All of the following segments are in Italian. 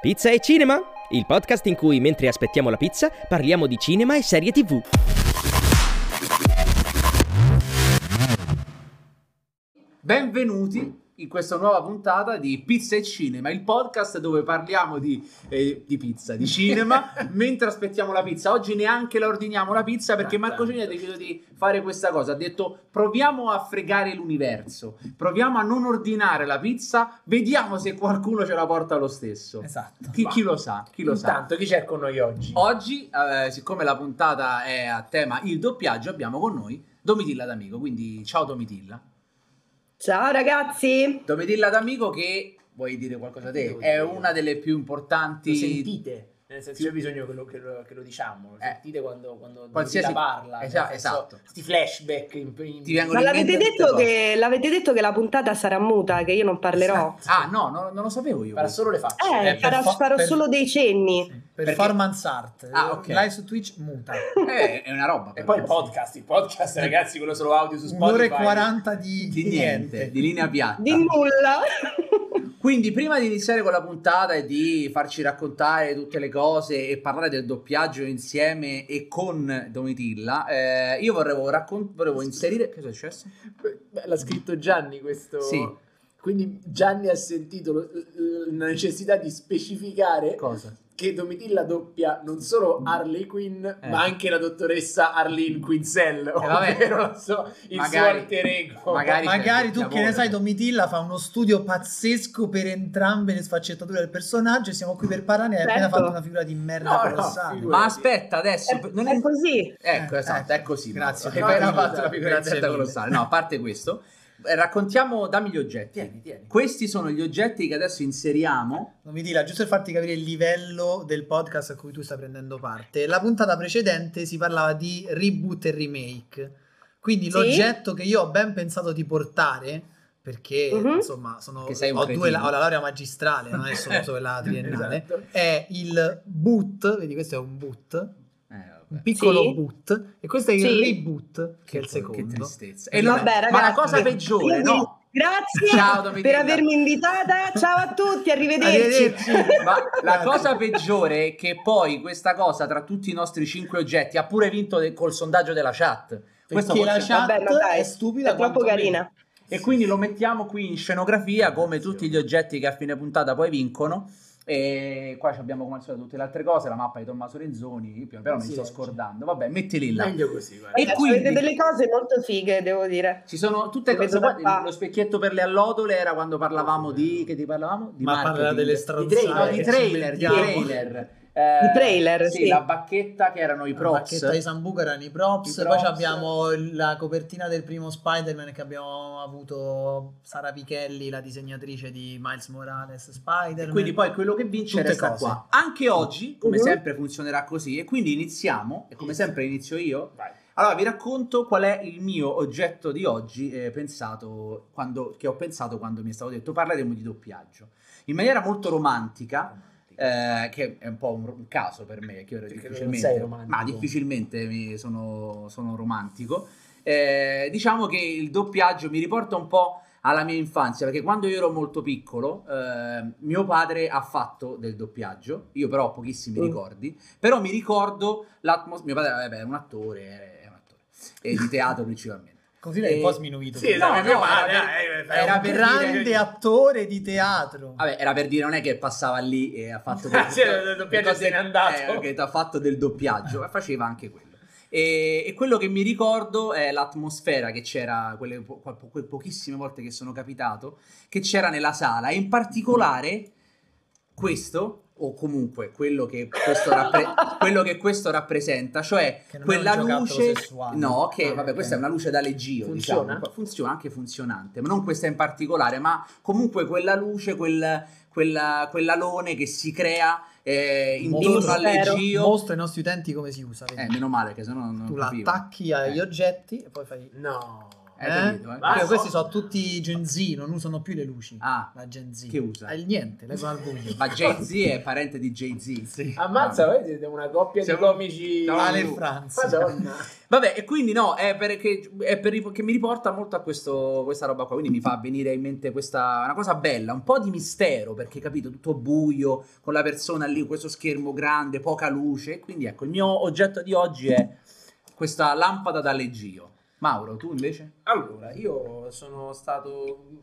Pizza e cinema? Il podcast in cui mentre aspettiamo la pizza parliamo di cinema e serie tv. Benvenuti in questa nuova puntata di Pizza e Cinema, il podcast dove parliamo di, eh, di pizza, di cinema, mentre aspettiamo la pizza. Oggi neanche la ordiniamo la pizza perché Marco Cini ha deciso di fare questa cosa. Ha detto proviamo a fregare l'universo, proviamo a non ordinare la pizza, vediamo se qualcuno ce la porta lo stesso. Esatto. Chi, chi lo sa? Chi lo sa? Intanto, chi c'è con noi oggi? Oggi, eh, siccome la puntata è a tema il doppiaggio, abbiamo con noi Domitilla D'Amico. Quindi, ciao Domitilla. Ciao ragazzi! Domitilla D'Amico, che vuoi dire qualcosa te? Devo È una delle più importanti. Lo sentite? Nel senso, c'è bisogno che lo, che lo- che lo diciamo. Lo Eh. sentite quando, quando Qualsiasi- parla. nel Esa- senso, esatto. Questi flashback. In, in- Ti Ma l'avete detto, che, l'avete detto che la puntata sarà muta, che io non parlerò? Ah, no, no, non lo sapevo io. Farà questo. solo le facce. Eh, Eh, farò, fo- farò per- solo dei cenni. Performance art. Ah, ok. Live su Twitch muta. Eh, è una roba. E poi il podcast, il podcast, ragazzi, quello solo audio su Spotify. Un'ora e 40 di, Di niente, di linea piatta. Di nulla. Quindi, prima di iniziare con la puntata e di farci raccontare tutte le cose e parlare del doppiaggio insieme e con Domitilla, eh, io volevo, raccon- inserire. Che cosa è successo? Beh, L'ha scritto Gianni questo. Sì. Quindi Gianni ha sentito la necessità di specificare Cosa? Che Domitilla doppia non solo Harley Quinn, Eh. ma anche la dottoressa Arlene Quinzel, vabbè. ovvero la sua- il Magari- suo alter ego. magari- Magari tu che ne sai, Domitilla fa uno studio pazzesco per entrambe le sfaccettature del personaggio e siamo qui per parlare. Hai appena Certo. fatto una figura di merda No, no, Ma aspetta, adesso. È, non è così. Ecco, Eh, esatto, eh. è così. Grazie. Hai appena fatto la figura di merda colossale. No, a parte questo, eh, raccontiamo, dammi gli oggetti. Tieni, tieni. Questi sono gli oggetti che adesso inseriamo. Domitilla, giusto per farti capire il livello del podcast a cui tu stai prendendo parte. La puntata precedente si parlava di reboot e remake. Quindi Sì. l'oggetto che io ho ben pensato di portare, perché Mhm. insomma sono, ho, due, ho la laurea magistrale, non è solo quella triennale, Esatto. è il boot, vedi questo è un boot. Un piccolo Sì. boot, e questo è il Sì. reboot, che, è il Che secondo. tristezza. E lo- Vabbè, ma la ragazzi, cosa peggiore, quindi no? Grazie Ciao, per avermi invitata. Ciao a tutti, arrivederci. Arrivederci. Ma la cosa peggiore è che poi questa cosa tra tutti i nostri cinque oggetti ha pure vinto de- col sondaggio della chat. Questo Perché la chat Vabbè, ma dai, è stupida È troppo carina. E quindi lo mettiamo qui in scenografia come tutti gli oggetti che a fine puntata poi vincono. E qua ci abbiamo come al solito tutte le altre cose, la mappa di Tommaso Renzoni, piano piano mi sto scordando. Vabbè, mettili là. Meglio così, guarda. E quindi- avete delle cose molto fighe, devo dire. Ci sono tutte cose. lo specchietto per le allodole era quando parlavamo di. Che ti parlavamo? Di Ma parla delle Di stronzate. No, di trailer, di trailer. Eh, Di trailer, sì. La bacchetta che erano i La props. bacchetta di Sambuca erano i props, I poi props. abbiamo la copertina del primo Spider-Man che abbiamo avuto Sara Pichelli, la disegnatrice di Miles Morales Spider-Man. Quindi poi quello che vince Tutte resta cose. qua. Anche oggi, come Mhm. sempre, funzionerà così. E quindi iniziamo. E come sempre inizio io. Vai. Allora vi racconto qual è il mio oggetto di oggi eh, pensato quando, che ho pensato quando mi è stato detto parleremo di doppiaggio. In maniera molto romantica, eh, che è un po' un, caso per me, che non difficilmente, sei romantico. ma difficilmente mi sono, sono romantico. Eh, diciamo che il doppiaggio mi riporta un po' alla mia infanzia, perché quando io ero molto piccolo, eh, mio padre ha fatto del doppiaggio, io però ho pochissimi Mm. ricordi, però mi ricordo l'atmosfera, mio padre vabbè, è un attore, è un attore, e di teatro principalmente. Così l'hai Eh, un po' sminuito. Sì, No, esatto, no, ma- era per- eh, era un per grande dire- attore di teatro. Vabbè, era per dire, non è che passava lì e ha fatto Sì, il doppiaggio se n'è andato. eh, che ha fatto del doppiaggio, ma faceva anche quello. E, e quello che mi ricordo è l'atmosfera che c'era quelle, po- quel- quelle pochissime volte che sono capitato, che c'era nella sala, e in particolare questo, o comunque quello che questo, rappre- quello che questo rappresenta, cioè quella luce... sessuale. No, che Ah, vabbè, ok. questa è una luce da leggio, Funziona? diciamo. funziona anche funzionante, ma non questa in particolare, ma comunque quella luce, quel, quella, quell'alone che si crea eh, intorno al leggio. Mostro ai nostri utenti come si usa. vedi? Eh, meno male che se no non tu capivo. l'attacchi agli Eh. oggetti e poi fai... No. Eh? capito, eh? Ah, questi so- sono tutti Gen Z, non usano più le luci. Ah, La Gen Z. che usa? Eh, niente, le buio. Ma Jay-Z è parente di Jay-Z. Sì. Ammazza, voi siete una coppia Siamo- di comici. Siamo- Ale Franz. Madonna. Vabbè, e quindi no, è perché è per, che mi riporta molto a questo, questa roba qua. Quindi mi fa venire in mente questa una cosa bella, un po' di mistero, perché capito, tutto buio, con la persona lì, questo schermo grande, poca luce. Quindi ecco, il mio oggetto di oggi è questa lampada da leggio. Mauro, tu invece? Allora, io sono stato.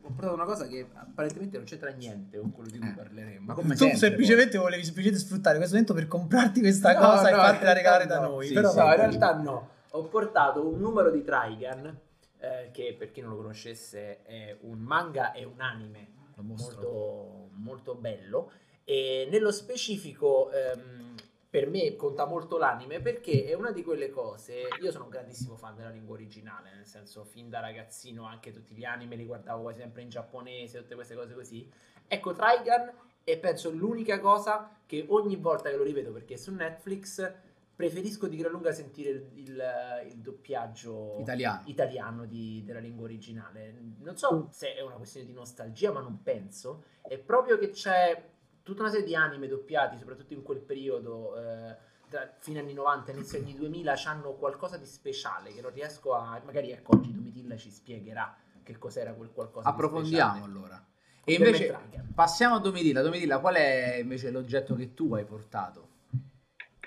Ho portato una cosa che apparentemente non c'entra niente con quello di cui Eh, parleremo. ma come tu sempre, semplicemente volevi semplicemente sfruttare questo momento per comprarti questa No, cosa e no, fartela in regalare realtà da no. noi. Sì, però sì. No, in realtà no. Ho portato un numero di Trigun, eh, che per chi non lo conoscesse è un manga e un anime molto, molto bello. E nello specifico, ehm, per me conta molto l'anime perché è una di quelle cose. Io sono un grandissimo fan della lingua originale, nel senso, fin da ragazzino, anche tutti gli anime li guardavo quasi sempre in giapponese, tutte queste cose così. Ecco, Trigun è penso l'unica cosa che ogni volta che lo rivedo perché è su Netflix preferisco di gran lunga sentire il, il- il doppiaggio Italiano. italiano di- della lingua originale. Non so se è una questione di nostalgia, ma non penso. È proprio che c'è tutta una serie di anime doppiati, soprattutto in quel periodo, eh, tra fine anni 90 inizio anni 2000, hanno qualcosa di speciale che non riesco a... Magari ecco, oggi Domitilla ci spiegherà che cos'era quel qualcosa Approfondiamo allora. E invece passiamo a Domitilla. Domitilla, qual è invece l'oggetto che tu hai portato?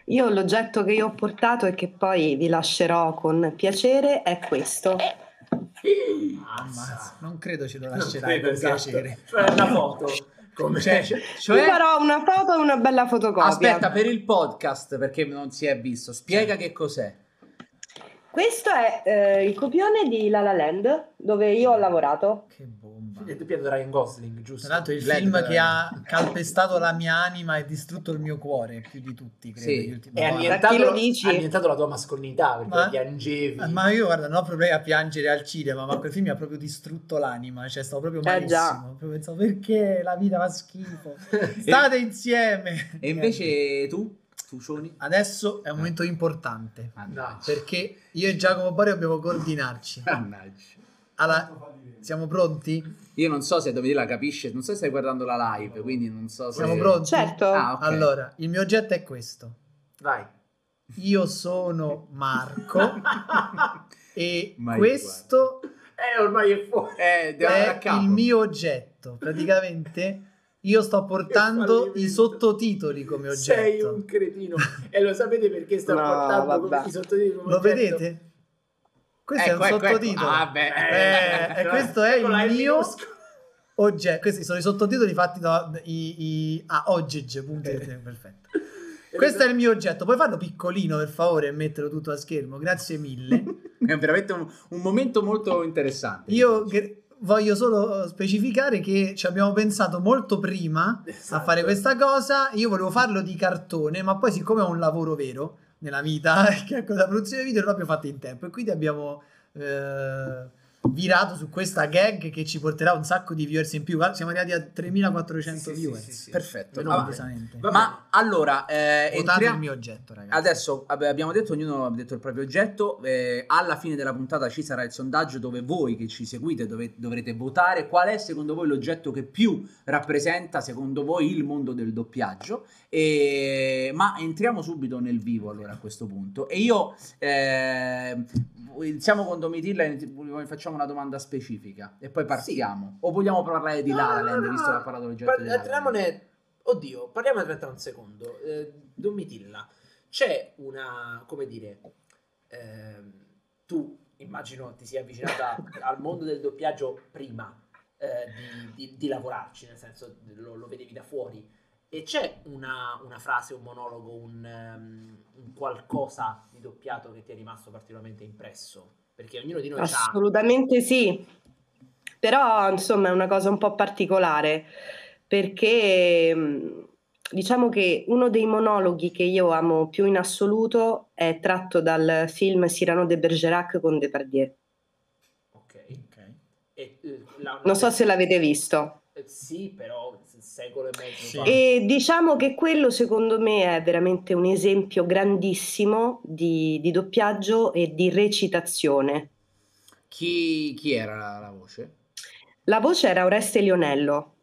Io l'oggetto che io ho portato e che poi vi lascerò con piacere è questo. Ammazza, non credo ce lo lascerai credo, con esatto. piacere. Cioè una foto. Come... Cioè, Vi cioè farò una foto e una bella fotocopia. aspetta, per il podcast, perché non si è visto, spiega che cos'è. Questo è eh, il copione di La La Land dove io ho lavorato. Che bomba. È doppiato da Ryan Gosling, giusto? Tra l'altro il Led film che ha calpestato la mia anima e distrutto il mio cuore più di tutti, credo. Sì. gli ultimi- è annientato, lo dici? ha annientato la tua mascolinità perché Ma- piangevi. Eh, Ma io guarda, non ho problemi a piangere al cinema, ma quel film mi ha proprio distrutto l'anima, cioè stavo proprio Eh, malissimo. Proprio pensavo perché la vita fa schifo. State insieme. E invece tu, Fucioni? adesso è un momento importante Mannaggia. perché io e Giacomo Bari dobbiamo coordinarci. Mannaggia. Allora, siamo pronti? Io non so se Domitilla capisce, non so se stai guardando la live, quindi non so se... Siamo pronti? Certo. Ah, ok. Allora, il mio oggetto è questo. Vai. Io sono Marco e io questo Eh, ormai è fuori. Eh, è il mio oggetto. Praticamente io sto portando i sottotitoli come Sei oggetto. un cretino. E lo sapete perché sta No, portando i sottotitoli come Lo oggetto? vedete? Questo Ecco, è un ecco, ecco. sottotitolo. Ah, beh. Eh, e questo è il mio oggetto. Questi sono i sottotitoli fatti da i, i, ah, oggetto, punto. perfetto. Questo è il mio oggetto. Puoi farlo piccolino per favore e metterlo tutto a schermo? Grazie mille. È veramente un, un momento molto interessante. Io che- voglio solo specificare che ci abbiamo pensato molto prima a Esatto. fare questa cosa. Io volevo farlo di cartone, ma poi, siccome ho un lavoro vero nella vita, che è la produzione video, non l'abbiamo fatto in tempo. E quindi abbiamo eh, virato su questa gag che ci porterà un sacco di viewers in più. Siamo arrivati a 3400 Sì, viewers. sì, sì, sì. Perfetto. Ah. Va Ma allora, eh, Votate entriamo- il mio oggetto, ragazzi. Adesso vabbè, abbiamo detto, ognuno ha detto il proprio oggetto. eh, alla fine della puntata ci sarà il sondaggio dove voi che ci seguite dove- dovrete votare qual è secondo voi l'oggetto che più rappresenta secondo voi il mondo del doppiaggio. E- Ma entriamo subito nel vivo allora a questo punto. E io eh, iniziamo con Domitilla e facciamo una domanda specifica e poi partiamo. O vogliamo parlare di No, La La no, no, visto che ha parlato l'oggetto Par- di? Entriamone. Oddio, parliamo aspetta un secondo. Eh, Domitilla, c'è una. come dire. ehm, tu immagino ti sia avvicinata al mondo del doppiaggio prima eh, di, di- di lavorarci, nel senso lo, lo vedevi da fuori. E c'è una, una frase, un monologo, un, ehm, un qualcosa di doppiato che ti è rimasto particolarmente impresso? Perché ognuno di noi ha. Assolutamente sì, però insomma è una cosa un po' particolare perché mh, diciamo che uno dei monologhi che io amo più in assoluto è tratto dal film Cyrano de Bergerac con Depardieu. Ok. Ok. E, eh, la- Non so se l'avete visto. Eh, Sì, però secolo e mezzo Sì. E diciamo che quello secondo me è veramente un esempio grandissimo di, di doppiaggio e di recitazione. Chi, chi era la, la voce? La voce era Oreste Lionello.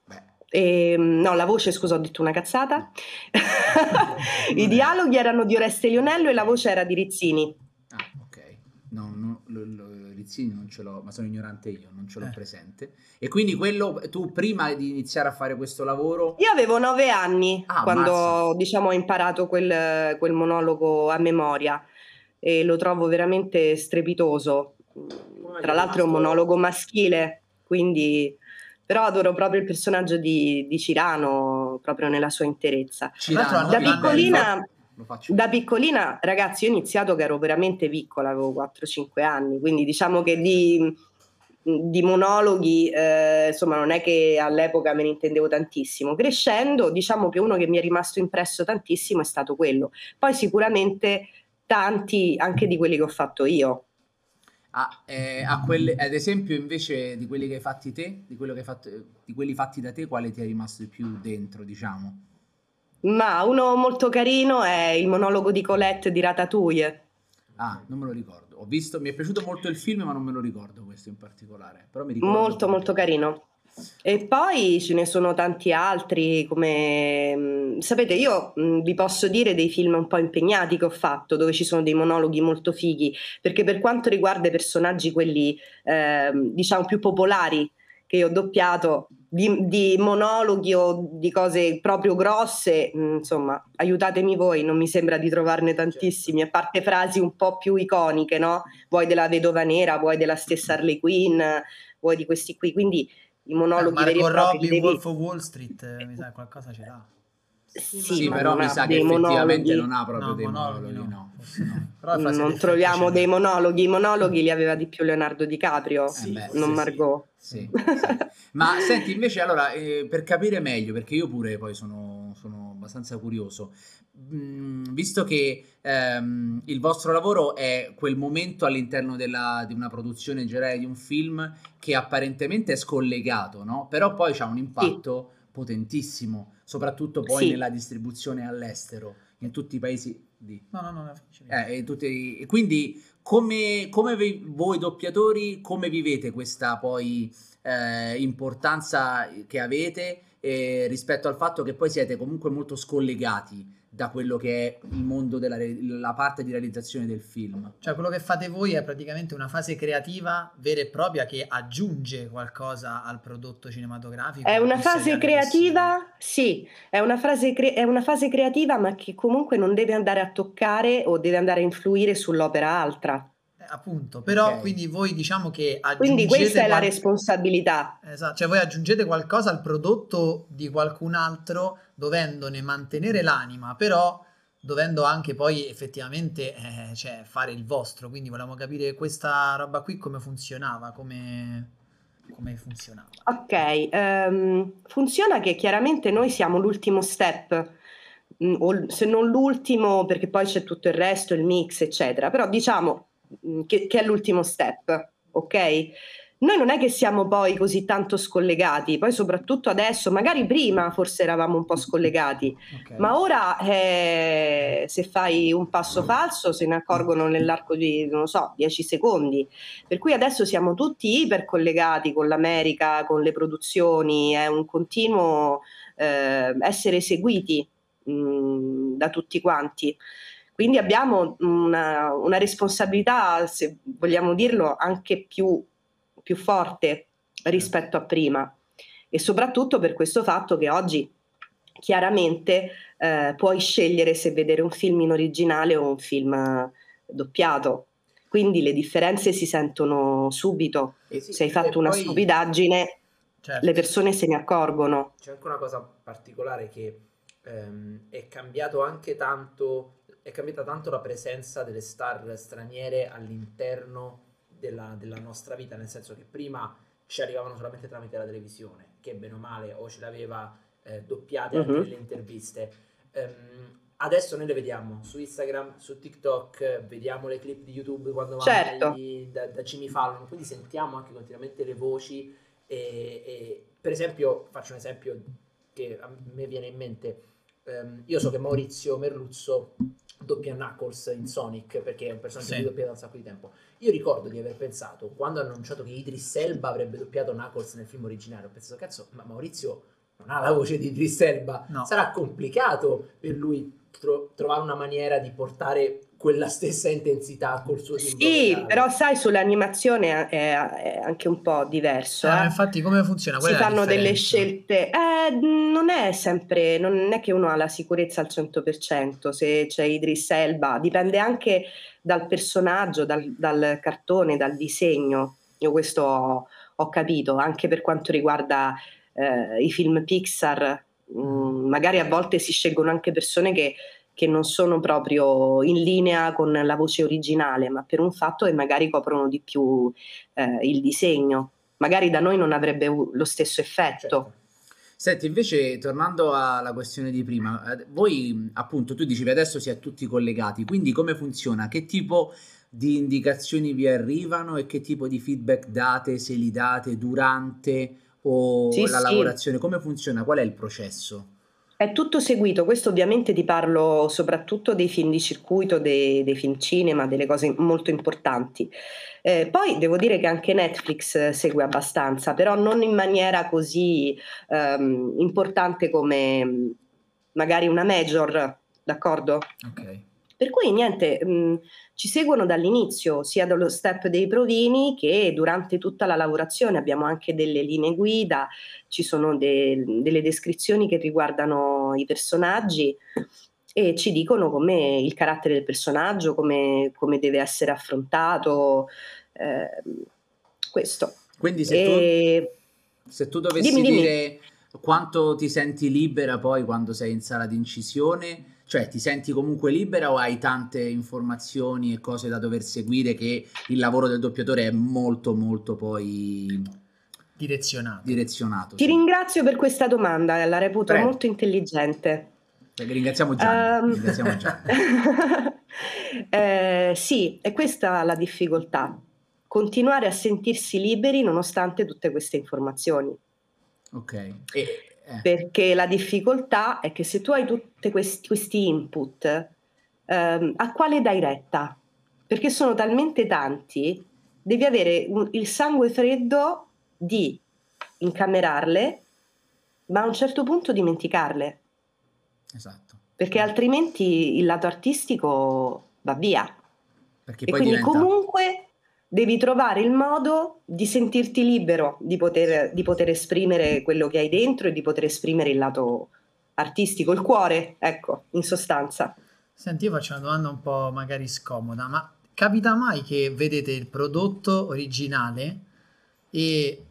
E, no, la voce, scusa, ho detto una cazzata. I dialoghi erano di Oreste Lionello e la voce era di Rizzini. ah, ok. No, no, lo, lo- Rizzini non ce l'ho, ma sono ignorante io, non ce l'ho Eh. presente. E quindi quello, tu prima di iniziare a fare questo lavoro, Io avevo nove anni Ah, quando diciamo, ho imparato quel, quel monologo a memoria e lo trovo veramente strepitoso. Tra l'altro è un monologo maschile, quindi però adoro proprio il personaggio di, di Cirano proprio nella sua interezza. Cirano, Da piccolina, da piccolina, ragazzi, io ho iniziato che ero veramente piccola, avevo 4-5 anni, quindi diciamo che di, di monologhi, eh, insomma, non è che all'epoca me ne intendevo tantissimo. Crescendo, diciamo che uno che mi è rimasto impresso tantissimo è stato quello. Poi sicuramente tanti anche di quelli che ho fatto io. Ah, eh, a quelle, ad esempio, invece di quelli che hai fatti te, di, quello che hai fatto, di quelli fatti da te, quale ti è rimasto di più dentro, diciamo? Ma uno molto carino è il monologo di Colette di Ratatouille. Ah, non me lo ricordo. Ho visto, mi è piaciuto molto il film, ma non me lo ricordo questo in particolare. Però mi ricordo Molto molto carino. E poi ce ne sono tanti altri, come mh, sapete, io mh, vi posso dire dei film un po' impegnati che ho fatto, dove ci sono dei monologhi molto fighi, perché per quanto riguarda i personaggi, quelli ehm, diciamo più popolari che ho doppiato, di, di monologhi o di cose proprio grosse, mh, insomma, aiutatemi voi, non mi sembra di trovarne tantissimi, a parte frasi un po' più iconiche, no? Vuoi della Vedova Nera, vuoi della stessa Harley Quinn, vuoi di questi qui, quindi i monologhi veri e Marco propri Robbie, devi... Wolf of Wall Street, eh, mi sa qualcosa ce l'ha. Sì, Sì, però mi ha sa che effettivamente monologhi. non ha proprio No, dei monologhi monologhi, no, no. frasi Non troviamo dei monologhi, i monologhi li aveva di più Leonardo DiCaprio, Eh beh, non sì, Margot. Sì, sì. Ma senti, invece, allora, eh, per capire meglio, perché io pure poi sono, sono abbastanza curioso, mh, visto che ehm, il vostro lavoro è quel momento all'interno della- di una produzione in generale di un film che apparentemente è scollegato, no? Però poi c'ha un impatto potentissimo, soprattutto poi Sì. nella distribuzione all'estero, in tutti i paesi di... No, no, no, no. Eh, e tutti- e quindi come, come vi- voi doppiatori, come vivete questa poi eh, importanza che avete eh, rispetto al fatto che poi siete comunque molto scollegati da quello che è il mondo della re- la parte di realizzazione del film? Cioè, quello che fate voi è praticamente una fase creativa vera e propria che aggiunge qualcosa al prodotto cinematografico. È una fase creativa, sì, è una fase, cre- è una fase creativa ma che comunque non deve andare a toccare o deve andare a influire sull'opera altra. Eh, appunto, però Ok. quindi voi diciamo che aggiungete Quindi questa è la responsabilità. Esatto, cioè voi aggiungete qualcosa al prodotto di qualcun altro dovendone mantenere l'anima, però dovendo anche poi effettivamente eh, cioè, fare il vostro. Quindi volevamo capire questa roba qui come funzionava, come, come funzionava. Ok, ehm, funziona che chiaramente noi siamo l'ultimo step, mm, o se non l'ultimo perché poi c'è tutto il resto, il mix, eccetera, però diciamo mm, che, che è l'ultimo step, ok? Noi non è che siamo poi così tanto scollegati, poi soprattutto adesso, magari prima forse eravamo un po' scollegati, Ok. ma ora eh, se fai un passo falso se ne accorgono nell'arco di, non lo so, 10 secondi. Per cui adesso siamo tutti ipercollegati con l'America, con le produzioni, è un continuo eh, essere seguiti mh, da tutti quanti. Quindi abbiamo una, una responsabilità, se vogliamo dirlo, anche più, più forte rispetto a prima. E soprattutto per questo fatto che oggi chiaramente eh, puoi scegliere se vedere un film in originale o un film eh, doppiato. Quindi le differenze si sentono subito. Sì, Se hai fatto una poi stupidaggine, Certo. le persone se ne accorgono. C'è anche una cosa particolare che ehm, è cambiato anche tanto, è cambiata tanto la presenza delle star straniere all'interno della, della nostra vita, nel senso che prima ci arrivavano solamente tramite la televisione, che bene o male o ce l'aveva eh, doppiate anche Mhm. nelle interviste. Ehm, adesso noi le vediamo su Instagram, su TikTok, vediamo le clip di YouTube quando vanno Certo. dagli- da, da Jimmy Fallon, quindi sentiamo anche continuamente le voci e, e, per esempio, faccio un esempio che a me viene in mente, ehm, io so che Maurizio Merluzzo doppia Knuckles in Sonic perché è un personaggio Sì. che doppia da un sacco di tempo. Io ricordo di aver pensato, quando hanno annunciato che Idris Elba avrebbe doppiato Knuckles nel film originale, ho pensato, cazzo, ma Maurizio non ha la voce di Idris Elba, No. sarà complicato per lui tro- trovare una maniera di portare quella stessa intensità col suo timbro Sì, vocale. però sai, sull'animazione è, è anche un po' diverso. Eh, eh. infatti come funziona? Qual si fanno delle scelte. Eh, non è sempre, non è che uno ha la sicurezza al 100%, se c'è Idris Elba, dipende anche dal personaggio, dal, dal cartone, dal disegno. Io questo ho, ho capito, anche per quanto riguarda eh, i film Pixar, mh, magari a volte si scelgono anche persone che, che non sono proprio in linea con la voce originale, ma per un fatto che magari coprono di più eh, il disegno magari da noi non avrebbe lo stesso effetto. Certo. Senti, invece, tornando alla questione di prima, voi appunto tu dicevi adesso si è tutti collegati, quindi come funziona? Che tipo di indicazioni vi arrivano e che tipo di feedback date, se li date durante o Sì, la sì. lavorazione? Come funziona? Qual è il processo? È tutto seguito, questo ovviamente ti parlo soprattutto dei film di circuito, dei, dei film cinema, delle cose molto importanti. Eh, poi devo dire che anche Netflix eh, segue abbastanza, però non in maniera così ehm, importante come mh, magari una major, d'accordo? Ok. Per cui niente, mh, ci seguono dall'inizio, sia dallo step dei provini che durante tutta la lavorazione. Abbiamo anche delle linee guida, ci sono de- delle descrizioni che riguardano i personaggi e ci dicono come il carattere del personaggio, come, come deve essere affrontato. ehm, questo. Quindi se tu, E se tu dovessi Dimmi, dimmi. dire quanto ti senti libera poi quando sei in sala di incisione, cioè ti senti comunque libera o hai tante informazioni e cose da dover seguire che il lavoro del doppiatore è molto molto poi direzionato. direzionato? ti sì. ringrazio per questa domanda, la reputo Prego. molto intelligente. Ringraziamo Gianni. Ehm, ringraziamo Gianni. Eh, sì, è questa la difficoltà. Continuare a sentirsi liberi nonostante tutte queste informazioni. Ok. E, eh, Perché la difficoltà è che se tu hai tutti questi, questi input, ehm, a quale dai retta? Perché sono talmente tanti, devi avere un- il sangue freddo di incamerarle, ma a un certo punto dimenticarle esatto. perché altrimenti il lato artistico va via. Perché E quindi diventa comunque devi trovare il modo di sentirti libero di poter, di poter esprimere quello che hai dentro e di poter esprimere il lato artistico, il cuore, ecco, in sostanza. Senti, io faccio una domanda un po' magari scomoda, ma capita mai che vedete il prodotto originale e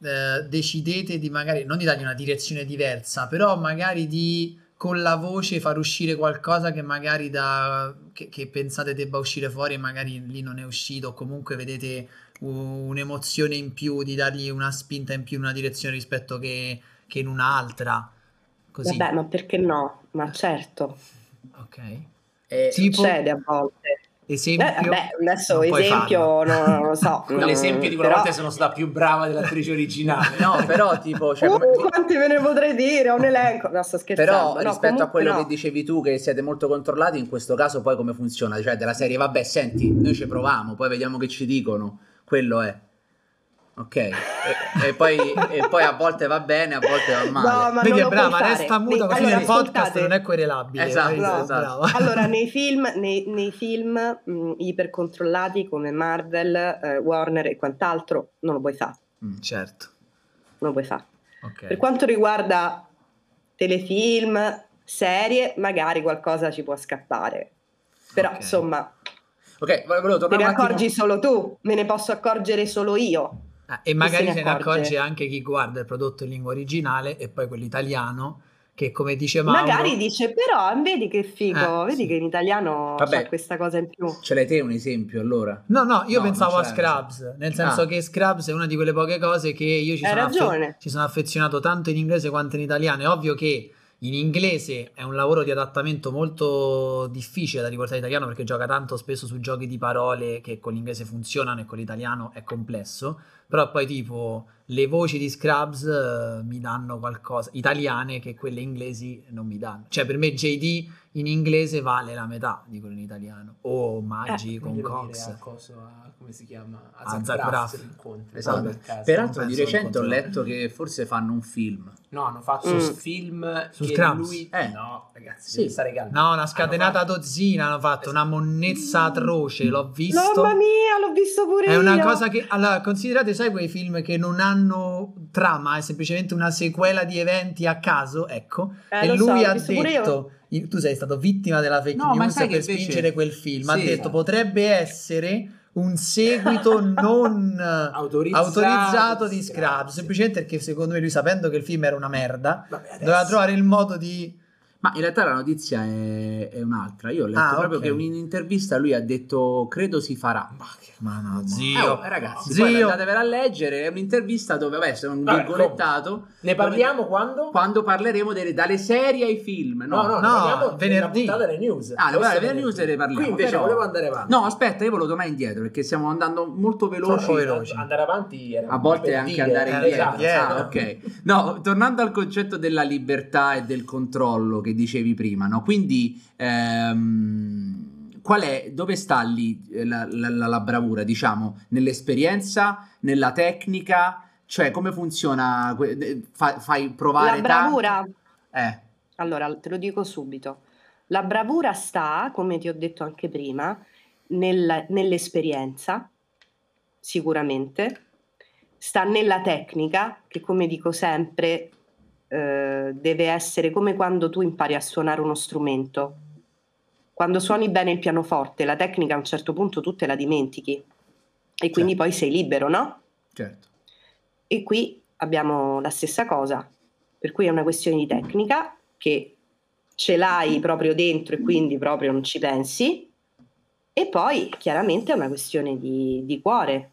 eh, decidete di magari, non di dargli una direzione diversa, però magari di con la voce far uscire qualcosa che magari da, che, che pensate debba uscire fuori e magari lì non è uscito, o comunque vedete un'emozione in più, di dargli una spinta in più in una direzione rispetto che, che in un'altra. Così. Vabbè, ma perché no? Ma certo, Ok. Eh, Tipo, succede a volte. Esempio. Eh, vabbè, adesso esempio no, non lo so. No, l'esempio di quella però- volta sono stata più brava dell'attrice originale. no, però tipo, cioè, come- Uh, quanti ve ne potrei dire? Ho un elenco. No, sto scherzando. Però No, rispetto a quello no. che dicevi tu, che siete molto controllati, in questo caso poi come funziona? Cioè della serie, vabbè, senti, noi ci proviamo, poi vediamo che ci dicono. Quello è. Ok. E, e poi, e poi a volte va bene, a volte va male. No, ma Vedi, è brava, resta muta così allora, nel podcast non è querelabile. Esatto, Vedi, esatto. Allora, nei film, nei, nei film mh, ipercontrollati come Marvel, eh, Warner e quant'altro, non lo puoi fare. Mm. Certo. Non lo puoi fare. Ok. Per quanto riguarda telefilm, serie, magari qualcosa ci può scappare. Però, Ok. insomma, Ok, volevo te tornare ne un attimo. accorgi solo tu, me ne posso accorgere solo io. Ah, e magari se se ne ne accorge? accorge anche chi guarda il prodotto in lingua originale e poi quello italiano, che come dice Mauro... Magari dice, però, vedi che figo, Eh, vedi sì. che in italiano Vabbè. c'è questa cosa in più. Ce l'hai te un esempio allora? No, no, io No, pensavo a. Scrubs, nel senso Ah. che Scrubs è una di quelle poche cose che io ci sono, affe- ci sono affezionato tanto in inglese quanto in italiano. È ovvio che in inglese è un lavoro di adattamento molto difficile da riportare in italiano perché gioca tanto spesso su giochi di parole che con l'inglese funzionano e con l'italiano è complesso. Però poi tipo le voci di Scrubs eh, mi danno qualcosa, italiane, che quelle inglesi non mi danno. Cioè per me JD in inglese vale la metà di quello in italiano. O Maggi con Voglio dire Cox. a coso, a- come si chiama? A A Zach Zach Braff Braff. l'incontri, Esatto. per. Peraltro di recente ho letto che forse fanno un film. No, hanno fatto Mm. un film Su che Scrubs? lui... Eh. no, ragazzi, Sì. stare calmi. No, una scatenata Hanno fatto- dozzina hanno fatto, una monnezza atroce, l'ho visto. Mamma mia, l'ho visto pure È io. una cosa che, allora, considerate, sai quei film che non hanno trama, è semplicemente una sequela di eventi a caso, ecco. Eh, e lui so, ha detto, tu sei stato vittima della fake No, news per invece- spingere quel film. ha Sì. detto, potrebbe essere un seguito non Autorizzato autorizzato di Scrubs. semplicemente perché secondo me lui sapendo che il film era una merda, Vabbè, adesso- doveva trovare il modo di... Ma in realtà la notizia è, è un'altra. Io ho letto Ah, proprio ok. che in un'intervista lui ha detto credo si farà. Ma che Ma no, Eh, zio. oh, ragazzi, Zio. poi andatevela a leggere, è un'intervista dove, vabbè, sono un Vabbè, virgolettato. Ne parliamo quando? Quando parleremo delle- dalle serie ai film. No, No, no, no, venerdì. delle news. Ah, Questo guarda, è le news ne parliamo, Qui invece però- volevo andare avanti. No, aspetta, io volevo tornare indietro perché stiamo andando molto veloci. Troppo veloci. Andare avanti era A volte per anche dire, andare eh, indietro. esatto. Ah, ok. No, tornando al concetto della libertà e del controllo che dicevi prima, no? Quindi ehm, qual è, dove sta lì eh, la, la- la- bravura, diciamo, nell'esperienza, nella tecnica? Cioè, come funziona? eh, fa- fai provare La bravura, tanti- Eh, allora te lo dico subito. La bravura sta, come ti ho detto anche prima, nel- nell'esperienza, sicuramente, sta nella tecnica, che come dico sempre, eh, deve essere come quando tu impari a suonare uno strumento. Quando suoni bene il pianoforte, la tecnica a un certo punto tu te la dimentichi e quindi poi sei libero, no? certo. E qui abbiamo la stessa cosa, per cui è una questione di tecnica che ce l'hai proprio dentro e quindi proprio non ci pensi, e poi chiaramente è una questione di, di cuore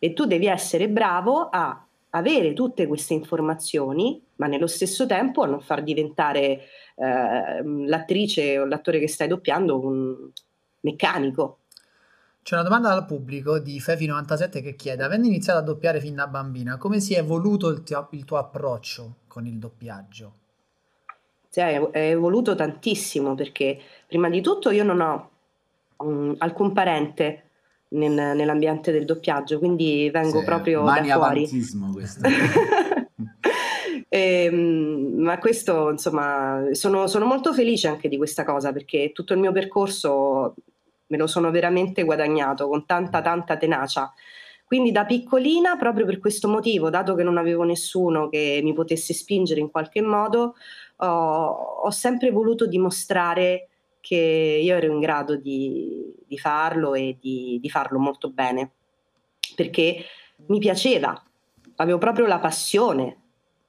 e tu devi essere bravo a avere tutte queste informazioni, ma nello stesso tempo a non far diventare eh, l'attrice o l'attore che stai doppiando un meccanico. C'è una domanda dal pubblico di Fefi97 che chiede, avendo iniziato a doppiare fin da bambina, come si è evoluto il tuo, il tuo approccio con il doppiaggio? Cioè, è evoluto tantissimo perché prima di tutto io non ho mm, alcun parente nel- nell'ambiente del doppiaggio, quindi vengo Sì, proprio mani da fuori. avantismo questo. Ehm, ma questo, insomma, sono, sono molto felice anche di questa cosa perché tutto il mio percorso me lo sono veramente guadagnato con tanta, tanta tenacia. Quindi da piccolina, proprio per questo motivo, dato che non avevo nessuno che mi potesse spingere in qualche modo, ho, ho sempre voluto dimostrare che io ero in grado di, di farlo e di, di farlo molto bene, perché mi piaceva, avevo proprio la passione.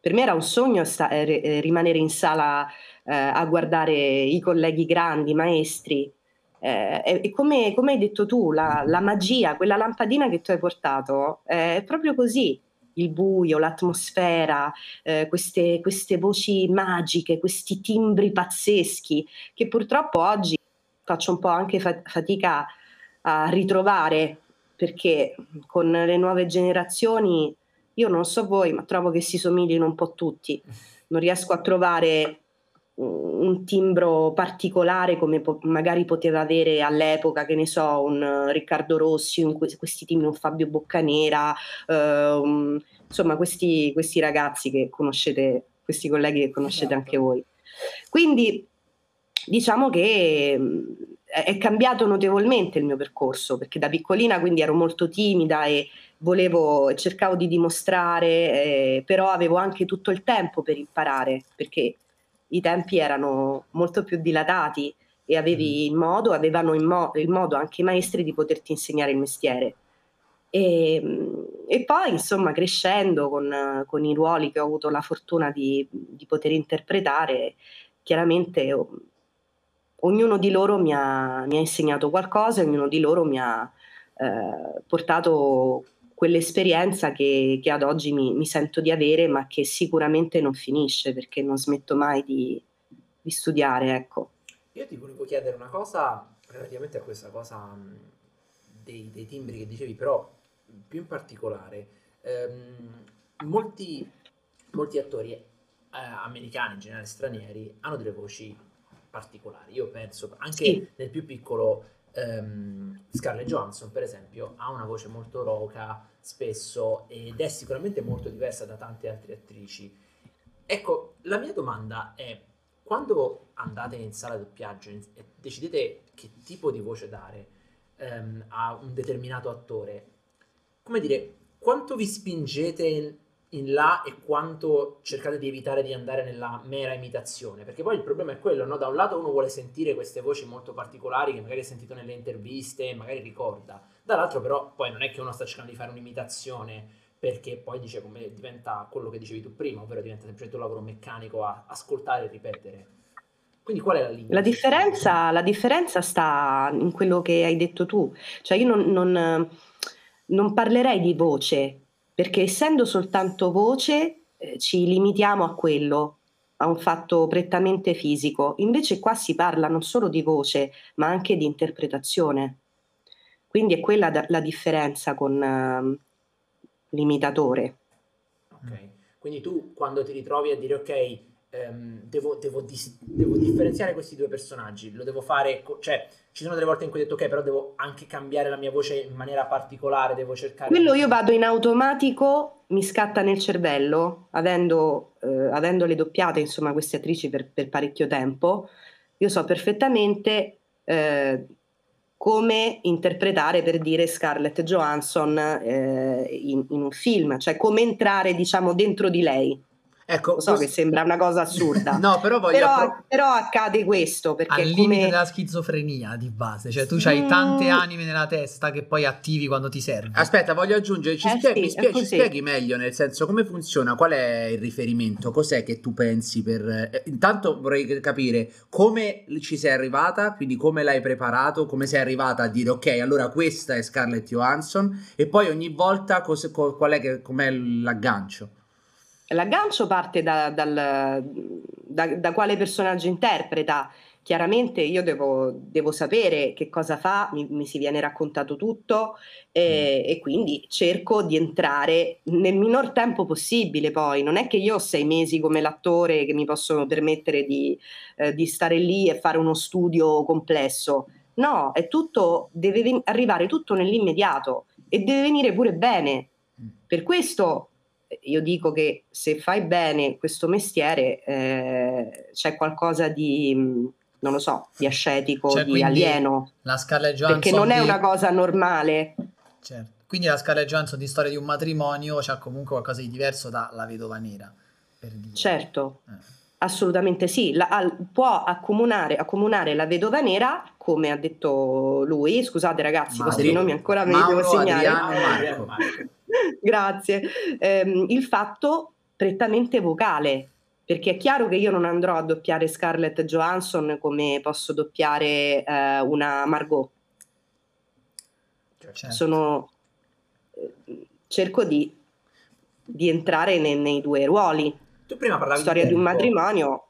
Per me era un sogno sta- eh, eh, rimanere in sala eh, a guardare i colleghi grandi, i maestri. Eh, e come, come hai detto tu, la, la magia, quella lampadina che tu hai portato, eh, è proprio così. Il buio, l'atmosfera, eh, queste, queste voci magiche, questi timbri pazzeschi che purtroppo oggi faccio un po' anche fa- fatica a ritrovare perché con le nuove generazioni io non so voi, ma trovo che si somiglino un po' tutti. Non riesco a trovare un un timbro particolare come po- magari poteva avere all'epoca, che ne so, un eh, Riccardo Rossi, un, que- questi timbri, un Fabio Boccanera, eh, un- insomma questi, questi ragazzi che conoscete, questi colleghi che conoscete Esatto. anche voi. Quindi diciamo che mh, è cambiato notevolmente il mio percorso, perché da piccolina quindi ero molto timida e volevo cercavo di dimostrare, eh, però avevo anche tutto il tempo per imparare, perché i tempi erano molto più dilatati e avevi il modo, avevano il, mo- il modo anche i maestri di poterti insegnare il mestiere. E, e poi, insomma, crescendo con, con i ruoli che ho avuto la fortuna di, di poter interpretare, chiaramente ognuno di loro mi ha, mi ha insegnato qualcosa ognuno di loro mi ha eh, portato quell'esperienza che, che ad oggi mi, mi sento di avere, ma che sicuramente non finisce perché non smetto mai di, di studiare, ecco. Io ti volevo chiedere una cosa relativamente a questa cosa mh, dei, dei timbri che dicevi, però più in particolare, ehm, molti, molti attori eh, americani, in generale stranieri, hanno delle voci particolari. Io penso anche Sì. nel più piccolo ehm, Scarlett Johansson, per esempio, ha una voce molto roca spesso ed è sicuramente molto diversa da tante altre attrici. Ecco, la mia domanda è, quando andate in sala doppiaggio e decidete che tipo di voce dare ehm, a un determinato attore, come dire, quanto vi spingete in, là e quanto cercate di evitare di andare nella mera imitazione? Perché poi il problema è quello, no? Da un lato uno vuole sentire queste voci molto particolari che magari ha sentito nelle interviste, magari ricorda, dall'altro però poi non è che uno sta cercando di fare un'imitazione perché poi dice come diventa quello che dicevi tu prima, ovvero diventa semplicemente un lavoro meccanico a ascoltare e ripetere. Quindi qual è la linea? La differenza, la differenza sta in quello che hai detto tu, cioè io non, non, non parlerei di voce, perché essendo soltanto voce eh, ci limitiamo a quello, a un fatto prettamente fisico, invece qua si parla non solo di voce, ma anche di interpretazione. Quindi è quella da- la differenza con ehm, l'imitatore. Ok, quindi tu quando ti ritrovi a dire ok, ehm, devo, devo dis- devo differenziare questi due personaggi, lo devo fare, co- cioè ci sono delle volte in cui hai detto ok, però devo anche cambiare la mia voce in maniera particolare, devo cercare... Quello io vado in automatico, mi scatta nel cervello, avendo, eh, avendole doppiate, insomma, queste attrici per, per parecchio tempo, io so perfettamente eh, come interpretare, per dire, Scarlett Johansson eh, in, in un film, cioè come entrare, diciamo, dentro di lei. Ecco, Lo so che questo- sembra una cosa assurda, No, però voglio... però, appro- però accade questo, perché Al è limite come... della schizofrenia di base, cioè tu hai Mm. tante anime nella testa che poi attivi quando ti serve. Aspetta, voglio aggiungere, ci, Eh spieghi, sì, mi spie- è ci spieghi meglio, nel senso, come funziona, qual è il riferimento, cos'è che tu pensi per... eh, intanto vorrei capire come ci sei arrivata, quindi come l'hai preparato, come sei arrivata a dire ok, allora questa è Scarlett Johansson e poi ogni volta cos- co- qual è che, com'è l'aggancio. L'aggancio parte da, dal- da- da quale personaggio interpreta. Chiaramente io devo, devo sapere che cosa fa, mi, mi si viene raccontato tutto e, e quindi cerco di entrare nel minor tempo possibile. Poi non è che io ho sei mesi come l'attore che mi possono permettere di, eh, di stare lì e fare uno studio complesso. No, è tutto, deve arrivare tutto nell'immediato e deve venire pure bene. Per questo io dico che se fai bene questo mestiere eh, c'è qualcosa di, non lo so, di ascetico, Cioè, di alieno, La Scarlett Johansson perché non è di- una cosa normale. Certo. Quindi la Scarlett Johansson di storia di un matrimonio c'ha comunque qualcosa di diverso dalla vedova nera. Per dire. Certo, Eh. assolutamente sì. La- al- può accomunare, accomunare la vedova nera, come ha detto lui. Scusate ragazzi, i Mauro- vostri nomi ancora me li devo segnare. Adriano, Marco. Grazie. Ehm, il fatto prettamente vocale, perché è chiaro che io non andrò a doppiare Scarlett Johansson come posso doppiare eh, una Margot. Certo. Sono, eh, cerco di, di entrare nei, nei due ruoli. Tu prima parlavi Storia di un tempo. matrimonio,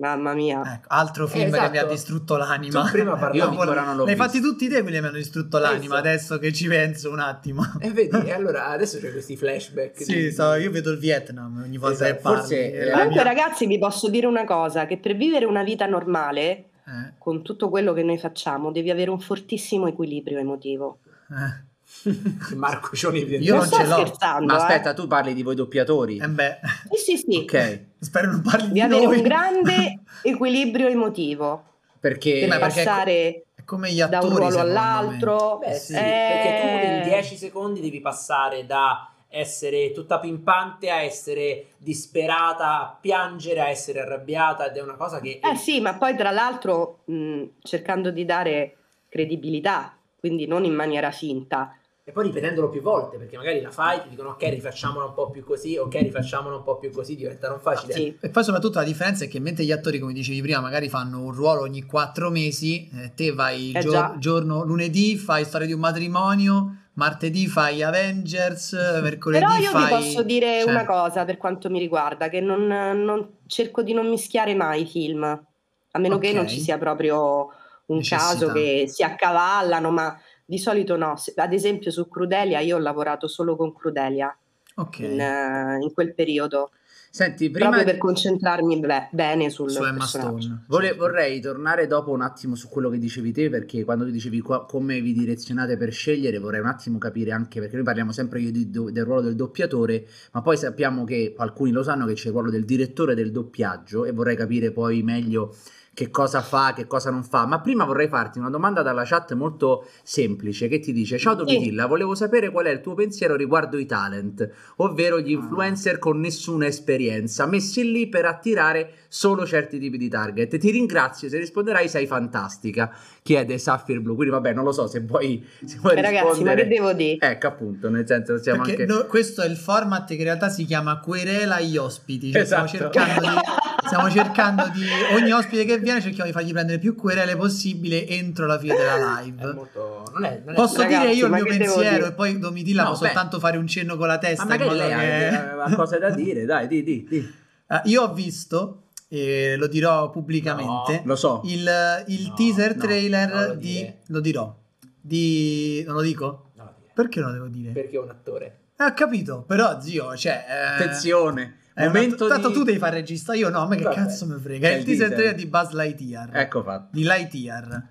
mamma mia. Ecco, altro film esatto. che mi ha distrutto l'anima. Tu prima Dopo- ancora non l'ho L'hai visto. fatti tutti te quelli che mi hanno distrutto l'anima, Esatto. adesso che ci penso un attimo. E vedi, e allora adesso c'è questi flashback. Sì, di- so, io vedo il Vietnam ogni volta Esatto, che parli. forse, è eh, Comunque mia- ragazzi vi posso dire una cosa, che per vivere una vita normale, Eh, con tutto quello che noi facciamo, devi avere un fortissimo equilibrio emotivo. eh. Marco Cioni Io non ce l'ho. Ma eh. aspetta, tu parli di voi doppiatori? Eh beh, Sì, sì, sì. Ok, spero non parli Di di avere noi. un grande equilibrio emotivo, perché... per perché- passare È come gli da attori un ruolo all'altro. Beh, Sì. sì, perché tu Eh. in 10 secondi devi passare da essere tutta pimpante a essere disperata, a piangere, a essere arrabbiata ed è una cosa che Eh sì, ma poi tra l'altro mh, cercando di dare credibilità, quindi non in maniera finta. E poi ripetendolo più volte perché magari la fai, ti dicono ok rifacciamola un po' più così, ok rifacciamola un po' più così, diventa non facile. Sì. E poi soprattutto la differenza è che mentre gli attori, come dicevi prima, magari fanno un ruolo ogni quattro mesi, eh, te vai il Eh gio- già. giorno lunedì, fai storia di un matrimonio, martedì fai Avengers, mercoledì Però io fai... vi posso dire cioè, una cosa per quanto mi riguarda, che non, non- cerco di non mischiare mai i film, a meno che Ok. non ci sia proprio un Necessità. caso che si accavallano, ma di solito no. Ad esempio su Crudelia io ho lavorato solo con Crudelia, Ok. in, eh, in quel periodo, Senti, prima proprio per concentrarmi be- bene sul Su Emma. Stone. Vole- vorrei tornare dopo un attimo su quello che dicevi te, perché quando tu dicevi qua- come vi direzionate per scegliere, vorrei un attimo capire anche, perché noi parliamo sempre io di- del ruolo del doppiatore, ma poi sappiamo che alcuni lo sanno che c'è il ruolo del direttore del doppiaggio e vorrei capire poi meglio che cosa fa, che cosa non fa. Ma prima vorrei farti una domanda dalla chat molto semplice che ti dice: Ciao Domitilla, volevo sapere qual è il tuo pensiero riguardo i talent, ovvero gli influencer con nessuna esperienza, messi lì per attirare solo certi tipi di target. Ti ringrazio, se risponderai sei fantastica, chiede Sapphire Blue. Quindi vabbè, non lo so se vuoi, se vuoi Eh, ragazzi, ma che devo dire? Ecco appunto, nel senso siamo Perché anche... no- questo è il format che in realtà si chiama querela agli ospiti. Cioè Esatto. stiamo, cercando di, stiamo cercando di ogni ospite che viene cerchiamo di fargli prendere più querele possibile entro la fine della È live. molto... Non è, non è- Posso Ragazzi, dire io il mio pensiero e poi Domitilla No, può soltanto fare un cenno con la testa. Ma magari lei che- ha, ha cose da dire, dai, di, di, di. Eh, io ho visto, e lo dirò pubblicamente, Lo so. il, il No, teaser no, trailer non lo di... Lo dirò. Di... Non lo dico? No, dire. Perché lo devo dire? Perché è un attore. Eh, ho capito, però zio, cioè... eh, Attenzione, è un momento att- tanto di... tu devi fare regista, io no, a me che Vabbè. cazzo mi frega. È il teaser teaser. trailer di Buzz Lightyear. Ecco fatto. Di Lightyear.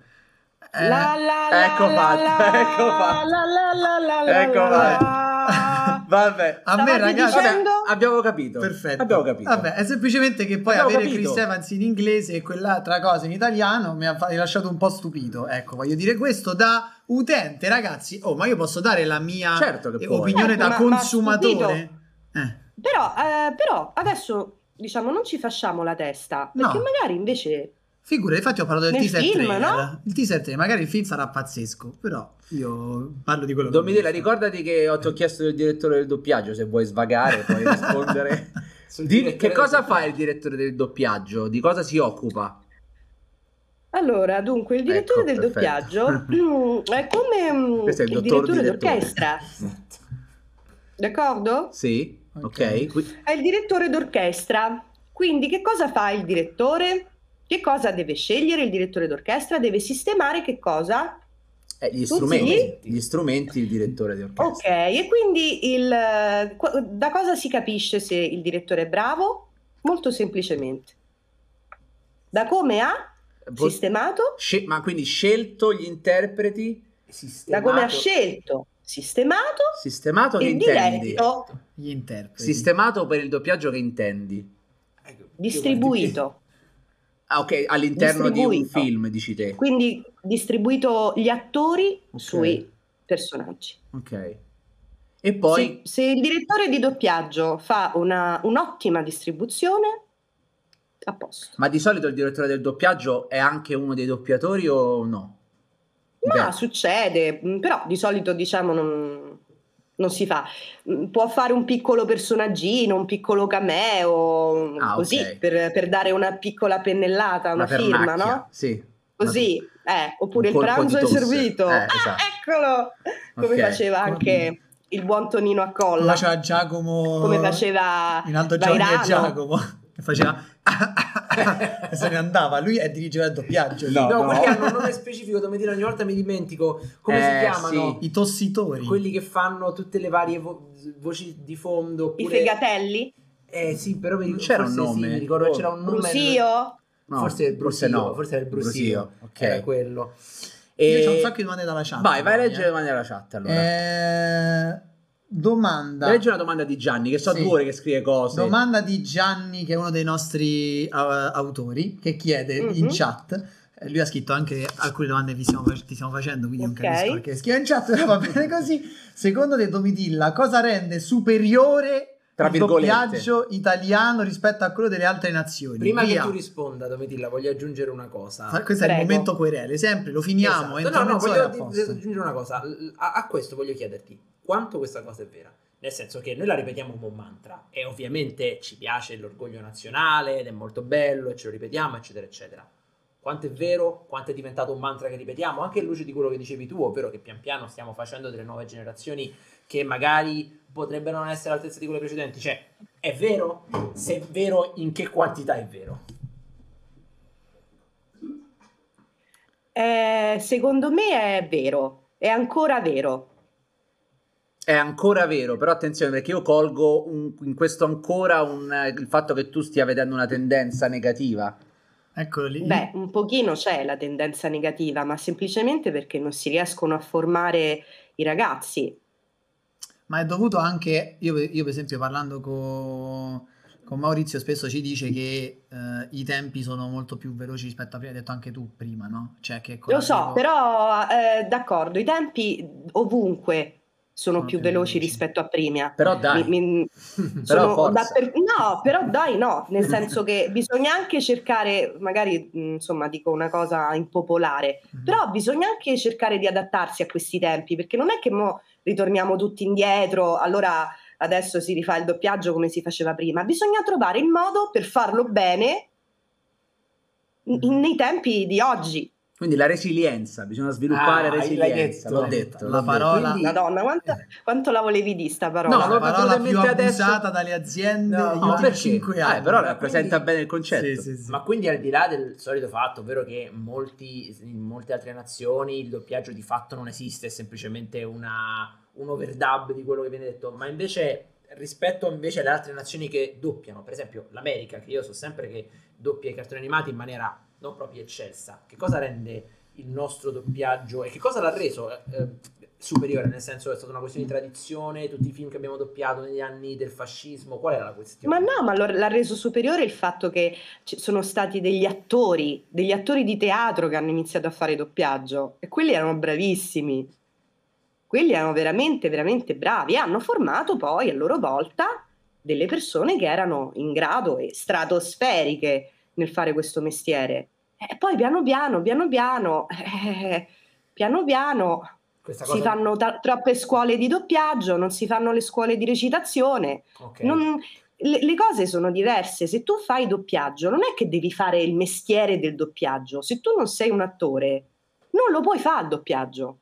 Eh, La, la, la, ecco la, fatto, la, ecco fatto. la, la, la, la, la, Ecco la, fatto. La. Vabbè. a me ragazzi... dicendo? Vabbè, abbiamo capito. Perfetto. Abbiamo capito. Vabbè, è semplicemente che poi Abbiamo avere capito. Chris Evans in inglese e quell'altra cosa in italiano mi ha lasciato un po' stupito. Ecco, voglio dire questo da utente, ragazzi. Oh, ma io posso dare la mia Certo opinione Certo, da ma- ma consumatore? Eh. Però, eh, però adesso diciamo non ci facciamo la testa perché No. magari invece Figura, infatti ho parlato del Nel teaser film, trailer. no? Il teaser trailer, magari il film sarà pazzesco, però io parlo di quello che ho visto. ricordati che ho- ti ho chiesto del direttore del doppiaggio, se vuoi svagare puoi rispondere. Sul Di- che cosa fa il direttore del doppiaggio? Di cosa si occupa? allora dunque il direttore Ecco, del perfetto. doppiaggio mm, è come mm, Questo è il il dottor direttore direttore. d'orchestra d'accordo? Sì, ok. Ok. Qui- È il direttore d'orchestra. Quindi che cosa fa il direttore? Che cosa deve scegliere il direttore d'orchestra? Deve sistemare che cosa? eh, gli strumenti, gli strumenti, il direttore di orchestra. Ok, e quindi il, da cosa si capisce se il direttore è bravo? Molto semplicemente. Da come ha sistemato, sce- ma quindi scelto gli interpreti, da Sistemato. come ha scelto, sistemato sistemato che intendi? diretto, Gli interpreti. Sistemato per il doppiaggio che intendi? Ecco, distribuito. Ah, ok, all'interno di un film, dici te. Quindi distribuito gli attori Ok. sui personaggi. Ok. E poi Se, se il direttore di doppiaggio fa una- un'ottima distribuzione, a posto. Ma di solito il direttore del doppiaggio è anche uno dei doppiatori o no? Ma Dipende. succede, mh, però di solito diciamo non, non si fa. Mh, Può fare un piccolo personaggino, un piccolo cameo, Ah, così, ok. per, per dare una piccola pennellata, una, firma, pernacchia, no? Sì. Così, eh, oppure Un il pranzo è servito. Eh, Ah, esatto. eccolo! Come Ok. faceva anche il buon Tonino Come Accolla, faceva Giacomo. come faceva Rinaldo Giovanni e. Giacomo. Che faceva. se ne andava. Lui è dirigeva il doppiaggio. No. No, quelli hanno un nome specifico, devo dire, ogni volta mi dimentico come Eh, si chiamano. sì. I tossitori. Quelli che fanno tutte le varie vo- voci di fondo. I Oppure... fegatelli, Eh sì, però mi ricordo, c'era un nome? Sì, mi ricordo che c'era un nome. Brusio, No, forse il brusio, no. forse era il brusio. Ok. Era quello. E... Io c'ho un sacco di domande dalla chat. Vai, vai a leggere le domande della chat allora. Eh, domanda. Leggi una domanda di Gianni, che so Sì. due ore che scrive cose. Domanda di Gianni, che è uno dei nostri uh, autori, che chiede Mhm. in chat. eh, Lui ha scritto anche alcune domande che stiamo, ti stiamo facendo, quindi Ok. non capisco perché scrive in chat, però va bene così. Secondo te, Domitilla, cosa rende superiore Tra il doppiaggio italiano rispetto a quello delle altre nazioni? Prima Via. che tu risponda, Domitilla, voglio aggiungere una cosa. Questo è il Prego. momento querele, sempre lo finiamo. Esatto. No, no, mezz'ora voglio aggiungere una cosa. A, a questo voglio chiederti quanto questa cosa è vera. Nel senso che noi la ripetiamo come un mantra e ovviamente ci piace l'orgoglio nazionale ed è molto bello e ce lo ripetiamo, eccetera, eccetera. Quanto è vero? Quanto è diventato un mantra che ripetiamo? Anche in luce di quello che dicevi tu, ovvero che pian piano stiamo facendo delle nuove generazioni che magari potrebbero non essere all'altezza di quelle precedenti. Cioè, è vero? Se è vero, in che quantità è vero? Eh, secondo me è vero, è ancora vero. È ancora vero, però attenzione perché io colgo un- in questo ancora un- il fatto che tu stia vedendo una tendenza negativa. Eccolo lì. Beh, un pochino c'è la tendenza negativa, ma semplicemente perché non si riescono a formare i ragazzi. Ma è dovuto anche, io, io per esempio parlando con, con Maurizio spesso ci dice che eh, i tempi sono molto più veloci rispetto a prima, hai detto anche tu prima, no? Cioè che con Lo so, l'arrivo- però eh, d'accordo, i tempi ovunque sono più veloci rispetto a prima. Però dai, Mi- mi- però dapper- No, però dai no, nel senso che bisogna anche cercare, magari insomma dico una cosa impopolare, Mhm. però bisogna anche cercare di adattarsi a questi tempi, perché non è che mo ritorniamo tutti indietro, allora adesso si rifà il doppiaggio come si faceva prima, bisogna trovare il modo per farlo bene in- Mhm. nei tempi di oggi. Quindi la resilienza, bisogna sviluppare Ah, resilienza, detto. l'ho detto. La l'ho detto. parola- Quindi- Madonna, quanto, quanto la volevi di sta parola? No, la parola più adesso- abusata dalle aziende No, ultimi perché? 5 Eh, anni. però Ma rappresenta quindi- bene il concetto. Sì, sì, sì. Ma quindi al di là del solito fatto, ovvero che molti, in molte altre nazioni il doppiaggio di fatto non esiste, è semplicemente una, un overdub di quello che viene detto, ma invece rispetto invece alle altre nazioni che doppiano, per esempio l'America, che io so sempre che doppia i cartoni animati in maniera non proprio eccelsa, che cosa rende il nostro doppiaggio e che cosa l'ha reso eh, eh, superiore, nel senso è stata una questione di tradizione, tutti i film che abbiamo doppiato negli anni del fascismo, qual era la questione? Ma no, ma l'ha reso superiore il fatto che ci sono stati degli attori, degli attori di teatro che hanno iniziato a fare doppiaggio e quelli erano bravissimi. Quelli erano veramente, veramente bravi e hanno formato poi a loro volta delle persone che erano in grado e stratosferiche nel fare questo mestiere. E poi piano piano, piano piano, eh, piano piano Questa si fanno ta- troppe scuole di doppiaggio, non si fanno le scuole di recitazione. Ok. Non- le, le cose sono diverse. Se tu fai doppiaggio, non è che devi fare il mestiere del doppiaggio. Se tu non sei un attore, non lo puoi fare il doppiaggio.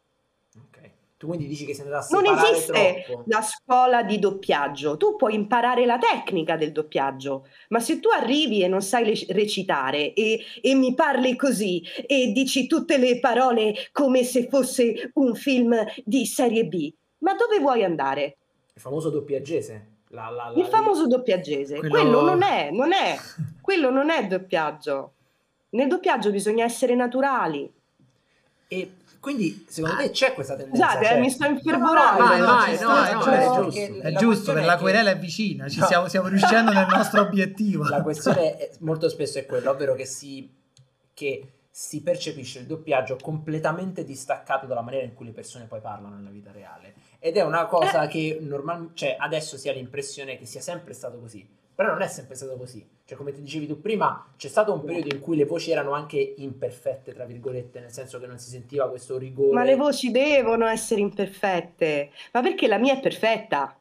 Tu quindi dici che andrà a Non esiste troppo. la scuola di doppiaggio. Tu puoi imparare la tecnica del doppiaggio, ma se tu arrivi e non sai recitare e, e mi parli così e dici tutte le parole come se fosse un film di serie B, ma dove vuoi andare? Il famoso doppiaggese. La, la, la- Il famoso doppiaggese, Quello- quello, non è, non è, quello non è doppiaggio. Nel doppiaggio bisogna essere naturali. E quindi, secondo te c'è questa tendenza? Scusate, Cioè- eh, mi sto No, no, infervorando. vai, no, vai, ci no, sta, no, cioè, è è giusto. È giusto, per la querela è vicina, ci No. stiamo, stiamo riuscendo nel nostro obiettivo. La questione è- molto spesso è quella, ovvero che si, che si percepisce il doppiaggio completamente distaccato dalla maniera in cui le persone poi parlano nella vita reale. Ed è una cosa che normalmente, cioè adesso si ha l'impressione che sia sempre stato così, però non è sempre stato così. Cioè, come ti dicevi tu prima, c'è stato un periodo in cui le voci erano anche imperfette, tra virgolette, nel senso che non si sentiva questo rigore. Ma le voci devono essere imperfette. Ma perché la mia è perfetta?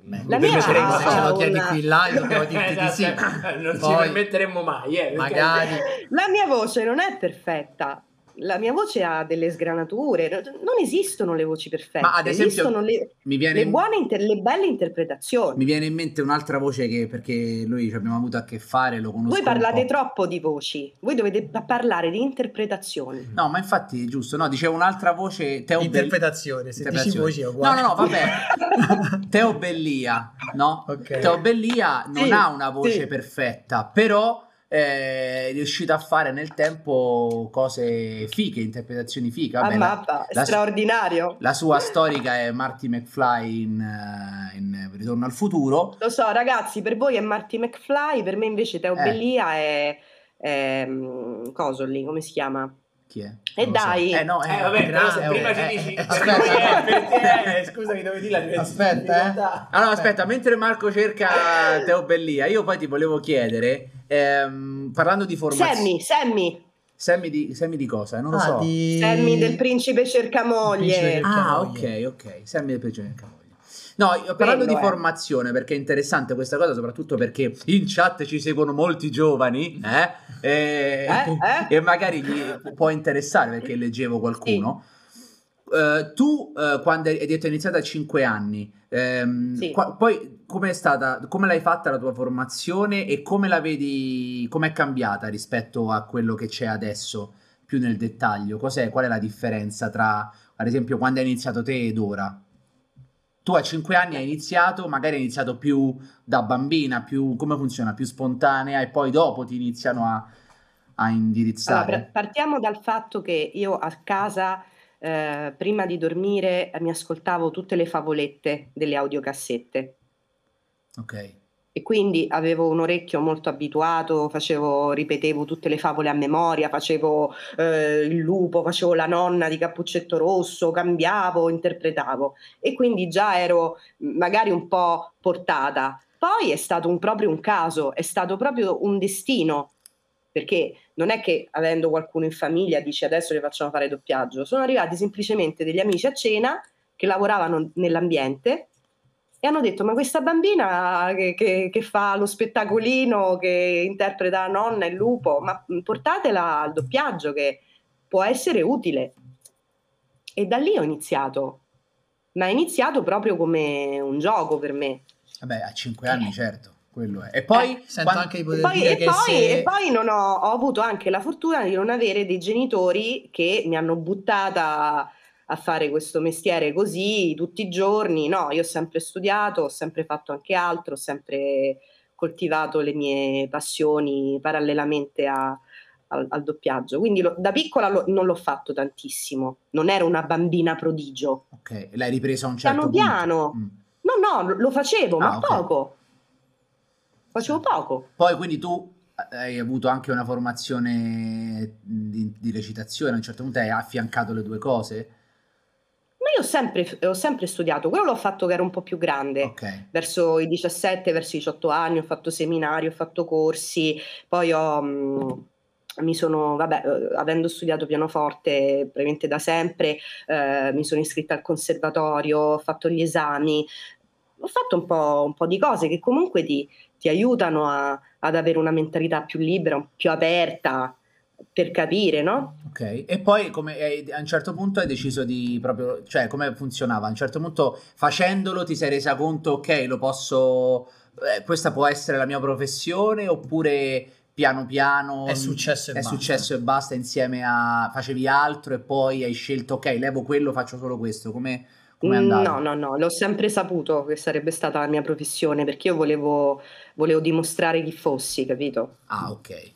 Beh, La mi mia se ce lo chiedi una- qui in live, dobbiamo dirti di sì. Esatto, non ci Poi, permetteremmo mai, eh, magari La mia voce non è perfetta. La mia voce ha delle sgranature. Non esistono le voci perfette. Ma ad esempio, esistono le, Mi viene, le buone, inter- le belle interpretazioni. mi viene in mente un'altra voce che perché noi ci abbiamo avuto a che fare, lo conosco Voi parlate po'. troppo di voci, voi dovete pa- parlare di interpretazioni. No, ma infatti è giusto. No, dicevo un'altra voce. Teo interpretazione, se dici interpretazione. voci è No, uguale. no, no, vabbè. Teo Bellia, no? Ok. Teo Bellia non Sì, ha una voce sì. perfetta, però eh, è riuscito a fare nel tempo cose fighe, interpretazioni fighe. Vabbè, a la- straordinario. La sua storica è Marty McFly in, eh, in Ritorno al futuro. Lo so, ragazzi, per voi è Marty McFly, per me invece Teo Eh. Bellia è, è mm, coso lì, come si chiama? Chi è? E Non lo so. dai. Eh no, Eh, vabbè, però se eh, prima eh, ci eh, dici eh, aspetta. cui è, per te, eh, scusami, dove di la Aspetta, eh. difficoltà. Allora, aspetta, mentre Marco cerca Teo Bellia, io poi ti volevo chiedere, ehm, parlando di formazione... Sammy, Sammy, Sammy di, Sammy di cosa? Non lo Ah, so. di- Sammy del principe Principe cercamoglie. cercamoglie. Ah, ok, ok. Sammy del Prigioniero del Cavoglia. No, io parlando Quello di è. formazione, perché è interessante questa cosa, soprattutto perché in chat ci seguono molti giovani, eh? E, Eh, eh? e magari gli può interessare perché leggevo qualcuno. Eh, tu, eh, quando hai detto è iniziata a 5 anni, ehm, Sì. qua- poi come stata, come l'hai fatta la tua formazione e come la vedi, come è cambiata rispetto a quello che c'è adesso, più nel dettaglio? Cos'è, qual è la differenza tra, ad esempio, quando hai iniziato te ed ora? tu a 5 anni hai iniziato, magari hai iniziato più da bambina, più come funziona, più spontanea e poi dopo ti iniziano a, a indirizzare. Allora, partiamo dal fatto che io a casa eh, prima di dormire mi ascoltavo tutte le favolette delle audiocassette. Ok. E quindi avevo un orecchio molto abituato, facevo, ripetevo tutte le favole a memoria, facevo eh, il lupo, facevo la nonna di Cappuccetto Rosso, cambiavo, interpretavo e quindi già ero magari un po' portata. Poi è stato un, proprio un caso, è stato proprio un destino, perché non è che avendo qualcuno in famiglia dici adesso le facciamo fare doppiaggio, sono arrivati semplicemente degli amici a cena che lavoravano nell'ambiente e hanno detto ma questa bambina che, che, che, fa lo spettacolino che interpreta la nonna e il lupo ma portatela al doppiaggio che può essere utile. E da lì ho iniziato. Ma è iniziato proprio come un gioco per me. Vabbè a cinque anni certo quello è. E poi eh, sento quando... anche di poter e poi, dire e che poi, se... e poi non ho, ho avuto anche la fortuna di non avere dei genitori che mi hanno buttata a fare questo mestiere così tutti i giorni. No, io ho sempre studiato, ho sempre fatto anche altro, ho sempre coltivato le mie passioni parallelamente a, al, al, doppiaggio. Quindi lo, da piccola lo, non l'ho fatto tantissimo, non ero una bambina prodigio. Ok, l'hai ripresa a un certo piano piano. Mm. No, no, lo facevo, ah, ma okay. poco. Facevo poco. Poi quindi tu hai avuto anche una formazione di, di recitazione, a un certo punto hai affiancato le due cose? Ma io ho sempre, ho sempre, studiato, quello l'ho fatto che ero un po' più grande, okay. verso i 17, verso i 18 anni, ho fatto seminari, ho fatto corsi, poi ho, mh, mi sono, vabbè, eh, avendo studiato pianoforte praticamente da sempre, eh, mi sono iscritta al conservatorio, ho fatto gli esami, ho fatto un po', un po di cose che comunque ti, ti aiutano a, ad avere una mentalità più libera, più aperta, per capire, no? Ok, e poi come a un certo punto hai deciso di proprio, cioè come funzionava? A un certo punto facendolo ti sei resa conto, ok, lo posso, eh, questa può essere la mia professione oppure piano piano è successo e è basta. successo e basta insieme a facevi altro e poi hai scelto, ok, levo quello, faccio solo questo, come... Come no, no, no, l'ho sempre saputo che sarebbe stata la mia professione perché io volevo, volevo dimostrare chi fossi, capito? Ah, ok.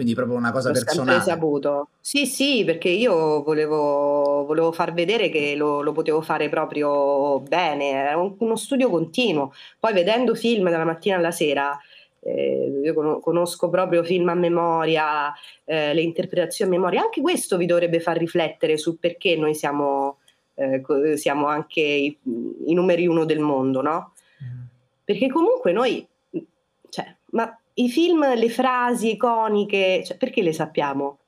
Quindi proprio una cosa L'ho personale. saputo. Sì, sì, perché io volevo, volevo far vedere che lo, lo, potevo fare proprio bene, era un, uno studio continuo. Poi vedendo film dalla mattina alla sera, eh, io conosco proprio film a memoria, eh, le interpretazioni a memoria, anche questo vi dovrebbe far riflettere sul perché noi siamo, eh, siamo anche i, i, numeri uno del mondo, no? Mm. Perché comunque noi, cioè, ma i film, le frasi iconiche, cioè, perché le sappiamo?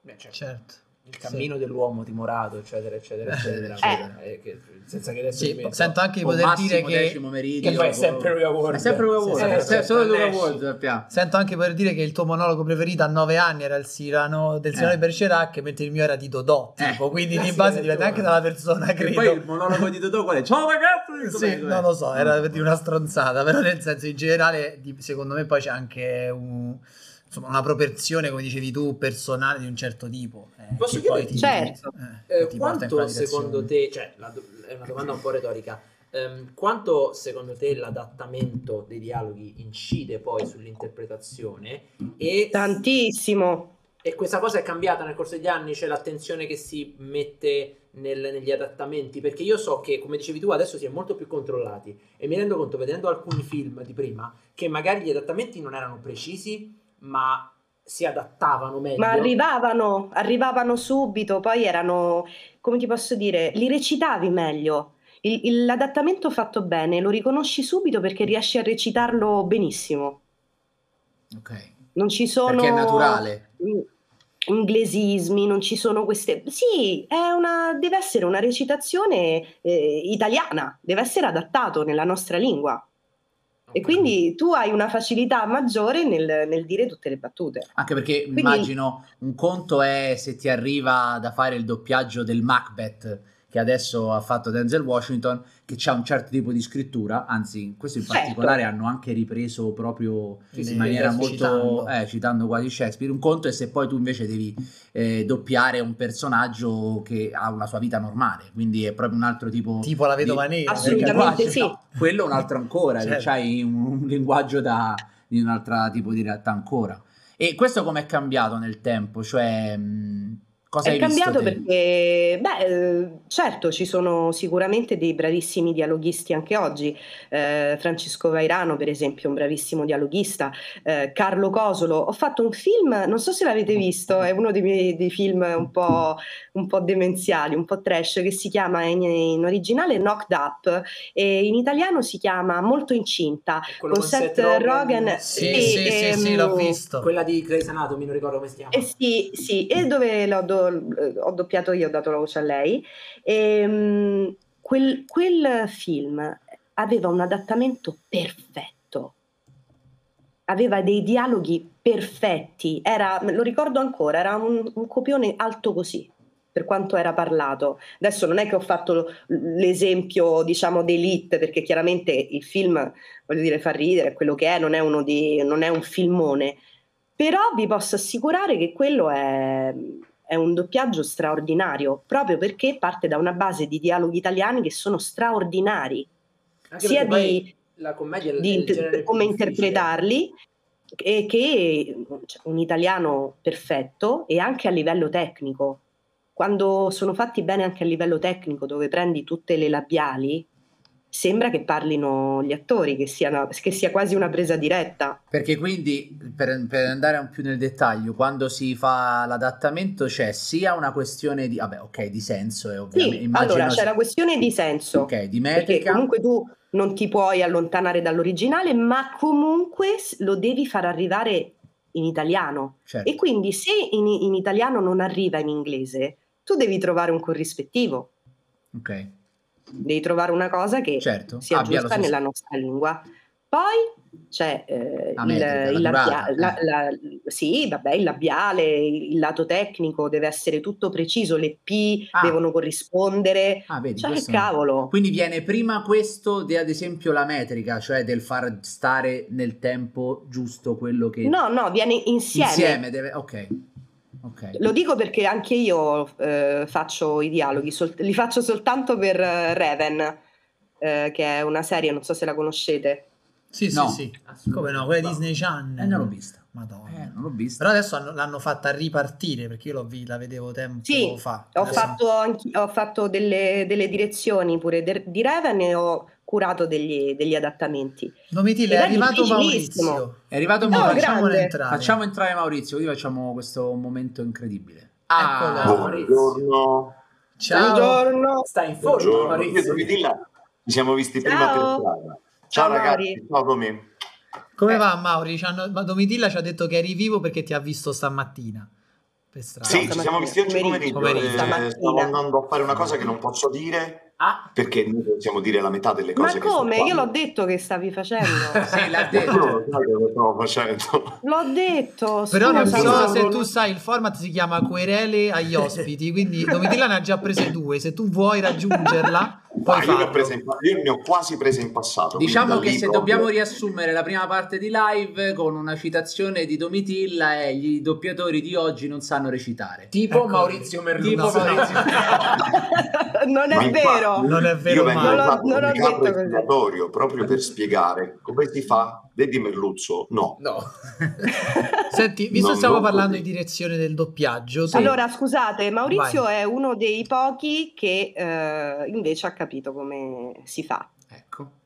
Beh, certo. certo. Il cammino sì. dell'uomo timorato, eccetera, eccetera, eccetera. Eh. Che, senza che adesso sì, sento anche di poter dire che, meridio, che poi è sempre lui Award. È sempre sì, sì, è solo lui Award, sappiamo. Sento anche poter dire che il tuo monologo preferito a nove anni era il Cyrano del Signore eh. Bergerac, mentre il mio era di Dodò, eh. tipo, quindi di base dipende anche dalla persona, credo. E poi il monologo di Dodò qual è? Ciao ragazzi! Sì, non lo so, era di una stronzata, però nel senso in generale secondo me poi c'è anche un insomma, una propensione, come dicevi tu, personale di un certo tipo. Eh, Posso chiederti, certo. eh, eh, quanto secondo te, cioè, la, è una domanda un po' retorica, um, quanto secondo te l'adattamento dei dialoghi incide poi sull'interpretazione? E, Tantissimo. E questa cosa è cambiata nel corso degli anni, cioè l'attenzione che si mette nel, negli adattamenti, perché io so che, come dicevi tu, adesso si è molto più controllati e mi rendo conto, vedendo alcuni film di prima, che magari gli adattamenti non erano precisi, ma si adattavano meglio. Ma arrivavano, arrivavano subito, poi erano, come ti posso dire, li recitavi meglio. Il, il, l'adattamento fatto bene lo riconosci subito perché riesci a recitarlo benissimo. Ok. Non ci sono... Perché è naturale. Inglesismi, non ci sono queste... Sì, è una, deve essere una recitazione eh, italiana, deve essere adattato nella nostra lingua. E quindi tu hai una facilità maggiore nel, nel dire tutte le battute. Anche perché quindi... immagino un conto è se ti arriva da fare il doppiaggio del Macbeth che adesso ha fatto Denzel Washington, che c'ha un certo tipo di scrittura, anzi questo in Certo. particolare hanno anche ripreso proprio Sì, in maniera molto, citando. eh, citando quasi Shakespeare, un conto è se poi tu invece devi eh, doppiare un personaggio che ha una sua vita normale, quindi è proprio un altro tipo... Tipo la vedova di- nera. Assolutamente sì. No, quello è un altro ancora, che Certo. c'hai un, un linguaggio da, di un altro tipo di realtà ancora. E questo come è cambiato nel tempo? Cioè, mh, cosa È hai visto cambiato te? perché, beh, eh, certo, ci sono sicuramente dei bravissimi dialoghisti anche oggi. Eh, Francesco Vairano, per esempio, è un bravissimo dialoghista. Eh, Carlo Cosolo. Ho fatto un film, non so se l'avete visto, è uno dei miei dei film un po', un po' demenziali, un po' trash, che si chiama in, in originale Knocked Up e in italiano si chiama Molto incinta. Quello Con Seth Rogen. Sì, E, sì, sì, sì, l'ho ehm, visto. Quella di Grey's Anatomy, non ricordo come si chiama. Eh sì, sì, e dove l'ho do- ho doppiato io, ho dato la voce a lei. Ehm, quel, quel film aveva un adattamento perfetto, aveva dei dialoghi perfetti, era, lo ricordo ancora, era un, un copione alto così. Per quanto era parlato. Adesso non è che ho fatto l'esempio, diciamo, d'elite, perché chiaramente il film, voglio dire, fa ridere, è quello che è, non è, uno di, non è un filmone, però vi posso assicurare che quello è, è un doppiaggio straordinario, proprio perché parte da una base di dialoghi italiani che sono straordinari, Anche sia di, di inter- come interpretarli, e che cioè, un italiano perfetto e anche a livello tecnico. Quando sono fatti bene anche a livello tecnico, dove prendi tutte le labiali, sembra che parlino gli attori, che, siano- che sia quasi una presa diretta. Perché quindi, per, per andare un più nel dettaglio, quando si fa l'adattamento c'è sia una questione di, vabbè, ok, di senso, e ovviamente, Sì, allora c'è sia- la questione di senso. ok, di Perché metrica, comunque tu non ti puoi allontanare dall'originale, ma comunque lo devi far arrivare in italiano. certo. E quindi se in, in italiano non arriva in inglese, tu devi trovare un corrispettivo, ok, devi trovare una cosa che certo, sia abbia giusta nella nostra lingua. Poi c'è eh, il, metrica, la il durata, labbia- la- la- sì, vabbè, il labiale, il lato tecnico deve essere tutto preciso, le P Ah. devono corrispondere. Ah, vedi, Cioè, che cavolo. Quindi viene prima questo di ad esempio la metrica, cioè del far stare nel tempo giusto quello che No, no, viene insieme. insieme deve, ok, ok. Lo dico perché anche io eh, faccio i dialoghi, sol- li faccio soltanto per eh, Raven, eh, che è una serie, non so se la conoscete. Sì, sì, No. sì. Assolutamente. Come no, quella No. Disney Channel. Eh, non l'ho vista. Madonna. Eh, non l'ho vista. Però adesso hanno- l'hanno fatta ripartire perché io l'ho vi- la vedevo tempo Sì, fa. Ho fatto, anche- ho fatto delle, delle direzioni pure de- di Raven e ho curato degli, degli adattamenti. Domitilla, è è arrivato. Maurizio. È arrivato No, Maurizio. Entrare. Facciamo entrare Maurizio, così facciamo questo momento incredibile. Eccolo. Ah, Buongiorno. Ciao. Buongiorno. Sta in forma. Io Maurizio. Domitilla ci siamo visti prima Ciao. per strada. Ciao, Ciao, ragazzi, Mauri. ciao Domi. Come Eh. va Mauri? Ci hanno- ma Domitilla ci ha detto che eri vivo perché ti ha visto stamattina. Per strada. Sì, ci siamo visti oggi pomeriggio. pomeriggio. Eh, Stamattina. stavo andando a fare una cosa che non posso dire Ah, perché noi possiamo dire la metà delle Ma cose che come? Io l'ho detto che stavi facendo. sì, l'ha Ma detto. cosa stavo facendo. L'ho detto. Però non so ma- se tu sai, il format si chiama querele agli ospiti, quindi Domitilla ne ha già prese due, se tu vuoi raggiungerla puoi Ah, io, in- io ne ho quasi prese in passato. Diciamo che se proprio- dobbiamo riassumere la prima parte di live con una citazione di Domitilla è gli doppiatori di oggi non sanno recitare. tipo Ecco. Maurizio Merluzzi. Tipo No, Maurizio. non Ma è infatti, vero. Non è vero Io. Non usato non ho detto così. proprio per spiegare come si fa. Vedi Merluzzo? No. No. Senti, visto che stiamo parlando di direzione del doppiaggio, tu- Allora, scusate, Maurizio è uno dei pochi che eh, invece ha capito come si fa.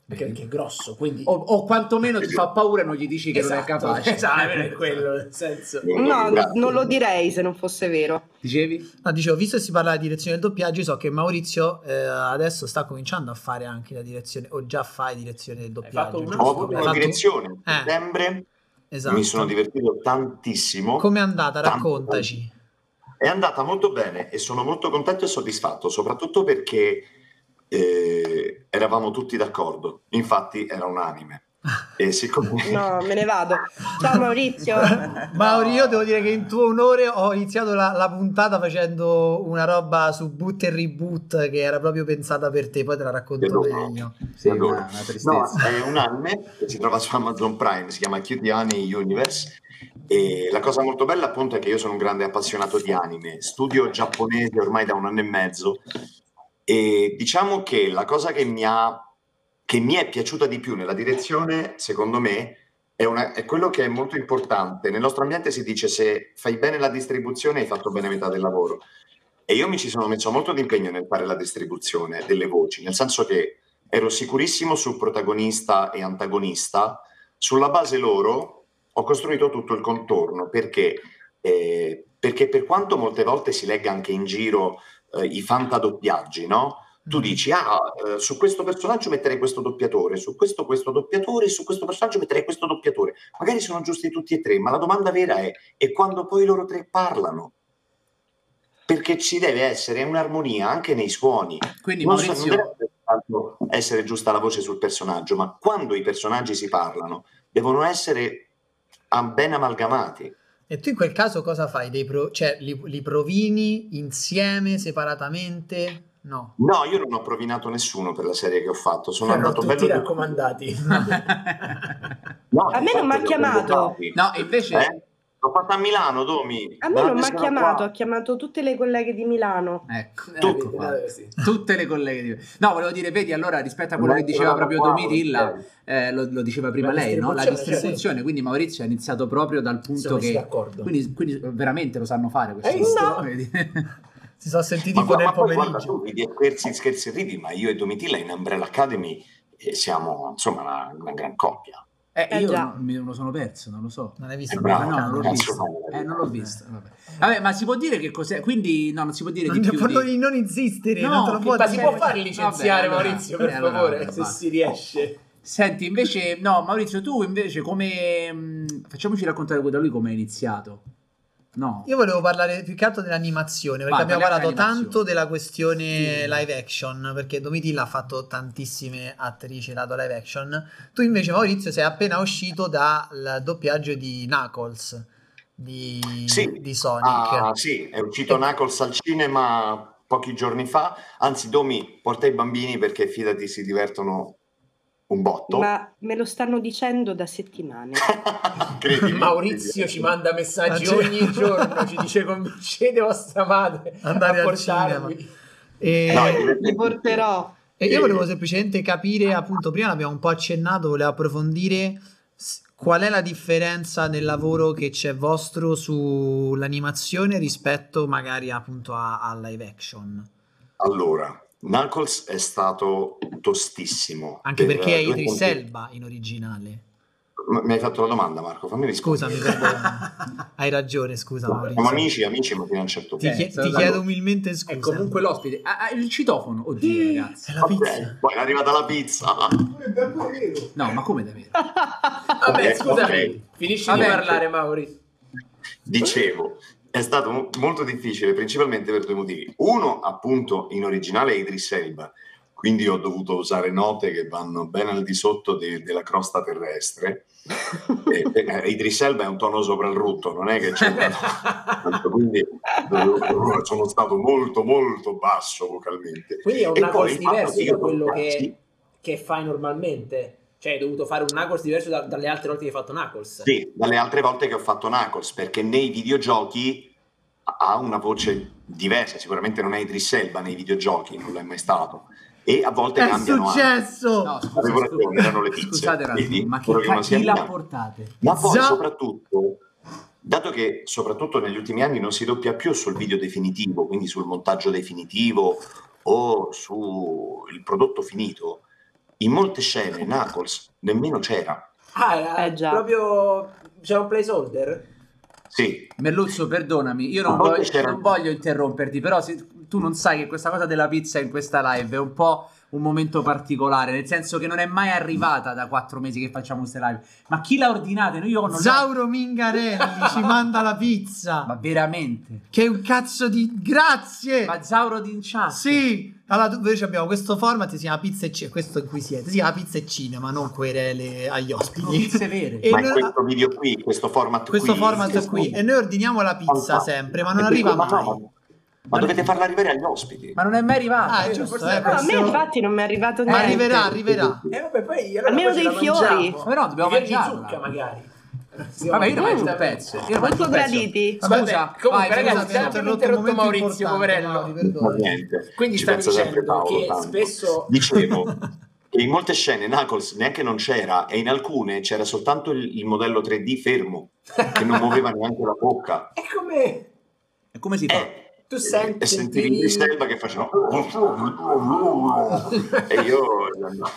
Perché, perché è grosso, quindi... O, o quantomeno ti fa paura e non gli dici che non è capace. Esatto, è quello, nel senso... No, Grazie. non lo direi se non fosse vero. Dicevi? No, dicevo, visto che si parla di direzione del doppiaggio, io so che Maurizio eh, adesso sta cominciando a fare anche la direzione, o già fai direzione del doppiaggio. fatto una- giusto? Ho avuto Hai una fatto- direzione a Eh. settembre, Esatto. mi sono divertito tantissimo. Com'è andata? Tanto, Raccontaci. È andata molto bene e sono molto contento e soddisfatto, soprattutto perché eh, eravamo tutti d'accordo. Infatti era unanime. E siccome... No, me ne vado. Ciao Maurizio. Mauri, io devo dire che in tuo onore ho iniziato la, la puntata facendo una roba su boot e reboot che era proprio pensata per te, poi te la racconto meglio. Sì, una, una No, è un anime che si trova su Amazon Prime, si chiama Cutie Honey Universe e la cosa molto bella appunto è che io sono un grande appassionato di anime, studio giapponese ormai da un anno e mezzo e diciamo che la cosa che mi ha che mi è piaciuta di più nella direzione, secondo me, è, una- è quello che è molto importante. Nel nostro ambiente si dice se fai bene la distribuzione hai fatto bene metà del lavoro. E io mi ci sono messo molto d'impegno nel fare la distribuzione delle voci, nel senso che ero sicurissimo su protagonista e antagonista. Sulla base loro ho costruito tutto il contorno perché, eh, perché per quanto molte volte si legga anche in giro eh, i fantadoppiaggi, no? Tu dici, ah, eh, su questo personaggio metterei questo doppiatore, su questo questo doppiatore, su questo personaggio metterei questo doppiatore. Magari sono giusti tutti e tre, ma la domanda vera è, e quando poi loro tre parlano? Perché ci deve essere un'armonia anche nei suoni. Quindi Non, so- non Maurizio, deve essere giusta la voce sul personaggio, ma quando i personaggi si parlano, devono essere ben amalgamati. E tu in quel caso cosa fai? Dei pro- cioè, li, li provini insieme, separatamente? No. No, io non ho provinato nessuno per la serie che ho fatto, sono Erano andato tutti bello raccomandati. No, A me non li ho chiamato. no, invece Eh? L'ho fatta a Milano, Domi. A me non mi ha Guarda, chiamato, qua. ha chiamato tutte le colleghe di Milano. ecco, Eh, ecco eh, sì. tutte le colleghe di... No, volevo dire, vedi, allora rispetto a quello che diceva proprio qua, Domitilla, eh, lo, lo diceva prima La lei, no? La distribuzione, distribuzione, quindi Maurizio ha iniziato proprio dal punto Siamo che... d'accordo. Quindi, quindi veramente lo sanno fare questo. Visto? No. Vedi? Si sono sentiti Ma, gua- nel guarda, pomeriggio. tu ridi e scherzi, scherzi ridi, ma io e Domitilla in Umbrella Academy eh, siamo insomma una, una gran coppia. Eh, Eh, io non, me lo sono perso, non lo so. Non hai È visto? Bravo, no, non l'ho visto. Eh, non l'ho visto. Vabbè. Vabbè, ma si può dire che cos'è? Quindi no, non si può dire Non, di più non, di... non insistere, No, non te lo può Ma si può fare licenziare Vabbè, allora- Maurizio, per eh, allora, favore, vabbè, se basta. si riesce. Senti, invece, no, Maurizio, tu invece come... mh, Facciamoci raccontare da lui come hai iniziato. No. Io volevo parlare più che altro dell'animazione, perché Vai, abbiamo parlato tanto della questione Sì. live action, perché Domitilla ha fatto tantissime attrici lato live action. Tu invece, Maurizio, sei appena uscito dal doppiaggio di Knuckles di, Sì. di Sonic. Ah, sì, è uscito Knuckles al cinema pochi giorni fa. Anzi, Domi, porta i bambini perché fidati si divertono un botto. Ma me lo stanno dicendo da settimane. Credimi. Maurizio ci manda messaggi Ah, ogni giorno, ci dice convincete vostra madre Andare a al portarmi. E, No, è divertente. Li porterò. e io volevo semplicemente capire, appunto, prima l'abbiamo un po' accennato, volevo approfondire qual è la differenza nel lavoro che c'è vostro sull'animazione rispetto magari appunto a, a live action. Allora, Knuckles è stato tostissimo. Anche per perché è Idris. Elba in originale. Ma- Mi hai fatto la domanda, Marco? Fammi rispondere. Scusami, perdono. hai ragione, scusa Siamo amici, amici, ma fino a un certo Ti, punto. chie- Eh, ti sì, chiedo allora. umilmente È scusa. comunque l'ospite. Ah, ah, il citofono. Oddio, ragazzi. È la pizza. Ok, poi è arrivata la pizza. No, ma come davvero? Vabbè, Ok, scusami, ok. finisci Vabbè. di parlare Mauri. Dicevo, è stato mo- molto difficile, principalmente per due motivi. Uno, appunto, in originale è Idris Elba, quindi ho dovuto usare note che vanno ben al di sotto de- della crosta terrestre. E, e- Idris Elba è un tono sopra il rutto, non è che c'è una... quindi sono stato molto molto basso vocalmente. Quindi è un poi Knuckles il fatto diverso che io da quello che, che fai normalmente. Cioè, hai dovuto fare un Knuckles diverso da- dalle altre volte che hai fatto Knuckles. Sì, dalle altre volte che ho fatto Knuckles, perché nei videogiochi ha una voce diversa, sicuramente non è Idris Elba nei videogiochi, non l'è mai stato, e a volte È cambiano anche. successo! No, scusa, scusa. ragione, erano le pizze, Scusate vedi? ma che che chi l'ha portate? Ma poi Za- soprattutto, dato che soprattutto negli ultimi anni non si doppia più sul video definitivo, quindi sul montaggio definitivo o sul prodotto finito, in molte scene Knuckles nemmeno c'era. Ah, era Eh, già. proprio... C'era un placeholder? Sì, Merluzzo, perdonami, io non, voglio, non voglio interromperti, però se- tu non sai che questa cosa della pizza in questa live è un po' un momento particolare, nel senso che non è mai arrivata da quattro mesi che facciamo queste live. Ma chi l'ha ordinata? Io non l'ho... Zauro Mingarelli ci manda la pizza. Ma veramente? Che è un cazzo di... Grazie! Ma Zauro Dinciassi? Sì, Allora, tu- invece abbiamo questo format, si chiama Pizza e Cinema, questo in cui siete, si chiama Pizza e Cinema, non querele agli ospiti. Pizze vere. E Ma in noi- questo video qui, questo format questo qui, format questo- qui, e noi ordiniamo la pizza Fantastico. sempre, ma non E arriva mai. ma no, ma dovete farla arrivare agli ospiti. Ma non è mai arrivato. Ah, è Eh, giusto, forse eh, è- No, a me Questo- infatti non mi è arrivato Ma niente. arriverà, arriverà. E vabbè, poi allora Almeno dei fiori. Ma no, dobbiamo mangiarla. zucca magari. Vabbè, io ne mangio un pezzo. Io Molto un pezzo. graditi. Vabbè, Scusa, vai, comunque, vai, ragazzi, scusa, abbiamo interrotto Maurizio, poverello. Ma perdona. niente. Quindi ci stavi dicendo Paolo, che tanto. spesso- Dicevo che in molte scene Knuckles neanche non c'era e in alcune c'era soltanto il, il modello 3D fermo che non muoveva neanche la bocca. È come E come si fa? Eh, tu senti e sentivi Idris Elba che facevano e io gli andavo,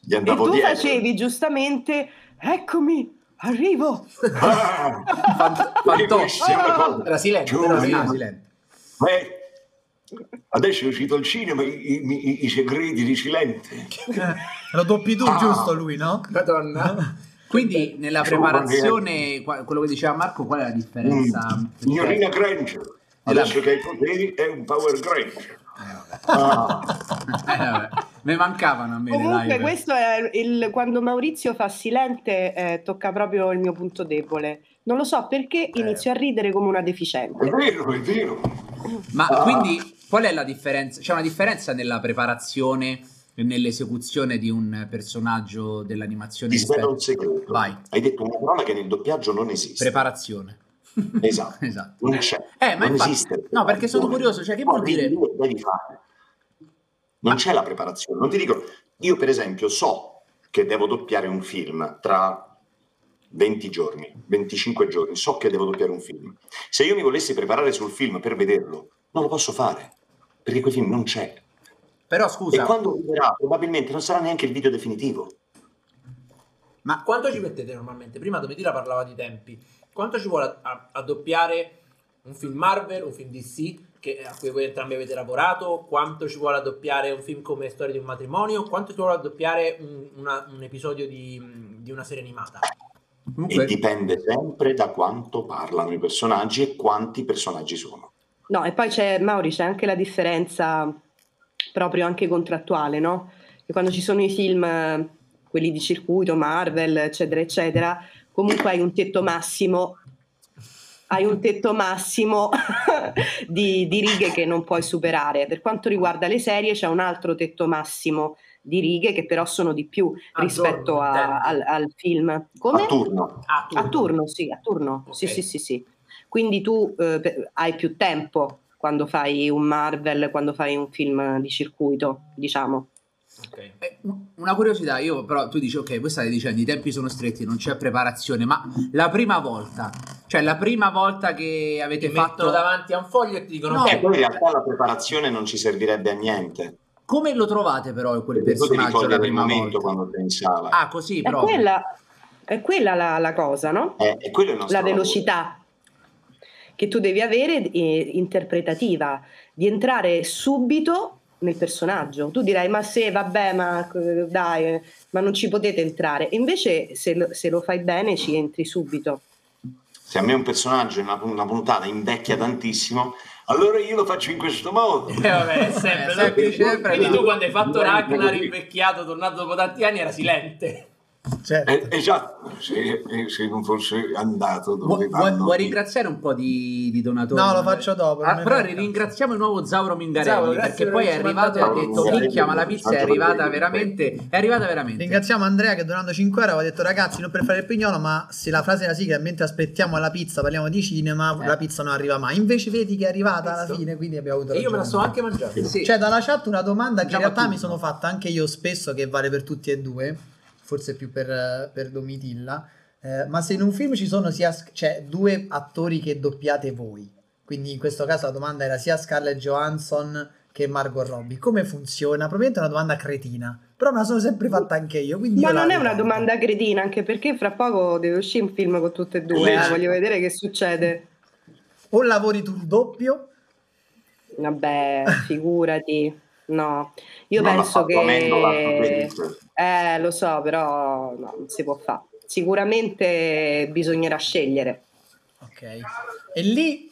gli E andavo tu dietro. facevi giustamente, eccomi, arrivo. Ah, Fantostico. cosa. Era silente. Beh, adesso è uscito il cinema, i, i- i segreti di Silente. Eh, lo doppi tu, Ah. giusto lui, no? Madonna. Quindi nella preparazione, qua- quello che diceva Marco, qual è la differenza? Mm. Signorina Granger, adesso che hai i poteri è un Power Granger. Ah, Eh, vabbè. Me mancavano a me Comunque live. questo è il, quando Maurizio fa silente eh, tocca proprio il mio punto debole. Non lo so perché inizio a ridere come una è deficiente. vero, è vero. Ma Ah. quindi qual è la differenza? C'è una differenza nella preparazione e nell'esecuzione di un personaggio dell'animazione Ti svelo rispetto un segreto. Vai. Hai detto una parola che nel doppiaggio non esiste. preparazione. Esatto. Esatto. Non c'è. Eh, ma non infatti- esiste. no, perché sono curioso, cioè, che No, vuol dire- devi- fare. Non c'è la preparazione. Non ti dico, io per esempio so che devo doppiare un film tra 20 giorni, 25 giorni, so che devo doppiare un film. Se io mi volessi preparare sul film per vederlo, non lo posso fare, perché quel film non c'è. Però E scusa, quando arriverà, probabilmente non sarà neanche il video definitivo. Ma quanto ci mettete normalmente? Prima Domitila parlava di tempi. Quanto ci vuole a, a- a doppiare un film Marvel, un film DC che, a cui voi entrambi avete lavorato? Quanto ci vuole a doppiare un film come Storia di un matrimonio? Quanto ci vuole a doppiare un, una- un episodio di, di una serie animata? E comunque, dipende sempre da quanto parlano i personaggi e quanti personaggi sono. No, e poi c'è, Mauri, c'è anche la differenza proprio anche contrattuale, no? Che quando ci sono i film, eh, quelli di circuito, Marvel, eccetera, eccetera, comunque hai un tetto massimo, hai un tetto massimo di, di righe che non puoi superare. Per quanto riguarda le serie c'è un altro tetto massimo di righe che però sono di più A rispetto giorno, a- intendi? al, al film. Come? A turno. Ah, A turno, sì, a turno. Ok. Sì, sì, sì, sì. Quindi tu eh, hai più tempo quando fai un Marvel, quando fai un film di circuito, diciamo. Ok. eh, una curiosità, io però tu dici ok, voi state dicendo i tempi sono stretti, non c'è preparazione, ma la prima volta, cioè la prima volta che avete Ti fatto davanti a un foglio e ti dicono No, "Ok, E poi in realtà la preparazione non ci servirebbe a niente. come lo trovate però quel Perché personaggio la prima momento volta? quando sei in sala. Ah, così È proprio. quella, è quella la, la cosa, no? Eh, quello è nostro La lavoro. velocità che tu devi avere eh, interpretativa, di entrare subito nel personaggio. Tu dirai, ma se, vabbè, ma eh, dai, eh, ma non ci potete entrare. Invece, se lo, se lo fai bene, ci entri subito. Se a me un personaggio in una, una puntata invecchia tantissimo, allora io lo faccio in questo modo. Eh, vabbè, sempre, Eh, sempre, sempre Quindi tu quando hai fatto Ragnar invecchiato, tornato dopo tanti anni, era silente. Certo. Eh, esatto, se, eh, se non fosse andato dove Vuoi, vuoi- vanno- vuoi ringraziare un po' di, di donatori? No, lo faccio dopo, Ah, però ringraziamo il nuovo Zauro Mingarelli Zauro, perché per poi è arrivato e ha detto minchia ma la pizza è arrivata veramente è arrivata veramente Ringraziamo Andrea che donando 5 euro aveva detto ragazzi non per fare il pignolo ma se la frase della sigla è mentre aspettiamo la pizza parliamo di cinema Eh. la pizza non arriva mai invece vedi che è arrivata alla fine quindi abbiamo avuto E io me la sto anche mangiando. Sì. C'è dalla chat una domanda che in realtà mi sono fatta anche io spesso, che vale per tutti e due, forse più per, per Domitilla. Eh, ma se in un film ci sono sia, cioè, due attori che doppiate voi, quindi in questo caso la domanda era sia Scarlett Johansson che Margot Robbie, come funziona? Probabilmente è una domanda cretina, però me la sono sempre fatta anche io. Quindi Ma non è una domanda cretina, anche perché fra poco deve uscire un film con tutte e due. Eh, voglio vedere che succede. O lavori tu il doppio, Vabbè, figurati. No, io Non penso che... Eh, lo so, però no, non si può fare. Sicuramente bisognerà scegliere. ok, e lì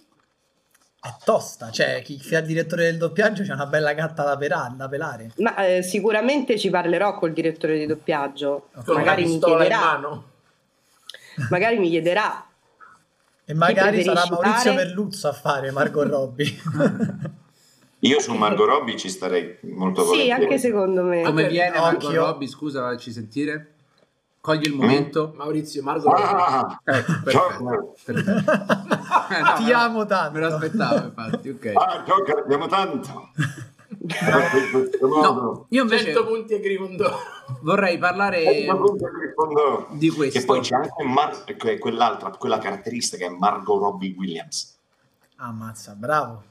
è tosta. Cioè, chi fa il direttore del doppiaggio c'è una bella gatta da, pera- da pelare. Ma eh, sicuramente ci parlerò col direttore di doppiaggio. Una Magari mi chiederà. Magari mi chiederà. E magari sarà Maurizio fare? Merluzzo a fare Margot Robbie. Io su Margot Robbie ci starei molto Sì, volentieri. anche secondo me. Come viene Margot Occhio. Robbie? Scusa, facci sentire. Cogli il momento. Maurizio, Margot Ah, Ecco, Joker, perfetto. Eh, no, Ti lo- amo tanto. Me lo aspettavo, infatti, ok. ah, Joker, abbiamo tanto. In questo modo. No, io invece 100 punti a Gryffindor. vorrei parlare di questo. E poi c'è anche Mar- que- quell'altra, quella caratteristica è Margot Robbie Williams. Ammazza, bravo.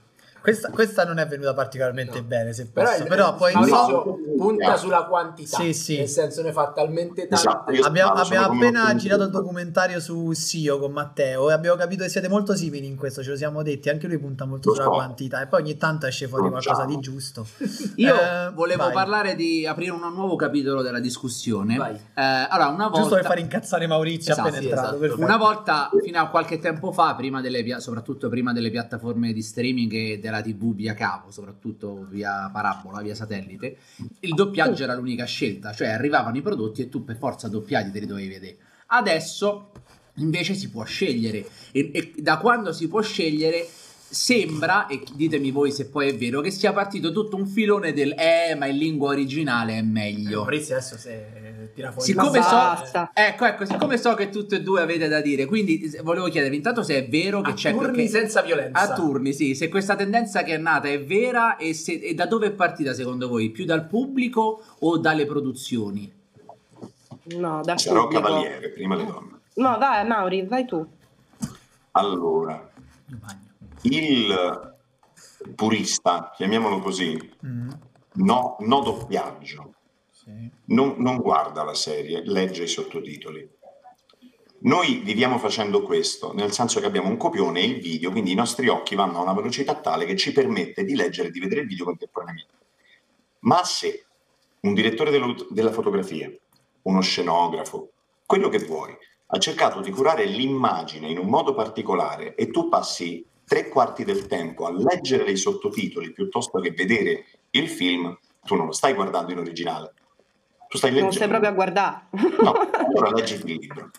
Questa, questa non è venuta particolarmente No. bene, se Però, posso. il- Però, poi Maurizio so- punta sulla quantità. Sì, sì. Nel senso ne fa talmente tante. Esatto, abbiamo, abbiamo appena girato il documentario su SEO con Matteo e abbiamo capito che siete molto simili in questo, ce lo siamo detti. Anche lui punta molto Lo sulla so. quantità e poi ogni tanto esce fuori qualcosa di giusto. Io Eh, volevo vai. parlare di aprire un nuovo capitolo della discussione. Eh, allora, una volta Giusto per fare incazzare Maurizio Esatto, appena sì, entrato. esatto. Una volta, fino a qualche tempo fa, prima delle soprattutto prima delle piattaforme di streaming e della TV via cavo, soprattutto via parabola, via satellite, il doppiaggio era l'unica scelta, cioè arrivavano i prodotti e tu per forza doppiati te li dovevi vedere. Adesso invece si può scegliere e, e da quando si può scegliere sembra, e ditemi voi se poi è vero, che sia partito tutto un filone del eh ma in lingua originale è meglio. Maurizio adesso se tira fuori Siccome so, ecco, ecco, siccome so che tutte e due avete da dire, quindi volevo chiedervi intanto se è vero che a c'è turni che- senza violenza. a turni, sì, se questa tendenza che è nata è vera e, se- e da dove è partita secondo voi? Più dal pubblico o dalle produzioni? No, da Sarò pubblico. cavaliere, prima le donne. No, vai Mauri, vai tu. Allora, il purista, chiamiamolo così, Mm, no, no doppiaggio. Non, non guarda la serie, legge i sottotitoli. Noi viviamo facendo questo, nel senso che abbiamo un copione e il video, quindi i nostri occhi vanno a una velocità tale che ci permette di leggere e di vedere il video contemporaneamente. Ma se un direttore dello- della fotografia, uno scenografo, quello che vuoi, ha cercato di curare l'immagine in un modo particolare e tu passi tre quarti del tempo a leggere dei sottotitoli piuttosto che vedere il film, tu non lo stai guardando in originale. Tu stai Non leggendo. stai proprio a guardare. No, allora leggi il libro.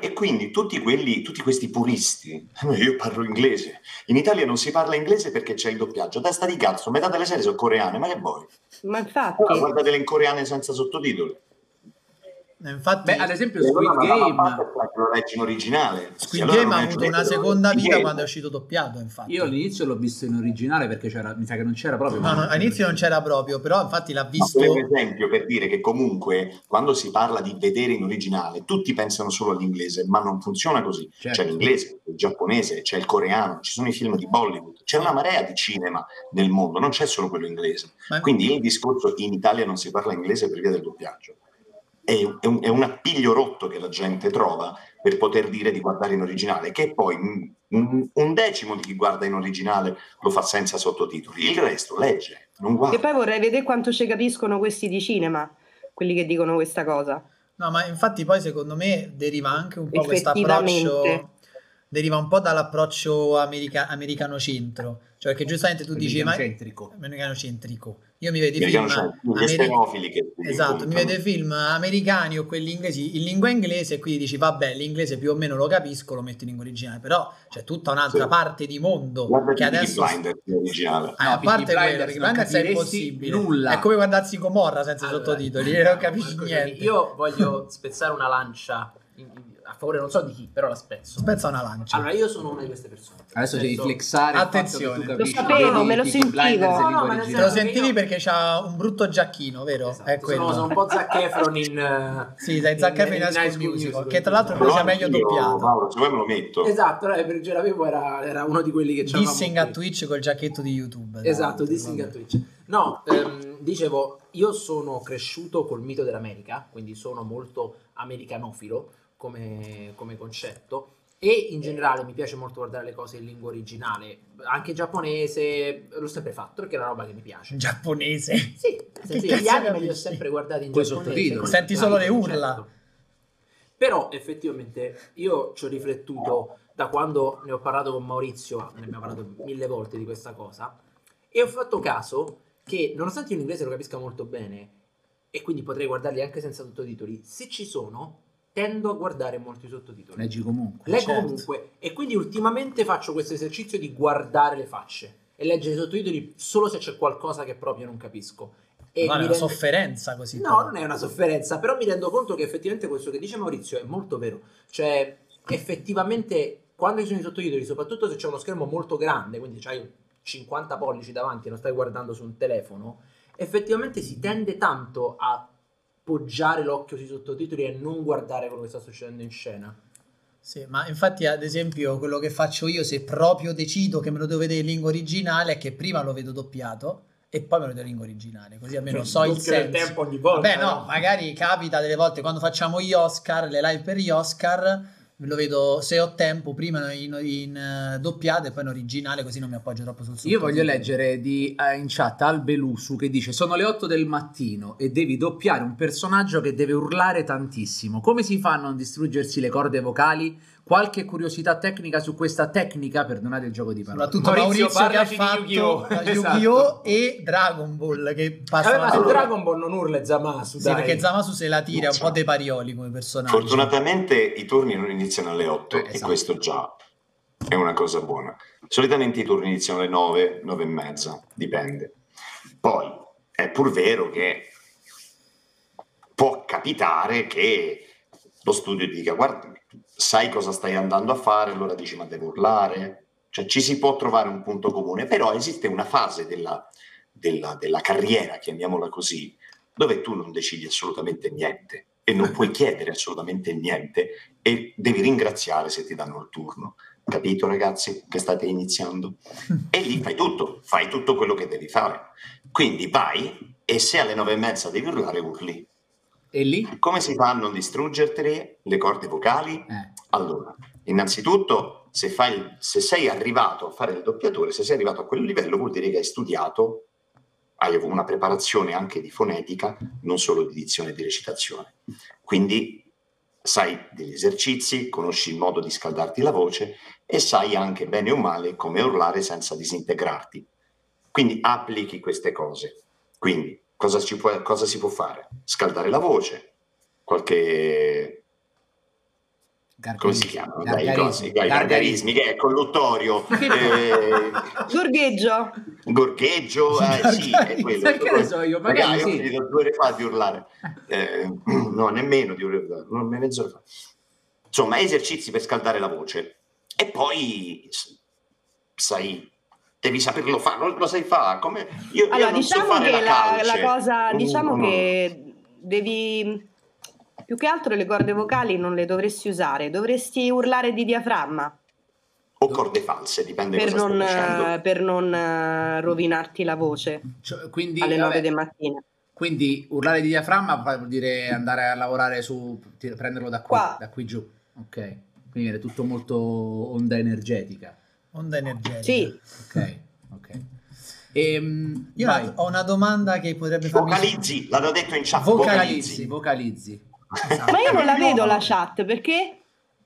E quindi tutti, quelli, tutti questi puristi, "Eh, io parlo inglese, in Italia non si parla inglese perché c'è il doppiaggio, testa di cazzo, metà delle serie sono coreane, ma che vuoi? Ma infatti, Allora guardatele in coreane senza sottotitoli. Infatti, Beh, ad esempio Squid Game, è che lo leggi in originale. Squid allora Game ha avuto una seconda vita quando è uscito doppiato, infatti. io all'inizio l'ho visto in originale perché c'era, mi sa che non c'era proprio. No, no, all'inizio non c'era proprio, però infatti l'ha Ma visto... per esempio per dire che comunque quando si parla di vedere in originale tutti pensano solo all'inglese, ma non funziona così. Certo. C'è l'inglese, il giapponese, c'è il coreano, ci sono i film di Bollywood, c'è una marea di cinema nel mondo, non c'è solo quello inglese. Ma- Quindi il discorso in Italia non si parla inglese per via del doppiaggio. È, è un, è un appiglio rotto che la gente trova per poter dire di guardare in originale, che poi un decimo di chi guarda in originale lo fa senza sottotitoli, il resto legge, non e guarda. poi vorrei vedere quanto ci capiscono questi di cinema, quelli che dicono questa cosa. No, ma infatti poi secondo me deriva anche un po' questo approccio, deriva un po' dall'approccio america- americano-centro, cioè che giustamente tu dici. Americano-centrico. Io mi vedo i film... Ameri- che Esatto, mi vedo i film americani o quelli inglesi in lingua inglese e quindi dici vabbè l'inglese più o meno lo capisco, lo metto in lingua originale, però c'è tutta un'altra Sì. parte di mondo Guarda che adesso... Blinders in originale. Ah, No, a parte quello, Blinders è impossibile. nulla. È come guardarsi Gomorra senza Allora, sottotitoli, non capisci niente. Io voglio spezzare una lancia a favore non so di chi, però la spezzo. Spezza una lancia. Allora, io sono una di queste persone. Adesso devi flexare Attenzione. Lo sapevo, me lo sentivo. In No, no, originale. lo sentivi io- perché c'ha un brutto giacchino, vero? Esatto, È quello. Sono, sono un po' Zac Efron in... eh, Sì, dai Zac Efron in High School High School Musical, Musical. che tra l'altro Però sia meglio doppiato. Mauro, se vuoi me lo metto. Esatto, no, per Geravevo era, era uno di quelli che c'avevamo Dissing a. Twitch col giacchetto di YouTube. Esatto, dissing a. Twitch. No, ehm, dicevo, io sono cresciuto col mito dell'America, quindi sono molto americanofilo come, come concetto e in generale mi piace molto guardare le cose in lingua originale, anche giapponese, l'ho sempre fatto perché è una roba che mi piace. Giapponese. Sì, sì, sì, gli anime li ho sempre guardati in Coi giapponese. Senti solo le urla. certo. Però effettivamente io ci ho riflettuto da quando ne ho parlato con Maurizio, ne abbiamo parlato mille volte di questa cosa, e ho fatto caso che nonostante io l'inglese lo capisca molto bene, e quindi potrei guardarli anche senza sottotitoli, se ci sono, tendo a guardare molti sottotitoli. Leggi comunque. Leggo certo. comunque e quindi ultimamente faccio questo esercizio di guardare le facce e leggere i sottotitoli solo se c'è qualcosa che proprio non capisco. E Ma è una rende- sofferenza così. No, non è una sofferenza, però mi rendo conto che effettivamente questo che dice Maurizio è molto vero. Cioè, effettivamente, quando ci sono i sottotitoli, soprattutto se c'è uno schermo molto grande, quindi c'hai 50 pollici davanti e non stai guardando su un telefono, effettivamente si tende tanto a poggiare l'occhio sui sottotitoli e non guardare quello che sta succedendo in scena. Sì, ma infatti ad esempio quello che faccio io se proprio decido che me lo devo vedere in lingua originale è che prima lo vedo doppiato e poi me lo vedo in lingua originale, così almeno Cioè, so il senso. tempo ogni volta. Beh no, eh. magari capita delle volte quando facciamo gli Oscar, le live per gli Oscar, lo vedo se ho tempo prima in, in, eh, doppiato e poi in originale così non mi appoggio troppo sul Io voglio sottotitolo. leggere di, eh, in chat Albelusu che dice sono le 8 del mattino e devi doppiare un personaggio che deve urlare tantissimo. Come si fa a non distruggersi le corde vocali? Qualche curiosità tecnica su questa tecnica? Perdonate il gioco di parole. Soprattutto Maurizio, che ha fatto Yu-Gi-Oh! Esatto. Yu-Gi-Oh! e Dragon Ball che Vabbè, passano ma su Allora- Dragon Ball non urla Zamasu, Sì, dai. perché Zamasu se la tira un po' dei parioli come personaggio. Fortunatamente i turni non iniziano alle 8 Eh, e esatto. questo già è una cosa buona. Solitamente i turni iniziano alle 9, 9 e mezza, dipende. Poi è pur vero che può capitare che lo studio dica guarda, sai cosa stai andando a fare, allora dici ma devo urlare. Cioè ci si può trovare un punto comune, però esiste una fase della, della- della carriera, chiamiamola così, dove tu non decidi assolutamente niente e non puoi chiedere assolutamente niente e devi ringraziare se ti danno il turno. Capito ragazzi che state iniziando? E lì fai tutto, fai tutto quello che devi fare. Quindi vai e se alle nove e mezza devi urlare, urli. E lì? Come si fa a non distruggerti le corde vocali? Eh. Allora, innanzitutto, se, fai se sei arrivato a fare il doppiatore, se sei arrivato a quel livello, vuol dire che hai studiato, hai una preparazione anche di fonetica, non solo di dizione e di recitazione. Quindi sai degli esercizi, conosci il modo di scaldarti la voce e sai anche bene o male come urlare senza disintegrarti. Quindi applichi queste cose. Quindi cosa, ci può- cosa si può fare? Scaldare la voce, qualche come si chiamano? Dai, i cosi, i gargarismi, che è colluttorio, eh, Gorgheggio. gorgheggio, eh, sì, è quello. Che ne so io, magari io sì. do due ore fa di urlare, Eh, no, nemmeno di urlare, non me mezz'ora fa. Insomma, esercizi per scaldare la voce e poi sai, devi saperlo fare, non lo sai fare, come io, io Allora, so diciamo fare che la la, cosa, Mm, diciamo no. che devi più che altro le corde vocali non le dovresti usare, dovresti urlare di diaframma O corde false, dipende per cosa non, eh, per non eh, rovinarti la voce Cioè, quindi, alle 9 vabbè, del mattino. quindi urlare di diaframma vuol dire andare a lavorare su prenderlo da qui, Qua. da qui giù. Ok. Quindi viene tutto molto onda energetica. Onda energetica. Sì, Ok, ok. Ehm, Io vai. ho una domanda che potrebbe farmi... Vocalizzi, l'hanno detto in chat, vocalizzi, vocalizzi. vocalizzi. Esatto. ma io non la vedo la chat perché?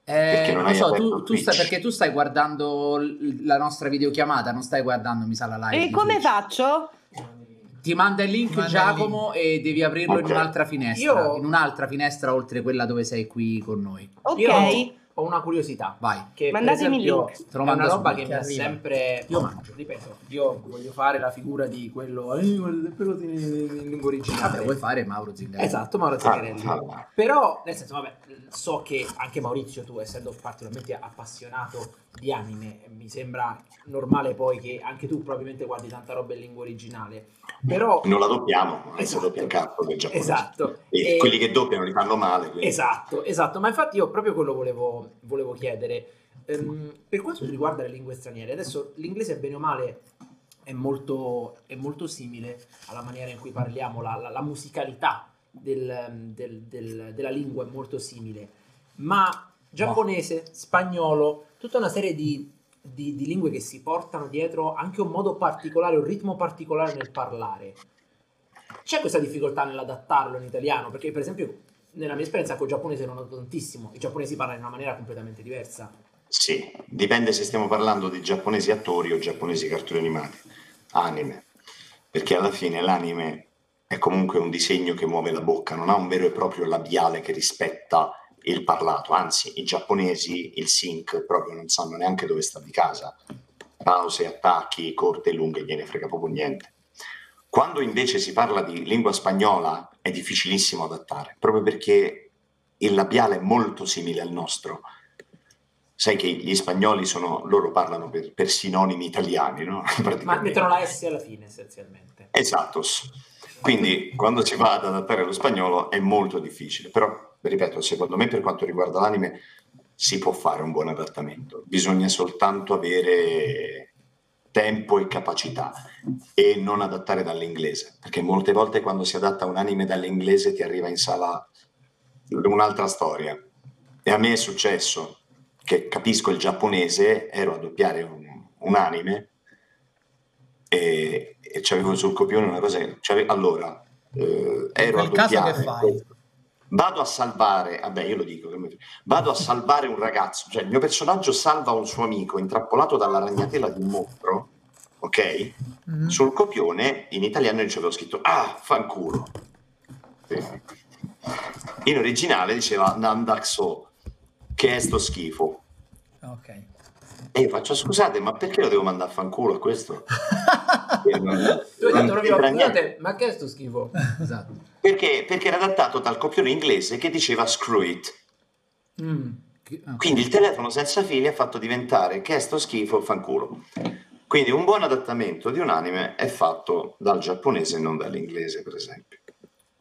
Eh, non non lo so, tu, tu stai, perché tu stai guardando l- la nostra videochiamata, non stai guardando, mi sa, la live. E come Twitch. faccio? Ti manda il link Manda il Giacomo e devi aprirlo in Ok. un'altra finestra, Io- in un'altra finestra oltre quella dove sei qui con noi. Ok, Io ho una curiosità. Vai. Che Mandatemi esempio il link. È una roba subito, che mi ha arriva. sempre Io mangio. ripeto io voglio fare la figura di quello eh, quello in, in lingua originale Vabbè, vuoi fare Mauro Zingaretti? esatto Mauro Ah, Zaccarelli ah, però nel senso vabbè so che anche Maurizio tu essendo particolarmente appassionato di anime mi sembra normale poi che anche tu probabilmente guardi tanta roba in lingua originale però Non la doppiamo, Esatto. doppia il capo del giapponese. esatto E E- quelli che doppiano li fanno male. quindi- Esatto, esatto, ma infatti io proprio quello volevo, volevo chiedere. Ehm, per quanto riguarda le lingue straniere, adesso l'inglese bene o male è molto, è molto simile alla maniera in cui parliamo, la, la- la musicalità del- del- del- della lingua è molto simile, ma giapponese, spagnolo, tutta una serie di, di- di lingue che si portano dietro anche un modo particolare, un ritmo particolare nel parlare. C'è questa difficoltà nell'adattarlo in italiano? Perché, per esempio, nella mia esperienza col giapponese non ho tantissimo. I giapponesi parlano in una maniera completamente diversa. Sì, dipende se stiamo parlando di giapponesi attori o giapponesi cartoni animati, anime, perché alla fine l'anime è comunque un disegno che muove la bocca, non ha un vero e proprio labiale che rispetta il parlato, anzi i giapponesi il sync proprio non sanno neanche dove sta di casa, pause, attacchi, corte e lunghe, gliene frega proprio niente. Quando invece si parla di lingua spagnola è difficilissimo adattare, proprio perché il labiale è molto simile al nostro. Sai che gli spagnoli sono, loro parlano per, per sinonimi italiani, no? Ma mettono la S alla fine essenzialmente. Esatto. Quindi quando si va ad adattare lo spagnolo è molto difficile, però ripeto, secondo me per quanto riguarda l'anime si può fare un buon adattamento, bisogna soltanto avere tempo e capacità e non adattare dall'inglese, perché molte volte quando si adatta un anime dall'inglese ti arriva in sala un'altra storia. E a me è successo che capisco il giapponese, ero a doppiare un, un anime e, e c'avevo sul copione una cosa che... Allora, eh, ero a doppiare... Vado a salvare, vabbè io lo dico, vado a salvare un ragazzo, cioè il mio personaggio salva un suo amico intrappolato dalla ragnatela di un mostro, ok? Mm-hmm. Sul copione in italiano io ci avevo scritto, ah, fanculo. In originale diceva Nandaxo, che è sto schifo. Ok. E io faccio, scusate, ma perché lo devo mandare a fanculo a questo? non, tu hai detto proprio, ma che è sto schifo? esatto. Perché, perché era adattato dal copione inglese che diceva screw it. Mm. Okay. Quindi il telefono senza fili ha fatto diventare che è sto schifo, fanculo. Quindi un buon adattamento di un anime è fatto dal giapponese e non dall'inglese, per esempio.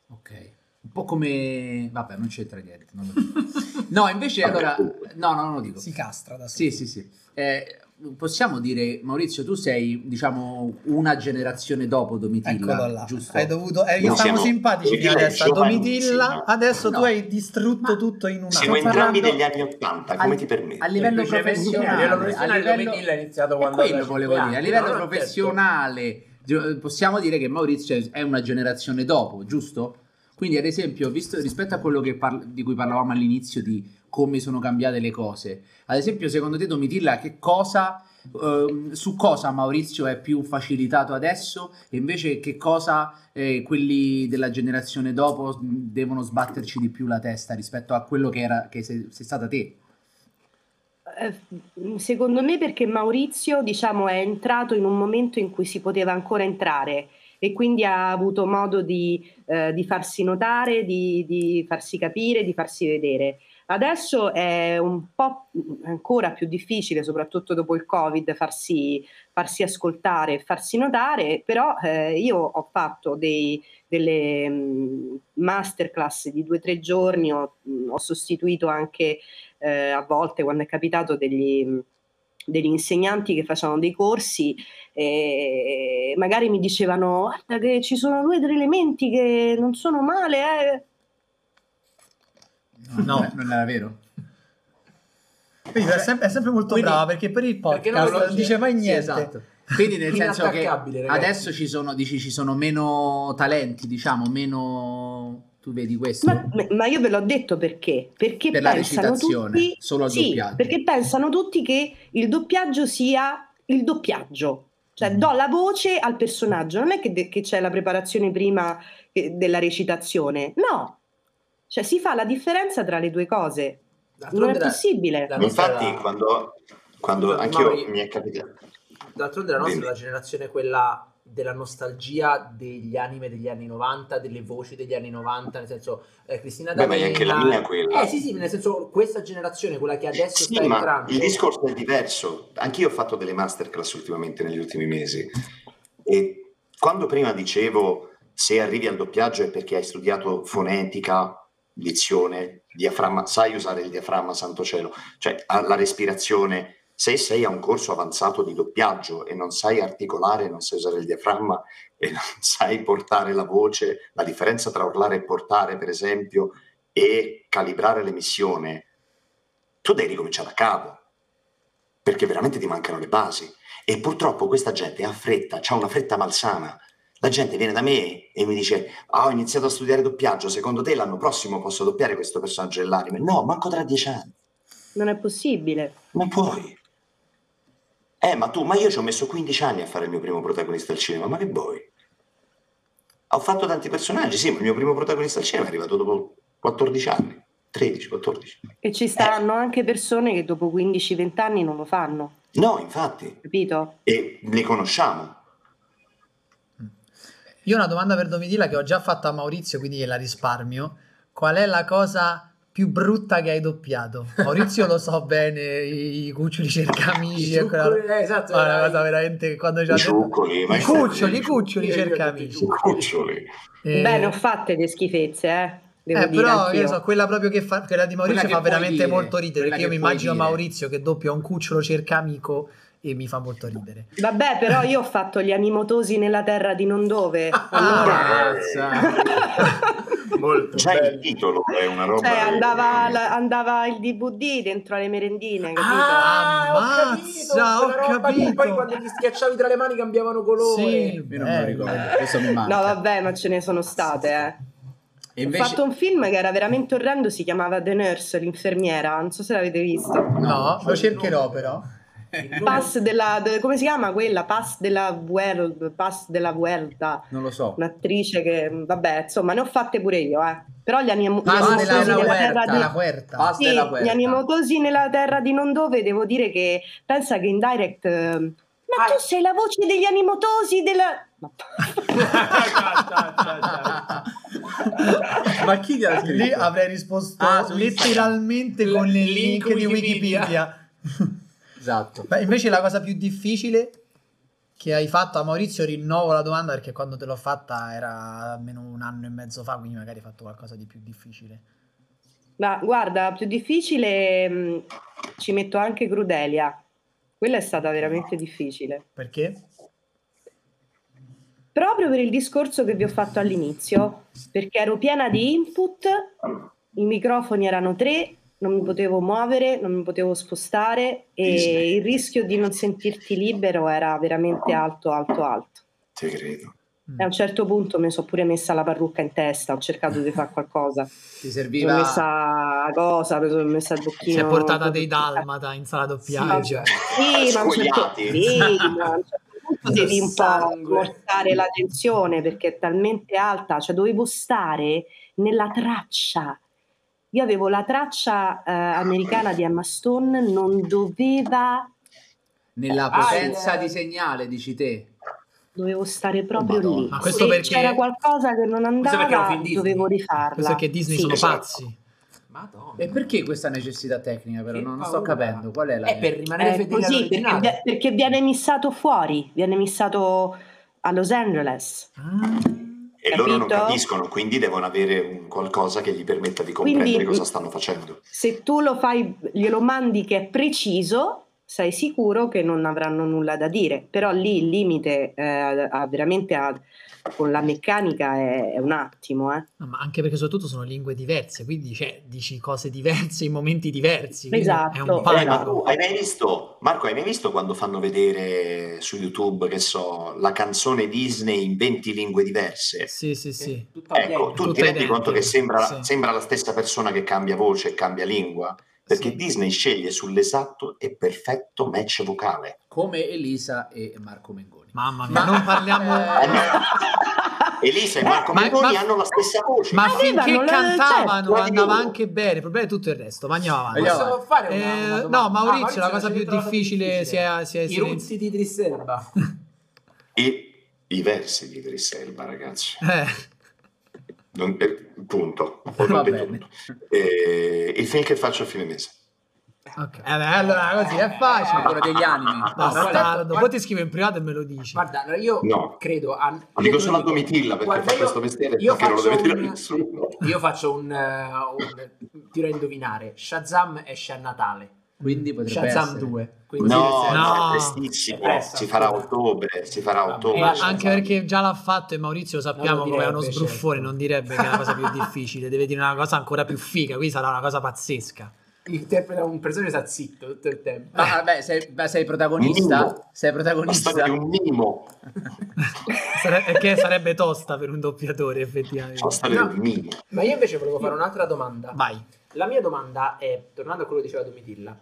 Ok. Un po' come... Vabbè, non c'entra niente. Non no, invece Vabbè, allora... No, no, non lo dico. Si castra da solo. Sì, sì, sì. Eh, possiamo dire, Maurizio, tu sei, diciamo, una generazione dopo Domitilla, giusto? Hai dovuto, eh, io siamo simpatici fino adesso a Domitilla, adesso no. tu hai distrutto Ma tutto in un anno. Siamo entrambi degli anni Ottanta, come ti permetti? A livello professionale, a livello, Domitilla è iniziato quando... quello volevo dire, a livello professionale possiamo dire che Maurizio è una generazione dopo, giusto? Quindi, ad esempio, visto rispetto a quello parla, di cui parlavamo all'inizio di come sono cambiate le cose, ad esempio, secondo te, Domitilla, che cosa, eh, su cosa Maurizio è più facilitato adesso e invece che cosa eh, quelli della generazione dopo devono sbatterci di più la testa rispetto a quello che, era, che sei, sei stata te? Eh, secondo me perché Maurizio diciamo, è entrato in un momento in cui si poteva ancora entrare e quindi ha avuto modo di, eh, di farsi notare, di, di, farsi capire, di farsi vedere. Adesso è un po' ancora più difficile, soprattutto dopo il Covid, farsi, farsi ascoltare, farsi notare, però eh, io ho fatto dei, delle um, masterclass di due o tre giorni, ho, ho sostituito anche eh, a volte quando è capitato degli degli insegnanti che facevano dei corsi e magari mi dicevano guarda che ci sono due o tre elementi che non sono male eh. no, no. non era vero quindi è sempre, è sempre molto quindi, brava perché per il podcast non, non dice mai niente sì, esatto. quindi nel senso che ragazzi. adesso ci sono, dici, ci sono meno talenti diciamo meno tu vedi questo? Ma, ma, io ve l'ho detto perché. Perché per pensano tutti, solo al sì, doppiaggio. Perché pensano tutti che il doppiaggio sia il doppiaggio. Cioè, mm. do la voce al personaggio, non è che, de- che c'è la preparazione prima della recitazione, no. Cioè, si fa la differenza tra le due cose. Non è possibile. La, Infatti, la... quando, quando anch'io mi è capitato. D'altronde la nostra è la generazione quella della nostalgia degli anime degli anni 90, delle voci degli anni 90, nel senso eh, Cristina D'Avena... Beh, ma è anche la mia quella. Eh sì, sì, nel senso questa generazione, quella che adesso sì, sta entrando... il discorso è diverso. Anch'io ho fatto delle masterclass ultimamente negli ultimi mesi e quando prima dicevo se arrivi al doppiaggio è perché hai studiato fonetica, dizione, diaframma, sai usare il diaframma, santo cielo, cioè la respirazione se sei a un corso avanzato di doppiaggio e non sai articolare, non sai usare il diaframma e non sai portare la voce, la differenza tra urlare e portare, per esempio, e calibrare l'emissione, tu devi ricominciare da capo, perché veramente ti mancano le basi. E purtroppo questa gente ha fretta, ha una fretta malsana. La gente viene da me e mi dice: ah, Ho iniziato a studiare doppiaggio. Secondo te l'anno prossimo posso doppiare questo personaggio dell'anime? No, manco tra dieci anni. Non è possibile. Non puoi. Eh, ma tu, ma io ci ho messo 15 anni a fare il mio primo protagonista al cinema, ma che vuoi? Ho fatto tanti personaggi, sì, ma il mio primo protagonista al cinema è arrivato dopo 14 anni, 13, 14. E ci stanno anche persone che dopo 15-20 anni non lo fanno, No, infatti, capito? e li conosciamo. Io ho una domanda per Domitilla che ho già fatto a Maurizio, quindi gliela risparmio. Qual è la cosa più brutta che hai doppiato? Maurizio lo so bene, i, i cuccioli cercamici. quella- Eh, esatto, Ma è una cosa veramente che quando ci ha I detto... I cuccioli, i cuccioli Io- io- cercamici. I cuccioli. Eh, Beh, ne ho fatte le schifezze, eh. Devo eh, però anch'io. io so, quella proprio che fa, quella di Maurizio Quella fa veramente dire, molto ridere. Perché io mi immagino dire. Maurizio che doppia un cucciolo cercamico e mi fa molto ridere. Vabbè, però io ho fatto gli animotosi nella terra di non dove. Ah, Allora, Molto Già bello. il titolo è una roba... cioè, andava, la- andava il DVD dentro alle merendine, capito? Ah, ho Ammazza, capito, ho roba lì, capito. Poi quando ti schiacciavi tra le mani cambiavano colore. Sì, Io non me lo ricordo, questo mi manca. No, vabbè, ma ce ne sono state, eh. E Ho invece... fatto un film che era veramente orrendo, si chiamava The Nurse, l'infermiera, non so se l'avete visto. No, lo cercherò però. Pass della, de- come si chiama quella? Pass della Vuelta, Pass della Vuelta. Non lo so. Un'attrice che, vabbè, insomma, ne ho fatte pure io, eh. Però gli, anim- gli Ah, Pass della, terra di... la Huerta. Pass Sì, della gli animotosi nella terra di non dove, devo dire che pensa che in direct... eh, Ma Ah. tu sei la voce degli animotosi della... Ma- chi ti ha scritto? Lì avrei risposto Ah, letteralmente con il Link link di Wikipedia. Wikipedia. Esatto. Beh, invece la cosa più difficile che hai fatto a Maurizio, rinnovo la domanda perché quando te l'ho fatta era almeno un anno e mezzo fa, quindi magari hai fatto qualcosa di più difficile. Ma guarda, più difficile mh, ci metto anche Crudelia. Quella è stata veramente difficile. Perché? Proprio per il discorso che vi ho fatto all'inizio, perché ero piena di input, i microfoni erano tre, non mi potevo muovere, non mi potevo spostare e Disney. il rischio di non sentirti libero era veramente alto, alto, alto. Ti credo. Mm. E a un certo punto mi sono pure messa la parrucca in testa, ho cercato di fare qualcosa. Ti Mi sono serviva... messa la cosa, mi sono messa il bocchino. Si è portata dei dalmata in sala doppiaggio. Sì, ma a un certo, sì, ma a un certo punto devi un po' smorzare la tensione perché è talmente alta, cioè dovevo stare nella traccia. Io avevo la traccia eh, americana di Emma Stone, non doveva, Nella Ah, potenza il- di segnale, dici te. dovevo stare proprio Madonna. lì. Ma questo Se perché- c'era qualcosa che non andava, dovevo rifarla. Questo è che Disney Sì. sono Esatto. pazzi. Madonna. E perché questa necessità tecnica però? Che Non, non sto capendo. Qual è la... È per rimanere È fedeli così perché, perché viene missato fuori, viene missato a Los Angeles. E loro non Capito? capiscono, quindi devono avere un qualcosa che gli permetta di comprendere Quindi- cosa stanno facendo. Se tu lo fai, glielo mandi che è preciso, sei sicuro che non avranno nulla da dire. Però lì il limite eh, ha veramente ha- con la meccanica è, è un attimo. Eh. No, ma anche perché soprattutto sono lingue diverse, quindi cioè, dici cose diverse in momenti diversi. Esatto. È un Eh, ma panico. tu hai mai visto, Marco, hai mai visto quando fanno vedere su YouTube, che so, la canzone Disney in 20 lingue diverse? Sì, sì, sì. Ecco, tu ti rendi conto che sembra, sì. sembra la stessa persona che cambia voce e cambia lingua? Perché Sì. Disney sceglie sull'esatto e perfetto match vocale. Come Elisa e Marco Mengoni. Mamma mia, non parliamo... Eh, no. Elisa e Marco Ma- Mengoni ma- hanno la stessa voce. Ma Avevano finché cantavano certo. andava anche bene, il problema è tutto il resto, ma andiamo avanti. Possiamo fare una, Eh, una no, Maurizio, Ah, la cosa più trovato difficile si è- si è I ruzzi di Idris Elba. E i versi di Idris Elba, ragazzi. Eh, Non- eh, punto. Detto bene. tutto. Eh, il film che faccio a fine mese. ok. Eh, beh, allora così è facile. Quello degli animi. No, guarda, stardo. guarda- Poi ti scrivo in privato e me lo dici. Guarda, io No. credo... A, dico solo a. Domitilla perché Guarda, fa io- questo mestiere io perché non lo faccio deve dire un- nessuno. Io faccio un, eh, un tiro a indovinare. Shazam esce a Natale. Quindi potrebbe Shazam essere. 2. Quindi No, no. prestissimo. Presto, si farà ottobre. Si farà ottobre. Ma Eh, anche perché già l'ha fatto e Maurizio lo sappiamo come è uno sbruffone, certo. non direbbe che è la cosa più difficile, deve dire una cosa ancora più figa, qui sarà una cosa pazzesca. Interpreta un personaggio sta zitto tutto il tempo. Ma vabbè, sei, sei protagonista? Mimo. Sei protagonista? di un mimo. Sare- e che sarebbe tosta per un doppiatore, effettivamente. No. di un mimo. Ma io invece volevo fare un'altra domanda. Vai. La mia domanda è, tornando a quello che diceva Domitilla,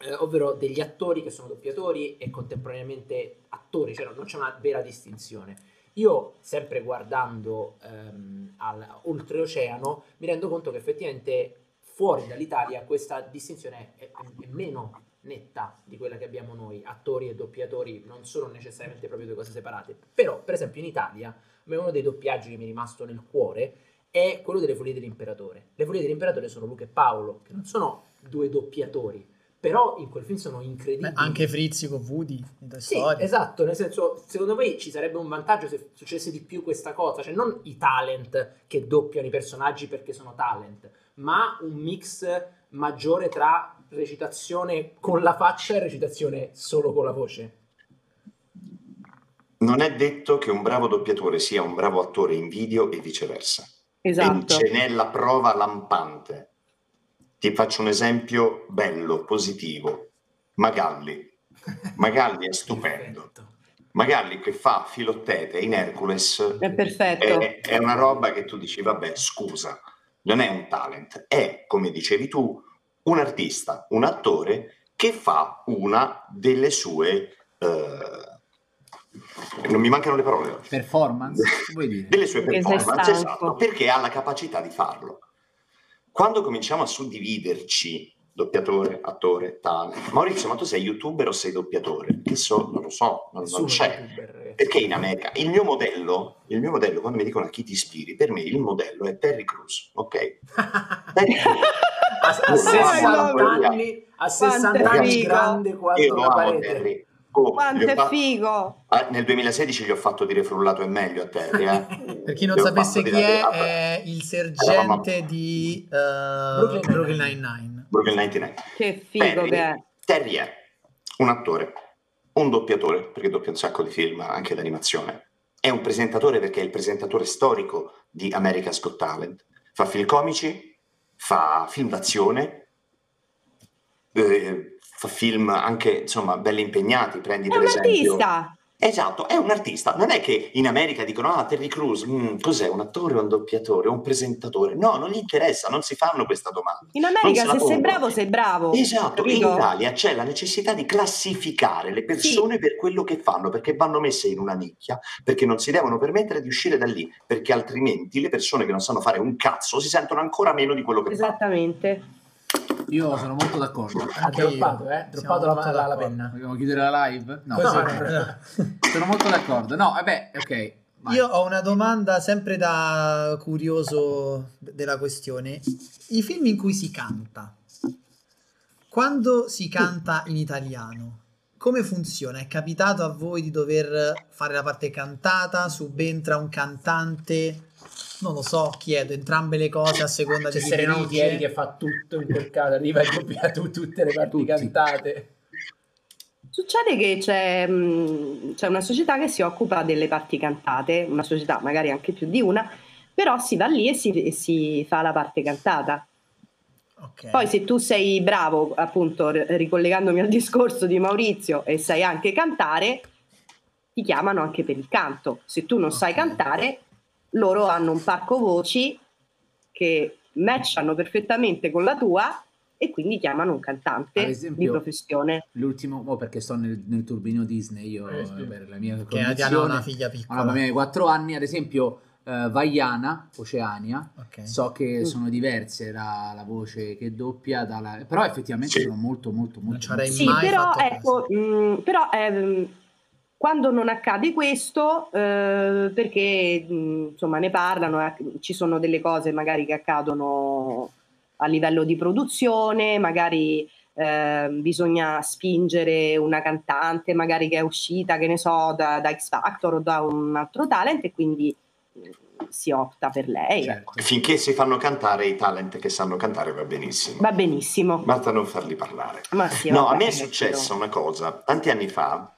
eh, ovvero degli attori che sono doppiatori e contemporaneamente attori, cioè non c'è una vera distinzione. Io, sempre guardando ehm, al, oltreoceano, mi rendo conto che effettivamente fuori dall'Italia questa distinzione è, è meno netta di quella che abbiamo noi. Attori e doppiatori non sono necessariamente proprio due cose separate. Però, per esempio, in Italia, uno dei doppiaggi che mi è rimasto nel cuore è quello delle Folie dell'Imperatore. Le Folie dell'Imperatore sono Luca e Paolo, che non sono due doppiatori, però in quel film sono incredibili. Beh, anche Frizzi con Woody in Sì, Story. esatto, nel senso, secondo me ci sarebbe un vantaggio se successe di più questa cosa, cioè non i talent che doppiano i personaggi perché sono talent, ma un mix maggiore tra recitazione con la faccia e recitazione solo con la voce. Non è detto che un bravo doppiatore sia un bravo attore in video e viceversa. Esatto. E ce n'è la prova lampante. Ti faccio un esempio bello, positivo. Magalli. Magalli è stupendo. Magalli che fa Filottete in Hercules È perfetto. è, è una roba che tu dici, vabbè, scusa, non è un talent, è, come dicevi tu, un artista, un attore che fa una delle sue... eh, non mi mancano le parole. Performance, vuoi dire? delle sue performance, esatto, perché ha la capacità di farlo. Quando cominciamo a suddividerci, doppiatore, attore, talent, Maurizio, ma tu sei youtuber o sei doppiatore? Che so, non lo so, non, non c'è. youtuber. Perché in America il mio modello, il mio modello, quando mi dicono a chi ti ispiri, per me il modello è Terry Crews, ok? Terry Crews. a, a Io lo 60 amo, anni, a 60 Quanto è anni grande quanto Io lo una amo parete. Terry. Oh, Quanto è fatto- figo! ah, nel 2016 gli ho fatto dire frullato è meglio a Terry, eh? Per chi non sapesse chi è, la- è il sergente di eh, Brooklyn Brooklyn Nine-Nine. Brooklyn 99. Che figo Terry, che è. Terry è un attore, un doppiatore, perché doppia un sacco di film anche d'animazione. È un presentatore perché è il presentatore storico di America's Got Talent. Fa film comici, fa film d'azione, eh, fa film anche insomma belli impegnati. Prendi È per un esempio. artista! Esatto, è un artista. Non è che in America dicono: Ah, Terry Crews, mm, cos'è un attore un doppiatore o un presentatore? No, non gli interessa, non si fanno questa domanda. In America se se sei bravo sei bravo. Esatto, in? Italia c'è la necessità di classificare le persone per quello che fanno, perché vanno messe in una nicchia, perché non si devono permettere di uscire da lì, perché altrimenti le persone che non sanno fare un cazzo si sentono ancora meno di quello che fanno. Esattamente. Io sono molto d'accordo. Ha Anche io. droppato, eh? Droppato la, la- la penna. Vogliamo chiudere la live? No, Così. sì. sono molto d'accordo. No, vabbè, ok. vai. Io ho una domanda sempre da curioso della questione. I film in cui si canta, quando si canta in italiano, come funziona? È capitato a voi di dover fare la parte cantata? Subentra un cantante? Non lo so, chiedo entrambe le cose a seconda C'è di chi Serena dirige. Autieri che fa tutto in quel caso, arriva e doppia tu- tutte le parti Tutti. cantate. Succede che c'è, mh, c'è una società che si occupa delle parti cantate, una società magari anche più di una, però si va lì e si, e si fa la parte cantata. Ok. Poi se tu sei bravo, appunto, ri- ricollegandomi al discorso di Maurizio, e sai anche cantare, ti chiamano anche per il canto. Se tu non sai Ok. cantare, loro hanno un parco voci che matchano perfettamente con la tua e quindi chiamano un cantante esempio- di professione. L'ultimo, oh, perché sto nel, nel turbino Disney, io Eh, sì. per la mia che condizione. Diana ha una figlia piccola. bambina di 4 anni, ad esempio eh, Vaiana, Oceania, Ok. so che Mm. sono diverse la, la voce che doppia, dalla- però effettivamente Sì. sono molto molto molto... ci avrei molto- Sì, mai però fatto ecco, mh, però ehm, quando non accade questo, eh, perché mh, insomma ne parlano, eh, ci sono delle cose magari che accadono a livello di produzione, magari ehm, bisogna spingere una cantante, magari che è uscita, che ne so, da, da X Factor o da un altro talent e quindi mh, si opta per lei. Certo. Finché si fanno cantare i talent che sanno cantare va benissimo. Va benissimo. Basta non farli parlare. Ma sì, No, a me è successa una cosa, tanti anni fa, eh,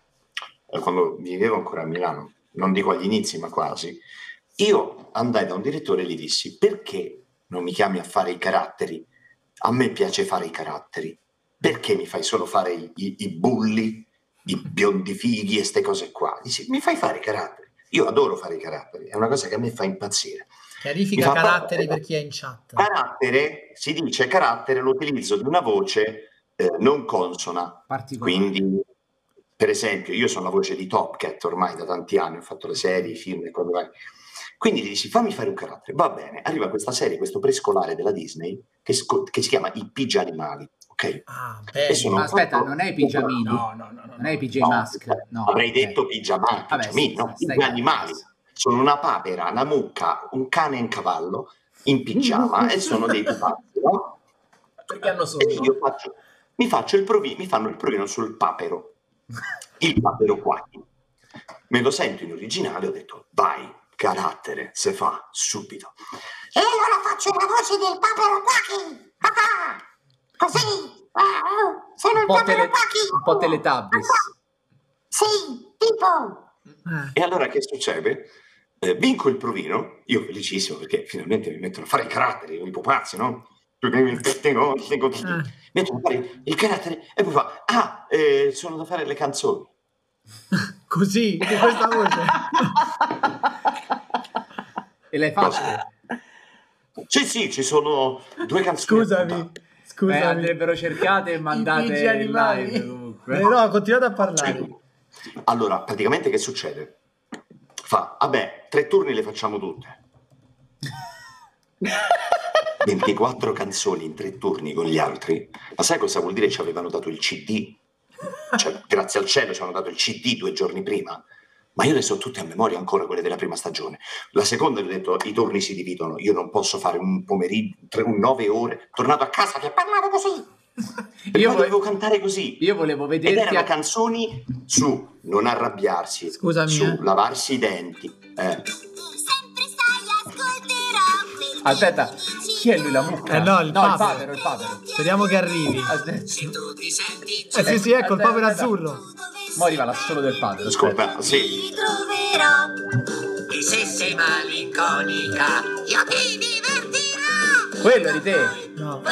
quando vivevo ancora a Milano, non dico agli inizi, ma quasi, io andai da un direttore e gli dissi, perché non mi chiami a fare i caratteri? A me piace fare i caratteri. Perché mi fai solo fare i, i- i bulli, i biondi fighi e queste cose qua? Dissi, mi fai fare i caratteri. Io adoro fare i caratteri, è una cosa che a me fa impazzire. Chiarifica fa- caratteri per chi è in chat. Carattere, si dice carattere l'utilizzo di una voce eh, non consona. Quindi, per esempio, io sono la voce di Top Cat ormai da tanti anni, ho fatto le serie, i film e cose varie. Quindi gli dici fammi fare un carattere, va bene, arriva questa serie, questo prescolare della Disney che, sco- che si chiama I Pigia Animali, ok? Ah, bello. Ma aspetta, fatto- non è i pigiamini? No, no, no, no. Non è i PJ No, Mask? No. avrei ok. detto pigiama, Vabbè, pigiamini, sì, no, gli animali. Sono una papera, una mucca, un cane e un cavallo in pigiama e sono dei pupazzi, no? Perché hanno E io sonno. faccio, mi faccio il provino, mi fanno il provino sul papero, il papero qua. Me lo sento in originale, ho detto, vai, carattere, se fa, subito. E allora faccio la voce del papero quacchi. Ah, ah. Così. Ah, oh, sono Un il papero tele, quacchi. un po' Teletubbies. Sì, tipo. E allora che succede? Eh, vinco il provino, io felicissimo perché finalmente mi mettono a fare i caratteri, i pupazzi, no? Tengo, tengo, eh. A fare il carattere e poi fa, ah, eh, sono da fare le canzoni. Così, di questa voce. E l'hai fatte? Sì, sì, ci sono due canzoni. Scusami, scusami. Beh, andrebbero cercate e mandate animali. live comunque. Eh, no, continuate a parlare. Allora, praticamente che succede? Fa, vabbè, tre turni le facciamo tutte. 24 canzoni in tre turni con gli altri. Ma sai cosa vuol dire? Ci avevano dato il CD. Cioè, grazie al cielo ci hanno dato il CD due giorni prima. Ma io le so tutte a memoria ancora quelle della prima stagione. La seconda gli ho detto, i turni si dividono. Io non posso fare un pomeriggio, tre- un nove ore, tornato a casa che Parlavo così. e Io poi vo- dovevo cantare così. Io volevo Ed vederti erano a... canzoni su non arrabbiarsi, Scusami, su eh. lavarsi i denti. Eh, Aspetta, chi è lui la mucca? Eh, no, il il papero. papero, il papero. Speriamo che arrivi. Aspetta. Eh sì, sì, ecco il papero aspetta. azzurro. Mo arriva la solo del padre. Ascolta, sì, ti troverò. E se sei malinconica, Io ti divertirò. Quello eri te. No,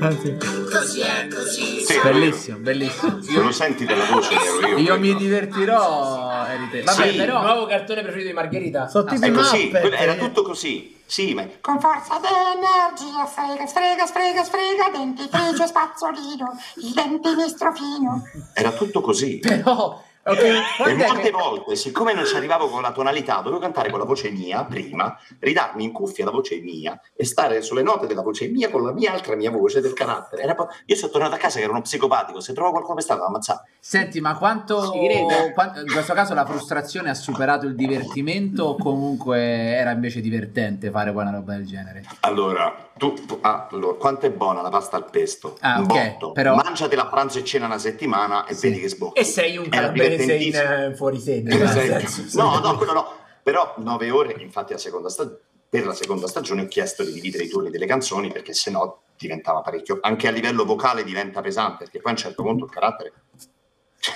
anzi. così è così. sì, Bellissimo, bellissimo. Se lo senti della voce, ero io. Io mi divertirò, eri te. Vabbè, Sì, però... Nuovo cartone preferito di Margherita. Sono tipo È così, era tutto così. Sì, ma Con forza d'energia, frega, sfrega, sfrega, sfrega, denti frigio e spazzolino, il dentinistro fino. era tutto così. Però... Ok, E molte che- volte, siccome non ci arrivavo con la tonalità, dovevo cantare con la voce mia prima, ridarmi in cuffia la voce mia e stare sulle note della voce mia con la mia altra mia voce del carattere. Era po- Io sono tornato a casa che ero uno psicopatico, se trovavo qualcuno per strada ammazzato. Senti, ma quanto... Ci credo. quan- In questo caso la frustrazione ha superato il divertimento o comunque era invece divertente fare poi una roba del genere? Allora, tu, ah, allora, quanto è buona la pasta al pesto? Ah, Un ok, botto. però- Mangiatela a pranzo e cena una settimana e Sì. vedi che sbocchi. E sei un calabrese in eh, fuori sede. Sì. No, no, quello no. Però nove ore, infatti, la seconda sta- per la seconda stagione ho chiesto di dividere i turni delle canzoni perché sennò diventava parecchio. Anche a livello vocale diventa pesante perché poi a un certo punto il carattere.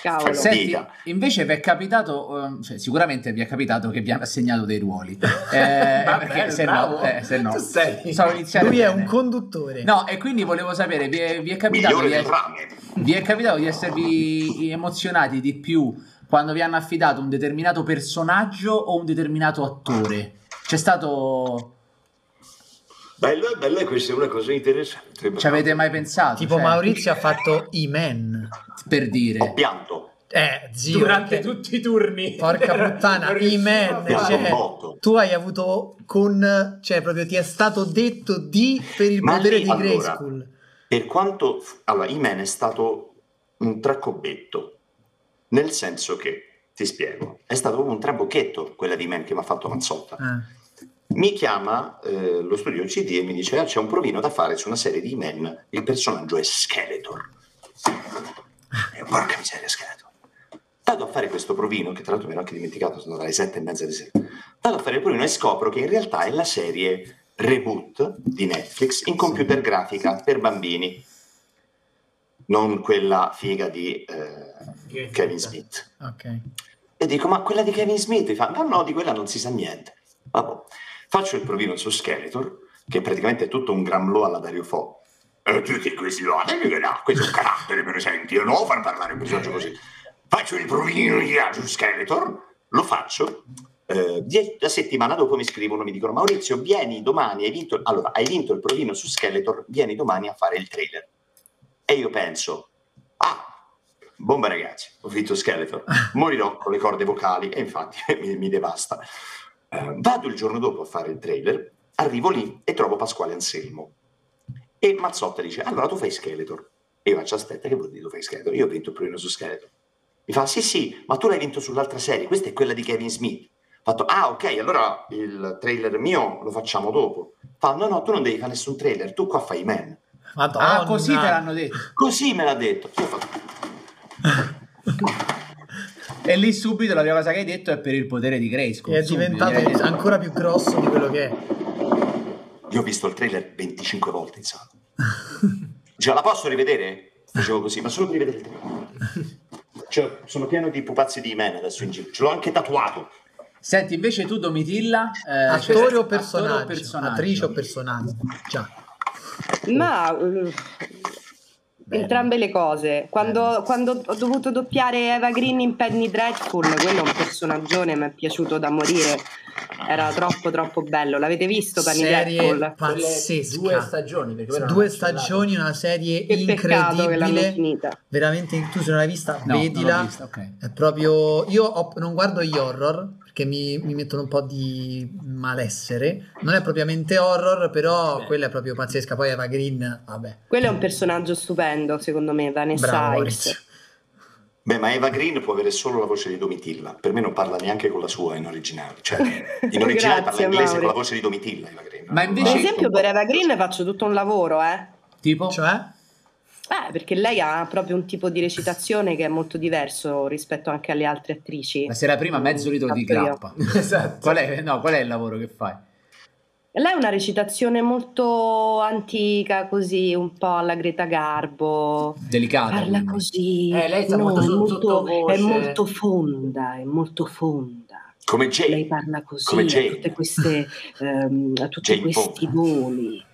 Cavolo. Senti, invece vi è capitato, ehm, cioè, sicuramente vi è capitato che vi hanno assegnato dei ruoli. Eh, Va perché bene, se bravo. no, eh, se no. Sei- Stavo iniziando Lui è bene. un conduttore. No, e quindi volevo sapere, vi è, vi è capitato di vi è capitato di esservi emozionati di più quando vi hanno affidato un determinato personaggio o un determinato attore? C'è stato... Bello, bello, questa è una cosa interessante. Ci avete mai pensato? Tipo Cioè, Maurizio ha fatto i men. Per Ho dire... pianto. Eh, zio. Durante perché- tutti i turni. Porca puttana, i men. Cioè, tu hai avuto con... Cioè, proprio ti è stato detto di per il Ma potere lì, di allora, Grayskull. Per quanto... Allora, Imen è stato un traccobetto, nel senso che, ti spiego, è stato proprio un trabocchetto quella di Imen che mi ha fatto Mazzotta. Ah. Mi chiama eh, lo studio CD e mi dice: ah, c'è un provino da fare su una serie di Men. Il personaggio è Skeletor. E porca miseria, Skeletor. Vado a fare questo provino, che tra l'altro mi ero anche dimenticato, sono alle sette e mezza di sera. Vado a fare il provino e scopro che in realtà è la serie reboot di Netflix in computer grafica per bambini, non quella figa di eh, Kevin Smith. Ok. E dico, ma quella di Kevin Smith? E fa, no, no, di quella non si sa niente. Vabbè. Faccio il provino su Skeletor, che praticamente è tutto un gramlo alla Dario Fo. E tu che questi no, no, questo è un carattere, per esempio, io non far parlare un personaggio così. Faccio il provino su Skeletor, lo faccio, Eh, die- la settimana dopo mi scrivono, mi dicono Maurizio, vieni domani, hai vinto, allora, hai vinto il provino su Skeletor, vieni domani a fare il trailer. E io penso, ah, bomba ragazzi, ho vinto Skeletor, morirò con le corde vocali e infatti mi, mi devasta. Eh, vado il giorno dopo a fare il trailer, arrivo lì e trovo Pasquale Anselmo. E Mazzotta dice, allora tu fai Skeletor. E io faccio, aspetta, che vuol dire tu fai Skeletor? Io ho vinto il provino su Skeletor. Mi fa, sì, sì, ma tu l'hai vinto sull'altra serie, questa è quella di Kevin Smith. Ho fatto, ah, ok, allora il trailer mio lo facciamo dopo. Fa, no, no, tu non devi fare nessun trailer, tu qua fai Man. Madonna. Ah, così te l'hanno detto. Così me l'ha detto. Io ho fatto, E lì subito la prima cosa che hai detto è per il potere di Grayskull. E è subito, diventato direi di- ancora più grosso di quello che è. io ho visto il trailer 25 volte in sala. Cioè, la posso rivedere? Facevo così, ma solo per rivedere il trailer. Cioè, sono pieno di pupazzi di Man adesso in giro. Ce l'ho anche tatuato. Senti, invece tu Domitilla... eh, Attore cioè- o personaggio? attore o personaggio? Attrice o personaggio? Già. Ma entrambe le cose. Quando, quando ho dovuto doppiare Eva Green in Penny Dreadful, quello è un personaggione, mi è piaciuto da morire. Era troppo troppo bello. L'avete visto Penny Serie Dreadful? Pazzesca. due stagioni, Due stagioni, una serie Che che incredibile. finita. Veramente, tu se non l'hai vista, No, non vedila. l'ho vista, ok. È proprio. Io ho- non guardo gli horror perché mi, mi mettono un po' di malessere. Non è propriamente horror, però Beh. quella è proprio pazzesca. Poi Eva Green, vabbè. Quello è un personaggio stupendo, secondo me, Vanessa Bravo, Ives. Beh, ma Eva Green può avere solo la voce di Domitilla. Per me non parla neanche con la sua in originale. Cioè, in originale parla Grazie, inglese Mauri. con la voce di Domitilla, Eva Green. Ma invece- Per esempio, per Eva Green faccio tutto un lavoro, eh. Tipo? Cioè, Eh, perché lei ha proprio un tipo di recitazione che è molto diverso rispetto anche alle altre attrici. La sera prima mezzo litro di grappa. Esatto. Qual è, no, qual è il lavoro che fai? Lei è una recitazione molto antica, così un po' alla Greta Garbo. Delicata. Parla quindi. così. Eh, lei sta no, molto è, molto, è molto fonda, è molto fonda. Come Jane. Lei parla così, Come ha Jane. tutte queste, ha tutti Jane questi voli.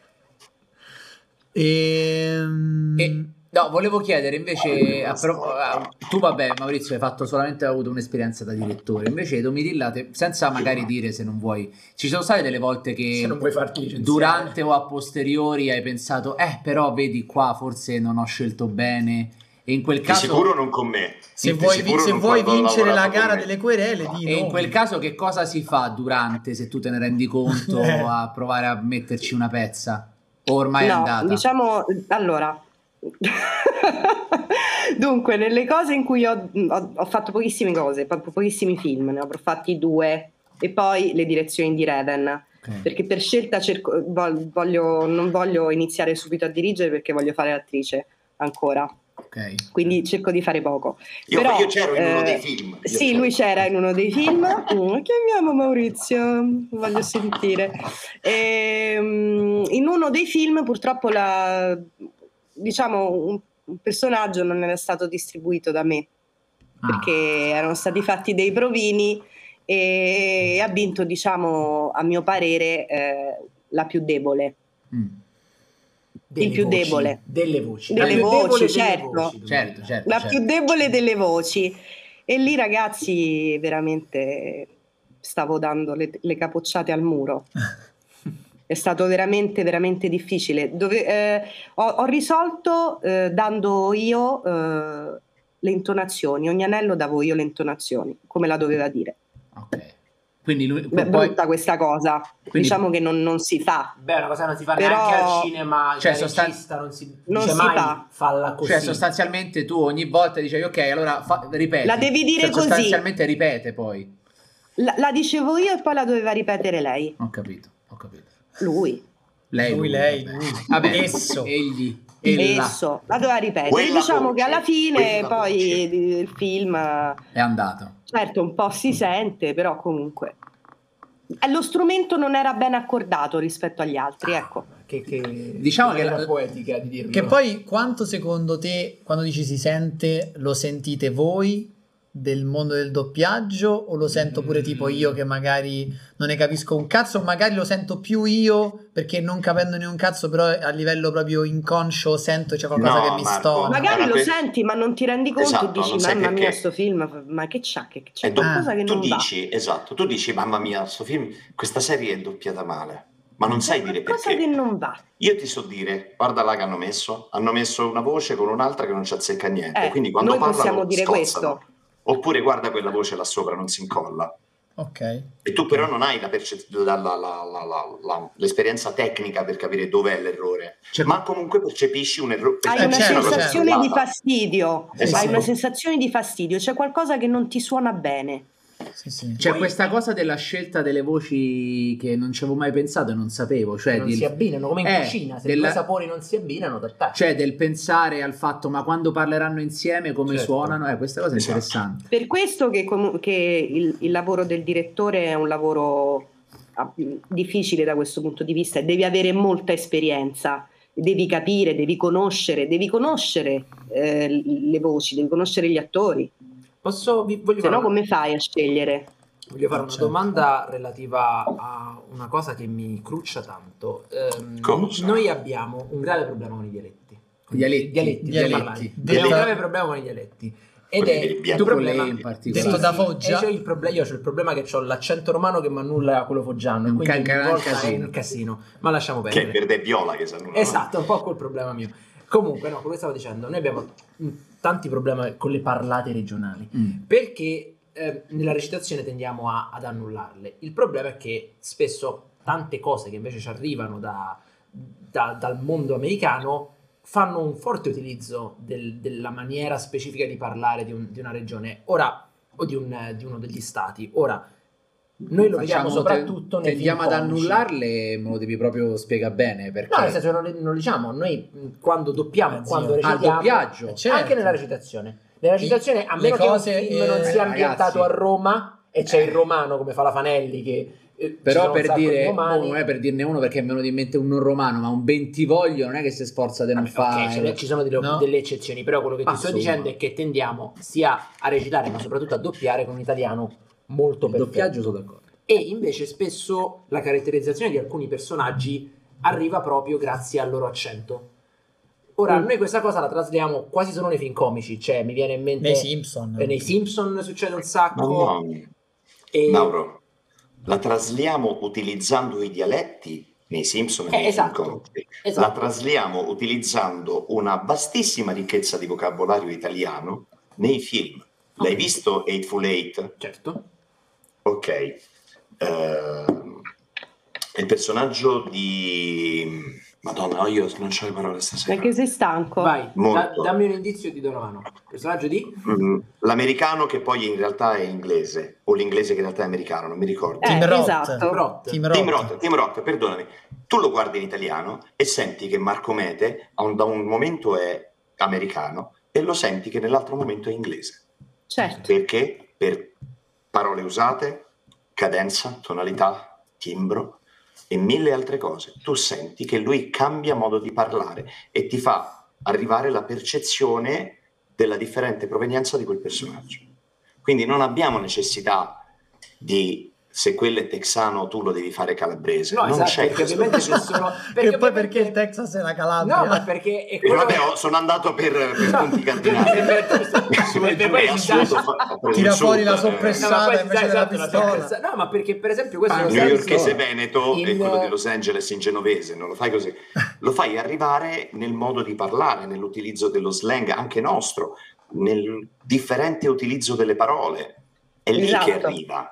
Ehm, E- no, volevo chiedere invece, a pro- a- tu vabbè Maurizio hai fatto solamente hai avuto un'esperienza da direttore, invece Domitilla, te- senza magari dire se non vuoi, ci sono state delle volte Se non che puoi farti licenziare. durante o a posteriori hai pensato, eh però vedi qua forse non ho scelto bene e in quel Di caso... sicuro non con me. se Di vuoi, se vuoi vincere la gara delle querele, di E in quel caso che cosa si fa durante, se tu te ne rendi conto, Eh. a provare a metterci una pezza? Ormai è no, andata? diciamo, allora, dunque, nelle cose in cui ho, ho- ho fatto pochissime cose, po- pochissimi film, ne avrò fatti due, e poi le direzioni di Raven, Ok. perché per scelta cerco, voglio, non voglio iniziare subito a dirigere perché voglio fare l'attrice ancora, Ok. quindi cerco di fare poco. Io, Però, io c'ero in uno eh, dei film. Io Sì, c'ero. lui c'era in uno dei film. Mm, chiamiamo Maurizio, voglio sentire. Ehm, in uno dei film, purtroppo, la- diciamo, un, un personaggio non era stato distribuito da me Ah. perché erano stati fatti dei provini e ha vinto, diciamo, a mio parere, eh, la più debole. Mm. Il più voci, debole. Delle voci. Delle La più voci, debole delle certo. voci, Certo, certo. La certo. più debole delle voci. E lì, ragazzi, veramente stavo dando le, le capocciate al muro. È stato veramente, veramente difficile. Dove- eh, ho, ho risolto eh, dando io eh, le intonazioni. Ogni anello davo io le intonazioni, come la doveva dire. Ok. Quindi lui Beh, poi brutta questa cosa. Quindi- diciamo che non, non si fa. Beh, è una cosa che non si fa Però- neanche al cinema, Cioè, cioè, sostan- regista non si Non si mai fa. falla così. cioè sostanzialmente tu ogni volta dicevi ok, allora fa- ripeti. La devi dire Cioè, così. Sostanzialmente ripete poi. La, la dicevo io e poi la doveva ripetere lei. Ho capito, ho capito. Lui. Lei, Lui, lei, vabbè. lui. Vabbè, Esso. egli, ella Esso, la doveva ripetere. Quella diciamo voce, che alla fine poi voce. il film, è andato. certo, un po' si sente, però comunque eh, lo strumento non era ben accordato rispetto agli altri, ecco. che, che Diciamo che la- poetica di dirlo. Che poi quanto secondo te, quando dici si sente, lo sentite voi del mondo del doppiaggio o lo sento pure tipo io che magari non ne capisco un cazzo o magari lo sento più io perché non capendone un cazzo però a livello proprio inconscio sento c'è qualcosa No, che mi Marco, stona. Magari lo per- senti, ma non ti rendi conto Esatto, e dici: Mamma mia, perché." sto film, ma che c'ha? Che c'è E tu, qualcosa che tu non va. dici, esatto, tu dici, mamma mia, sto film, questa serie è doppiata male, ma non sai dire perché. che non va. Io ti so dire, guarda là che hanno messo, hanno messo una voce con un'altra che non ci azzecca niente, Eh, quindi quando noi parlano possiamo dire scozzano. questo. Oppure guarda quella voce là sopra, non si incolla. Ok. E tu però non hai la perce- la- la- la- la- la- la- l'esperienza tecnica per capire dov'è l'errore, Cioè, ma comunque percepisci un errore. Hai una sensazione di fastidio. Esatto. Hai una sensazione di fastidio. C'è qualcosa che non ti suona bene. Sì, sì. C'è questa cosa della scelta delle voci che non ci avevo mai pensato e non sapevo, cioè, non di- si abbinano come in Eh, cucina, se della- due sapori non si abbinano, t'attacchi. cioè del pensare al fatto ma quando parleranno insieme come Certo. suonano, eh, questa cosa è Esatto. interessante. Per questo che, comu- che il, il lavoro del direttore è un lavoro difficile da questo punto di vista e devi avere molta esperienza. Devi capire, devi conoscere, devi conoscere eh, le voci, devi conoscere gli attori, Posso, vi, voglio se fare no una- come fai a scegliere? Voglio fare una domanda relativa a una cosa che mi cruccia tanto. Cosa? noi abbiamo un grave problema con i dialetti. Con Dialetti, dialetti, dialetti. Abbiamo un grave problema con i dialetti. Ed è il problema in particolare. Detto da Sì, Foggia. e c'ho il proble- io ho il problema che ho l'accento romano che mi annulla quello foggiano. Un quindi ca- ogni gran volta è casino. un casino. Ma lasciamo Che è perdere. verde e viola che sanno. Esatto, è un po' quel problema mio. Comunque, no, che stavo dicendo, noi abbiamo mh, tanti problemi con le parlate regionali Mm. perché eh, nella recitazione tendiamo a- ad annullarle. Il problema è che spesso tante cose che invece ci arrivano da- da- dal mondo americano fanno un forte utilizzo del- della maniera specifica di parlare di, un- di una regione ora o di, un- di uno degli stati. Ora, noi lo vediamo Facciamo- soprattutto te- nei tendiamo film ad annullarle, me lo devi proprio spiegare bene perché No, nel senso non, non lo diciamo, noi quando doppiamo, Eh, quando zio. al recitiamo, doppiaggio. Eh, certo. anche nella recitazione. Nella recitazione, a meno cose, che un film eh, non sia ragazzi. ambientato a Roma e c'è il romano come fa la Fanelli che eh, Però per di dire, boh, non è per dirne uno perché mi è venuto in mente un non romano, ma un Bentivoglio non è che si sforza di non fare. ce ne- ci sono delle, No. delle eccezioni, però quello che ti Ma sto insomma. dicendo è che tendiamo sia a recitare, ma soprattutto a doppiare con un italiano molto Il perfetto. doppiaggio sono d'accordo. E invece spesso la caratterizzazione di alcuni personaggi arriva proprio grazie al loro accento. Ora, Mm. noi questa cosa la trasliamo quasi solo nei film comici, cioè mi viene in mente... Nei Simpson. eh, nei Simpson succede un sacco. Ma no, e- Mauro, la trasliamo utilizzando i dialetti nei Simpson e Eh, nei film esatto, comici. esatto. La trasliamo utilizzando una vastissima ricchezza di vocabolario italiano nei film. L'hai Ok. visto Eightful Eight? Certo. Ok. Ehm, il personaggio di... Madonna, io non ho le parole stasera. Perché sei stanco? Vai, da- dammi un indizio ti do una mano. Personaggio di? Mm, L'americano che poi in realtà è inglese, o l'inglese che in realtà è americano, non mi ricordo. Eh, Team Roth. esatto. Roth. Team Tim Roth. Roth, Tim Roth, perdonami, tu lo guardi in italiano e senti che Marco Mete un- da un momento è americano e lo senti che nell'altro momento è inglese. Certo. Perché? Per parole usate, cadenza, tonalità, timbro e mille altre cose. Tu senti che lui cambia modo di parlare e ti fa arrivare la percezione della differente provenienza di quel personaggio. Quindi non abbiamo necessità di se quello è texano tu lo devi fare calabrese. No, non esatto, c'è perché ovviamente ci sono... e poi perché il Texas è la Calabria? No, ma perché è E quello... vabbè, ho- sono andato per, per No, ho preso Tira fuori la eh. sorpresa. No, invece della esatto, la pistola. No, ma perché per esempio questo Ah, New Yorkese Veneto e quello di Los Angeles in genovese, non lo fai così. Lo fai arrivare nel modo di parlare, nell'utilizzo dello slang anche nostro, nel differente utilizzo delle parole. È lì Esatto. che arriva.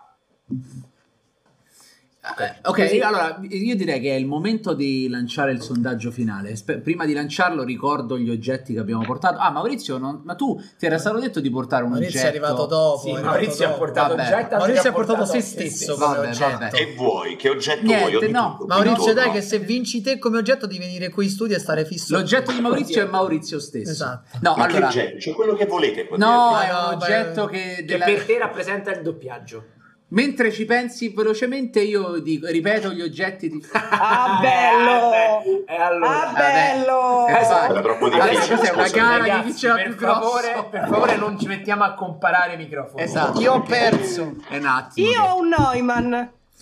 Eh, ok, io- allora io direi che è il momento di lanciare il sondaggio finale. Spe- prima di lanciarlo ricordo gli oggetti che abbiamo portato. Ah, Maurizio, non- ma tu ti era stato detto di portare un Maurizio oggetto. è arrivato dopo. Sì, è arrivato Maurizio ha dopo. portato Vabbè. oggetto, Maurizio ha portato se se stesso Vabbè, vabbè. Che vuoi? Che oggetto Niente, vuoi? Di no. tutto, Maurizio, quindi dai, no. che se vinci te come oggetto di venire qui in studio e stare fisso. L'oggetto di Maurizio è Maurizio stesso. Esatto. No, Ma allora che oggetto? C'è quello che volete. No, è un oggetto che, che per te rappresenta il doppiaggio. Mentre ci pensi velocemente, io dico, ripeto gli oggetti di... Ah, bello! E allora, Ah, bello! Esatto. Era troppo difficile. una gara di chi Ragazzi, ce l'ha per più grosso? favore, per favore non ci mettiamo a comparare i microfoni. Esatto, io ho perso. È un attimo. Io ho un Neumann.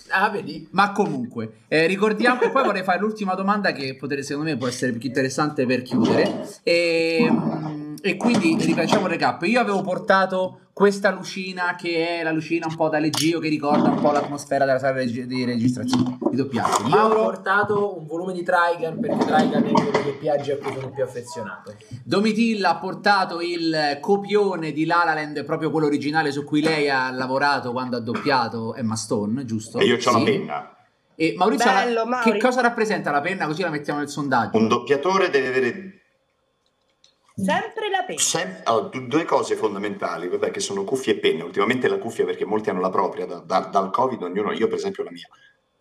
Ah, vedi? Ma comunque, eh, ricordiamo, e poi vorrei fare l'ultima domanda che potete, secondo me può essere più interessante per chiudere. E, mm, e quindi rifacciamo un recap. Io avevo portato questa lucina che è la lucina un po' da leggio che ricorda un po' l'atmosfera della sala reg- di registrazione di doppiaggio. Io ho portato un volume di Trigun perché Trigun è uno dei doppiaggi a cui sono più affezionato. Domitilla ha portato il copione di La La Land, proprio quello originale su cui lei ha lavorato quando ha doppiato Emma Stone, giusto? E io ho la Sì. penna. E Maurizio, la- Bello, Mauri. che cosa rappresenta la penna? Così la mettiamo nel sondaggio. Un doppiatore deve avere Sempre la penna. sem- du- due cose fondamentali, vabbè, che sono cuffie e penne. Ultimamente la cuffia perché molti hanno la propria, da- da- dal Covid ognuno, io per esempio la mia,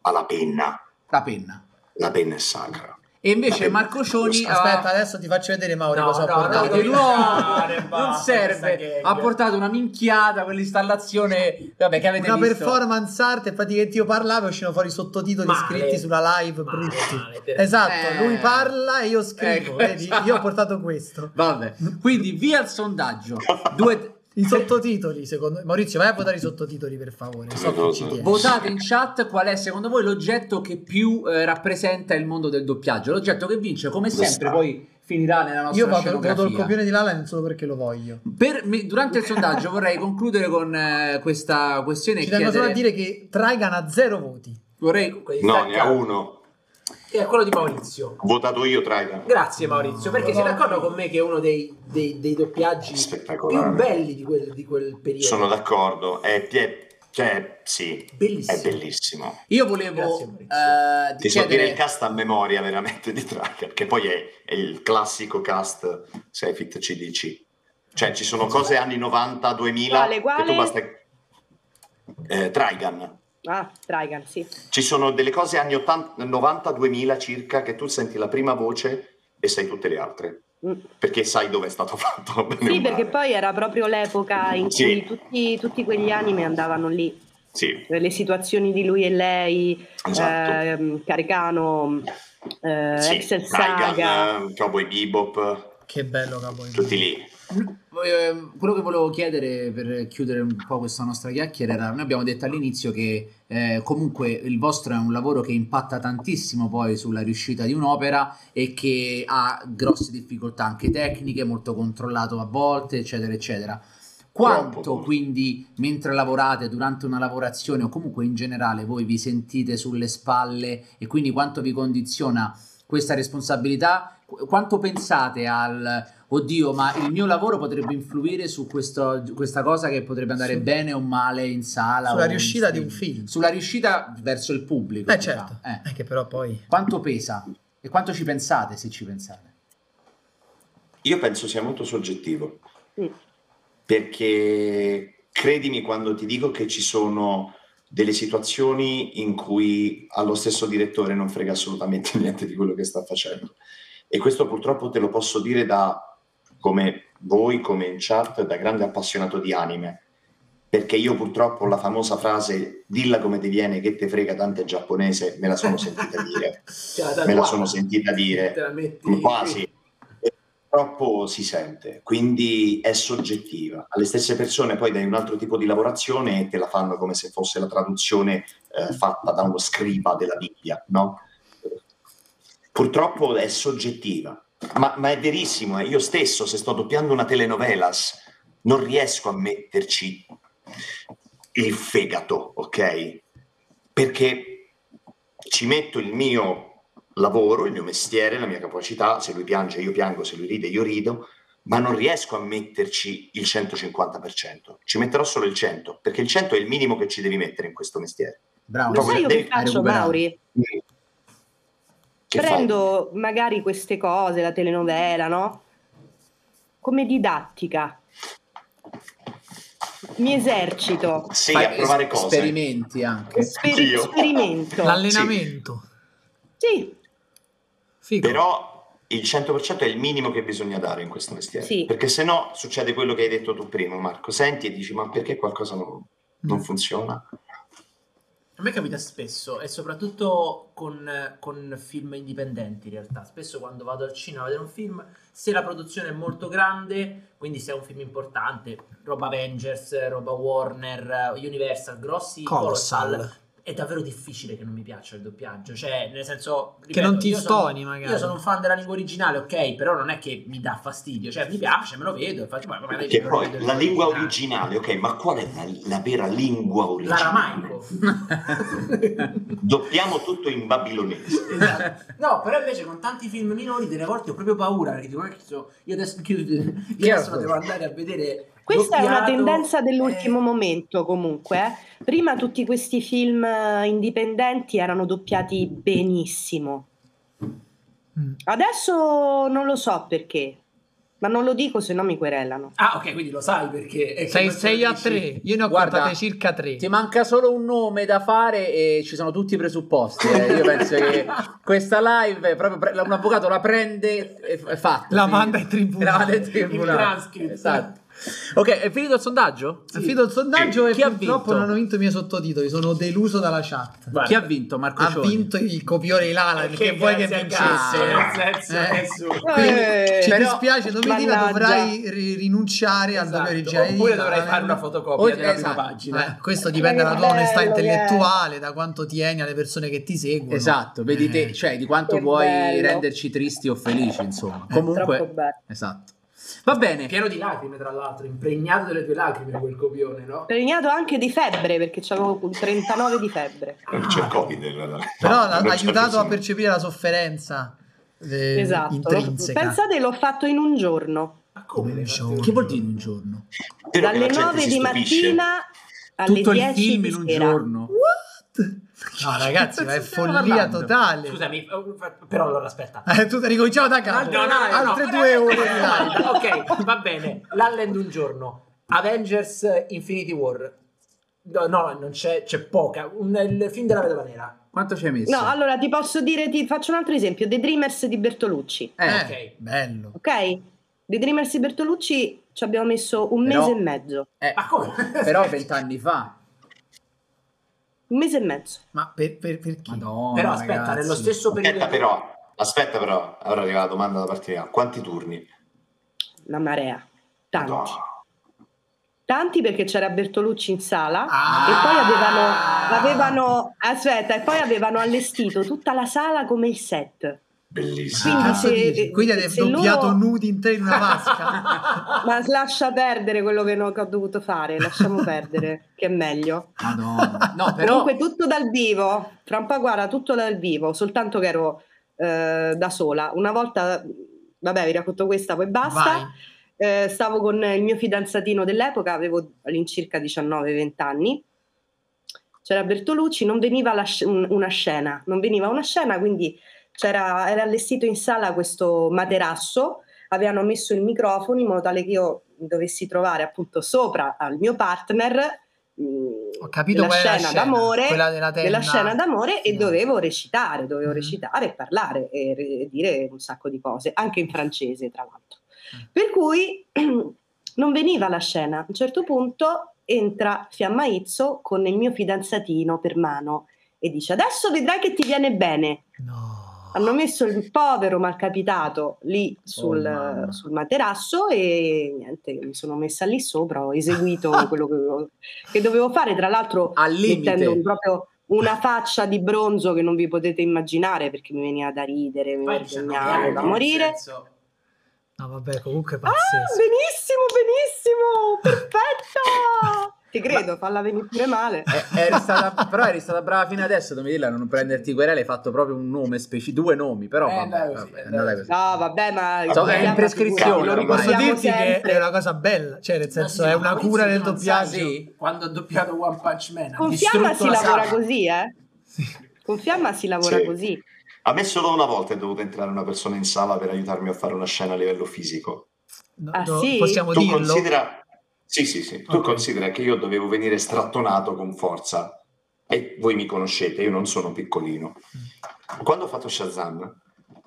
ma la penna, La penna. la penna è sacra. E invece. Marco Cioni ha- Aspetta, adesso ti faccio vedere Mauri No, cosa no, ho portato. no, No, non serve. Ha portato una minchiata, quell'installazione vabbè, che avete Una visto. performance art e praticamente io parlavo e uscivano fuori i sottotitoli Male. scritti sulla live Male, brutti. male, Esatto, Eh. lui parla e io scrivo, Ecco, vedi? esatto. Io ho portato questo. Vabbè, quindi via il sondaggio. Due... I sottotitoli, secondo me. Maurizio, vai a votare i sottotitoli per favore. So che ci tieni. Votate in chat qual è secondo voi l'oggetto che più eh, rappresenta il mondo del doppiaggio. L'oggetto che vince, come sempre, sta. poi finirà nella nostra Io voto, scenografia. voto il copione di Lala non solo perché lo voglio. Per durante il sondaggio vorrei concludere con eh, questa questione. Ci tengo solo a chiedere- dire che Trigan ha zero voti. Vorrei No, ne ha uno. Che è quello di Maurizio. Votato io Triton. Grazie Maurizio, perché sei d'accordo con me che è uno dei, dei- dei doppiaggi più belli di quel, di quel periodo? Sono d'accordo. È, è- cioè, sì, Bellissimo. è bellissimo. Io volevo eh, Ti so dire il cast a memoria veramente di Tracker, che poi è, è il classico cast Sefit CDC. Cioè ci sono cose anni 90-2000 Quale, che quale? tu basta... Eh, Trigun. Ah, Trigan, sì. Ci sono delle cose anni 80 90-2000 circa che tu senti la prima voce e sai tutte le altre. Mm. Perché sai dove è stato fatto. Sì, perché poi era proprio l'epoca in Sì. cui tutti, tutti quegli anime andavano lì. Sì, Le situazioni di lui e lei, Esatto. ehm, Caricano, eh, sì. Excel Saga. Eh, Cowboy Bebop, Che bello, capo. tutti lì. Eh, quello che volevo chiedere per chiudere un po' questa nostra chiacchiera era, noi abbiamo detto all'inizio che eh, comunque il vostro è un lavoro che impatta tantissimo poi sulla riuscita di un'opera e che ha grosse difficoltà anche tecniche, molto controllato a volte, eccetera, eccetera. Quanto quindi mentre lavorate, durante una lavorazione o comunque in generale voi vi sentite sulle spalle e quindi quanto vi condiziona questa responsabilità? Qu- Quanto pensate al oddio, ma il mio lavoro potrebbe influire su questo- questa cosa che potrebbe andare Su- bene o male in sala? Sulla in riuscita di un film. Sulla riuscita verso il pubblico. Eh diciamo. certo, Eh. è che però poi... Quanto pesa? E quanto ci pensate se ci pensate? Io penso sia molto soggettivo. Mm. perché credimi quando ti dico che ci sono delle situazioni in cui allo stesso direttore non frega assolutamente niente di quello che sta facendo. E questo purtroppo te lo posso dire da come voi, come in chat, da grande appassionato di anime. Perché io purtroppo la famosa frase dilla come ti viene che te frega tanto è giapponese me la sono sentita dire. Cioè, Me la sono sentita dire. Quasi. Purtroppo si sente, quindi è soggettiva. Alle stesse persone poi dai un altro tipo di lavorazione e te la fanno come se fosse la traduzione eh, fatta da uno scriba della Bibbia, no? Purtroppo è soggettiva, ma, ma è verissimo. eh. Io stesso, se sto doppiando una telenovelas, non riesco a metterci il fegato, ok? Perché ci metto il mio lavoro, il mio mestiere, la mia capacità, se lui piange io piango, se lui ride io rido, ma non riesco a metterci il 150%, ci metterò solo il 100%, perché il 100 è il minimo che ci devi mettere in questo mestiere. Bravo. Lo Proprio sai io che faccio. Mauri? Prendo magari queste cose, la telenovela, no? Come didattica. Mi esercito. fai? Sì, Fai a provare es- cose. Esperimenti anche. Esper- Anch'io. sperimento. L'allenamento. Sì, Figo. Però il 100% è il minimo che bisogna dare in questo mestiere, Sì. perché se no succede quello che hai detto tu prima, Marco. Senti e dici, ma perché qualcosa non, non Mm. funziona? A me capita spesso e soprattutto con, con film indipendenti in realtà. Spesso quando vado al cinema a vedere un film, se la produzione è molto grande, quindi se è un film importante, roba Avengers, roba Warner, Universal, grossi Colossal. colossal, è davvero difficile che non mi piaccia il doppiaggio. Cioè, nel senso... Che ripeto, non ti stoni, magari. Io sono un fan della lingua originale, ok, però non è che mi dà fastidio. Cioè, mi piace, me lo vedo e faccio... Ma magari Che poi la lingua originale. originale, ok, ma qual è la, la vera lingua originale? L'aramaico. Doppiamo tutto in babilonese. Esatto. No, però invece con tanti film minori delle volte ho proprio paura perché dico, "Cazzo, io adesso, io Che adesso devo andare a vedere Questa è una doppiato, tendenza dell'ultimo eh, momento comunque. eh. Prima tutti questi film eh, indipendenti erano doppiati benissimo. Mm. Adesso non lo so perché, ma non lo dico se no mi querelano. Ah, ok, quindi lo sai perché Sei non ce 6 lo a dici. 3, io ne ho Guarda, contate circa 3. Ti manca solo un nome da fare e ci sono tutti i presupposti. eh. Io penso che questa live, è proprio pre- un avvocato la prende e fatto. La manda in tribunale. La manda in tribunale. Esatto. Ok, è finito il sondaggio? È finito il sondaggio e Chi purtroppo non hanno vinto i miei sottotitoli, sono deluso dalla chat. Guarda, Chi ha vinto? Marco Ha Cioni. vinto il copione di Lala perché vuoi che al vincesse. cazzo, nel senso, Eh. Eh, ci però- dispiace, domenica dovrai ri- rinunciare al Esatto. doppio originale. Oppure dovrai fare una fotocopia Oh, della esatto. prima pagina. Eh, questo dipende dalla tua onestà intellettuale, da quanto tieni alle persone che ti seguono. Esatto, vedi te, Eh. cioè di quanto vuoi renderci tristi o felici, insomma. Eh, Comunque, esatto. Va bene. Pieno di lacrime, tra l'altro, impregnato delle tue lacrime quel copione, no? Pregnato anche di febbre perché avevo 39 di febbre. Non c'è il Covid. no, no. Però c'è aiutato a percepire la sofferenza eh, esatto. intrinseca. Pensate, l'ho fatto in un giorno. Ma come Un giorno. Che vuol dire in un giorno? La Dalle gente 9 si di mattina alle Tutto il 10 film in un sera. giorno. No, ragazzi, ma è follia parlando. totale. Scusami, eh, però allora aspetta. Eh, tu ricominciamo da capo. No, no, no, Altre no. due ore ok, va bene. L'Allen un giorno. Avengers Infinity War. No, no, non c'è, c'è poca. Un- il film della vedova nera. Quanto ci hai messo? No, allora ti posso dire, ti faccio un altro esempio, The Dreamers di Bertolucci. Eh, Eh, ok. bello. Ok? The Dreamers di Bertolucci ci abbiamo messo un Però- mese e mezzo. eh, Ma come? però vent'anni fa. Un mese e mezzo. Ma per, per, per chi? Madonna, Però aspetta, ragazzi. nello stesso periodo. Aspetta però, aspetta però, ora arriva la domanda da parte mia. Quanti turni? Una marea. Tanti. No. Tanti perché c'era Bertolucci in sala Ah! e poi avevano, avevano aspetta, e poi avevano allestito tutta la sala come il set. Bellissimo. Quindi Cazzo se- dici? Quindi se doppiato loro- nudi in tre in una vasca. Ma lascia perdere quello che, non- che ho dovuto fare, lasciamo perdere, che è meglio. Madonna. No, però Comunque tutto dal vivo, fra un po' guarda, tutto dal vivo, soltanto che ero eh, da sola. Una volta, vabbè, vi racconto questa, poi basta. Eh, stavo con il mio fidanzatino dell'epoca, avevo all'incirca 19-20 anni. C'era Bertolucci, non veniva la sc- un- una scena, non veniva una scena, quindi c'era, era allestito in sala questo materasso, avevano messo il microfono in modo tale che io mi dovessi trovare appunto sopra al mio partner mh, Ho capito della scena scena, d'amore, quella della della scena d'amore e dovevo recitare, dovevo Mhm. recitare e parlare e re- dire un sacco di cose, anche in francese tra l'altro. Mm. Per cui non veniva la scena. A un certo punto entra Fiamma Izzo con il mio fidanzatino per mano e dice adesso vedrai che ti viene bene. No. Hanno messo il povero malcapitato lì sul, mamma. sul materasso e niente, mi sono messa lì sopra, ho eseguito quello che dovevo, che dovevo fare, tra l'altro al mettendo proprio una faccia di bronzo che non vi potete immaginare perché mi veniva da ridere, mi Poi 19 vergognavo da morire. No, vabbè, comunque Ah, pazzesco. benissimo, benissimo, perfetta! Ti credo, falla venire pure male. Eh, eri stata, però eri stata brava fino adesso, devo dirla, a non prenderti querele, hai fatto proprio un nome specifico, due nomi, però Eh, vabbè, vabbè, è andata così. No, vabbè, ma So, è in prescrizione, lo. Posso dirti che sempre. è una cosa bella, cioè nel senso Ma sì, è ma una cura del non doppiaggio. Sì? Quando ha doppiato One Punch Man Con Fiamma si la lavora così, eh? Con Fiamma si lavora Sì. così. A me solo una volta è dovuta entrare una persona in sala per aiutarmi a fare una scena a livello fisico. No, Ah, no, sì? Possiamo Tu dirlo? considera... Sì, sì, sì. Tu Ok. considera che io dovevo venire strattonato con forza e voi mi conoscete, io non sono piccolino. Quando ho fatto Shazam,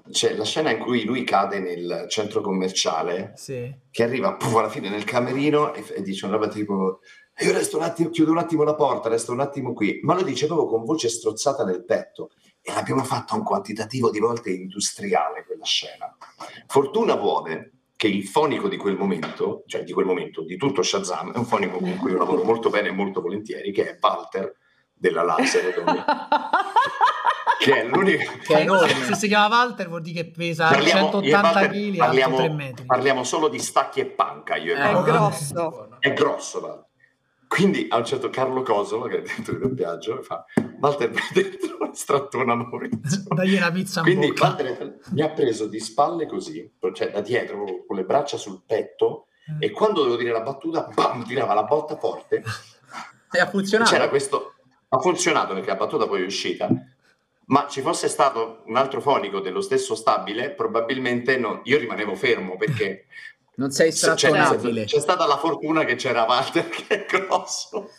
c'è la scena in cui lui cade nel centro commerciale, Sì. che arriva puff, alla fine nel camerino e, e dice una roba tipo io resto un attimo, chiudo un attimo la porta, resto un attimo qui, ma lo dice proprio con voce strozzata nel petto. E l'abbiamo fatta un quantitativo di volte industriale quella scena. Fortuna vuole che il fonico di quel momento, cioè di quel momento, di tutto Shazam, è un fonico con cui io lavoro molto bene e molto volentieri, che è Walter della Laser, che è l'unico... Che è enorme. Se si chiama Walter vuol dire che pesa Parliamo- io e 180 Walter kg e parliamo, alto 3 metri. parliamo solo di stacchi e panca, io È Walter. grosso. è grosso Walter. Quindi a un certo Carlo Cosolo, che è dentro il doppiaggio, fa Walter vai dentro strattona Maurizio. Dagli una pizza in Quindi bocca. Walter mi ha preso di spalle così, cioè da dietro, con le braccia sul petto, Eh. e quando dovevo dire la battuta, bam, tirava la botta forte. E ha funzionato. C'era questo, ha funzionato perché la battuta poi è uscita. Ma ci fosse stato un altro fonico dello stesso stabile, probabilmente no, io rimanevo fermo perché Non sei c'è, strattonabile. c'è stata la fortuna che c'era Walter che è grosso.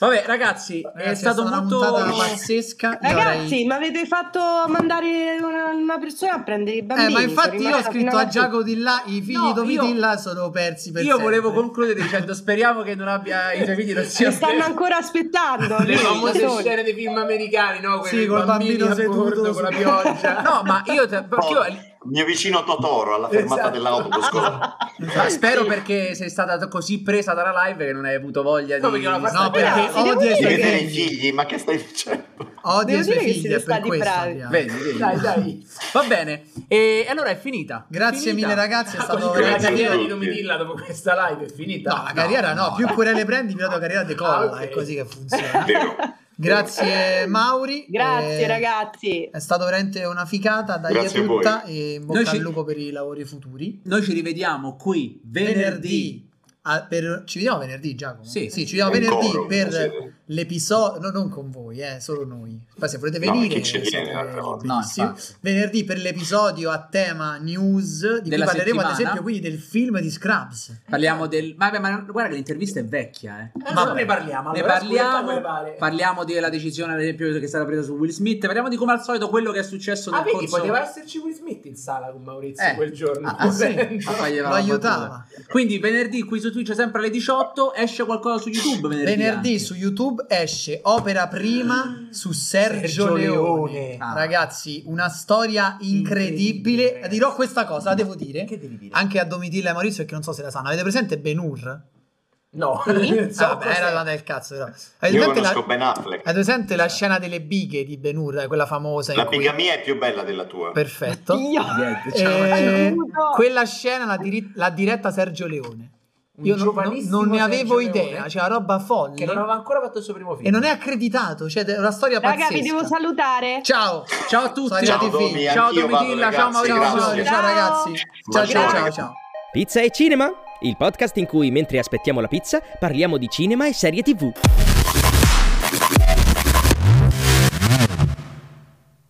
Vabbè, ragazzi, è Ragazzi, stato una molto. puntata pazzesca. Ragazzi, avrei- ma avete fatto mandare una, una persona a prendere i bambini? Eh, ma infatti io ho scritto a Giacomo di là, i figli No, di io- sono persi per Io volevo sempre. concludere dicendo: speriamo che non abbia i tuoi figli non siano Mi stanno ancora aspettando. le famose scene dei film americani, no? Quelli Sì, col bambino seduto bordo con la pioggia. No, ma io, te- perché io- Mio vicino Totoro alla fermata Esatto. dell'autobus. ma spero perché sei stata così presa dalla live che non hai avuto voglia di. No, perché No, perché odia i suoi vedere i figli. figli, ma che stai dicendo? Odia Devo i suoi figli, è per stati questo. Vedi, vedi. Dai, dai. Va bene. E allora è finita. Grazie Finita. mille ragazzi, è stato Comunque la a carriera di. Domitilla dopo questa live è finita. No, la carriera no, più querele prendi, più la tua carriera decolla, Ah, ok. è così che funziona. Vero. Grazie Mauri. Grazie eh, ragazzi. È stato veramente una ficata, dai Grazie a tutta e in bocca ci- al lupo per i lavori futuri. Noi ci rivediamo qui venerdì. Ah, per- ci vediamo venerdì, Giacomo? Sì. ci vediamo venerdì coro, per. L'episodio, no, non con voi, eh, solo noi. Poi se volete No, venire? No, benissimi. infatti. venerdì per l'episodio a tema news, di Della cui parleremo ad settimana. esempio quindi del film di Scrubs. Parliamo del. Vabbè, ma guarda che l'intervista è vecchia, eh. Eh, Vabbè. non ne parliamo. Ne allora, scusate, parliamo, pare. parliamo della decisione, ad esempio, che è stata presa su Will Smith. Parliamo di come al solito quello che è successo Ah, nel vedi, corso. poteva esserci Will Smith in sala con Maurizio Eh. quel giorno. Ah, ah, sì? Ah, Lo aiutava. Quindi venerdì qui su Twitch sempre alle 18 esce qualcosa su YouTube venerdì. Venerdì anche. su YouTube esce Opera Prima su Sergio, Sergio Leone. Leone. Ah. Ragazzi, una storia incredibile. Incredibile. Dirò questa cosa, la devo dire. Che devi dire? Anche a Domitilla e Maurizio, perché non so se la sanno. Avete presente Ben Hur? No, so Ah, vabbè, era la del cazzo, però. Avete Io presente conosco la, Ben Affleck. avete presente la scena delle bighe di Ben Hur, quella famosa? La cui- bigamia è più bella della tua. Perfetto. Io. Niente, ciao. Eh, quella scena l'ha, diri- l'ha diretta Sergio Leone. Un Io non, non- ne avevo idea, cioè una roba folle. che non aveva ancora fatto il suo primo film. E non è accreditato, cioè è una storia Raga, pazzesca. vi devo salutare. Ciao. Ciao a tutti. Ciao. Domi, Ciao Domitilla, ciao Maurizio. Ciao, ragazzi. Ciao, ciao, ciao. Pizza e cinema? Il podcast in cui mentre aspettiamo la pizza parliamo di cinema e serie TV.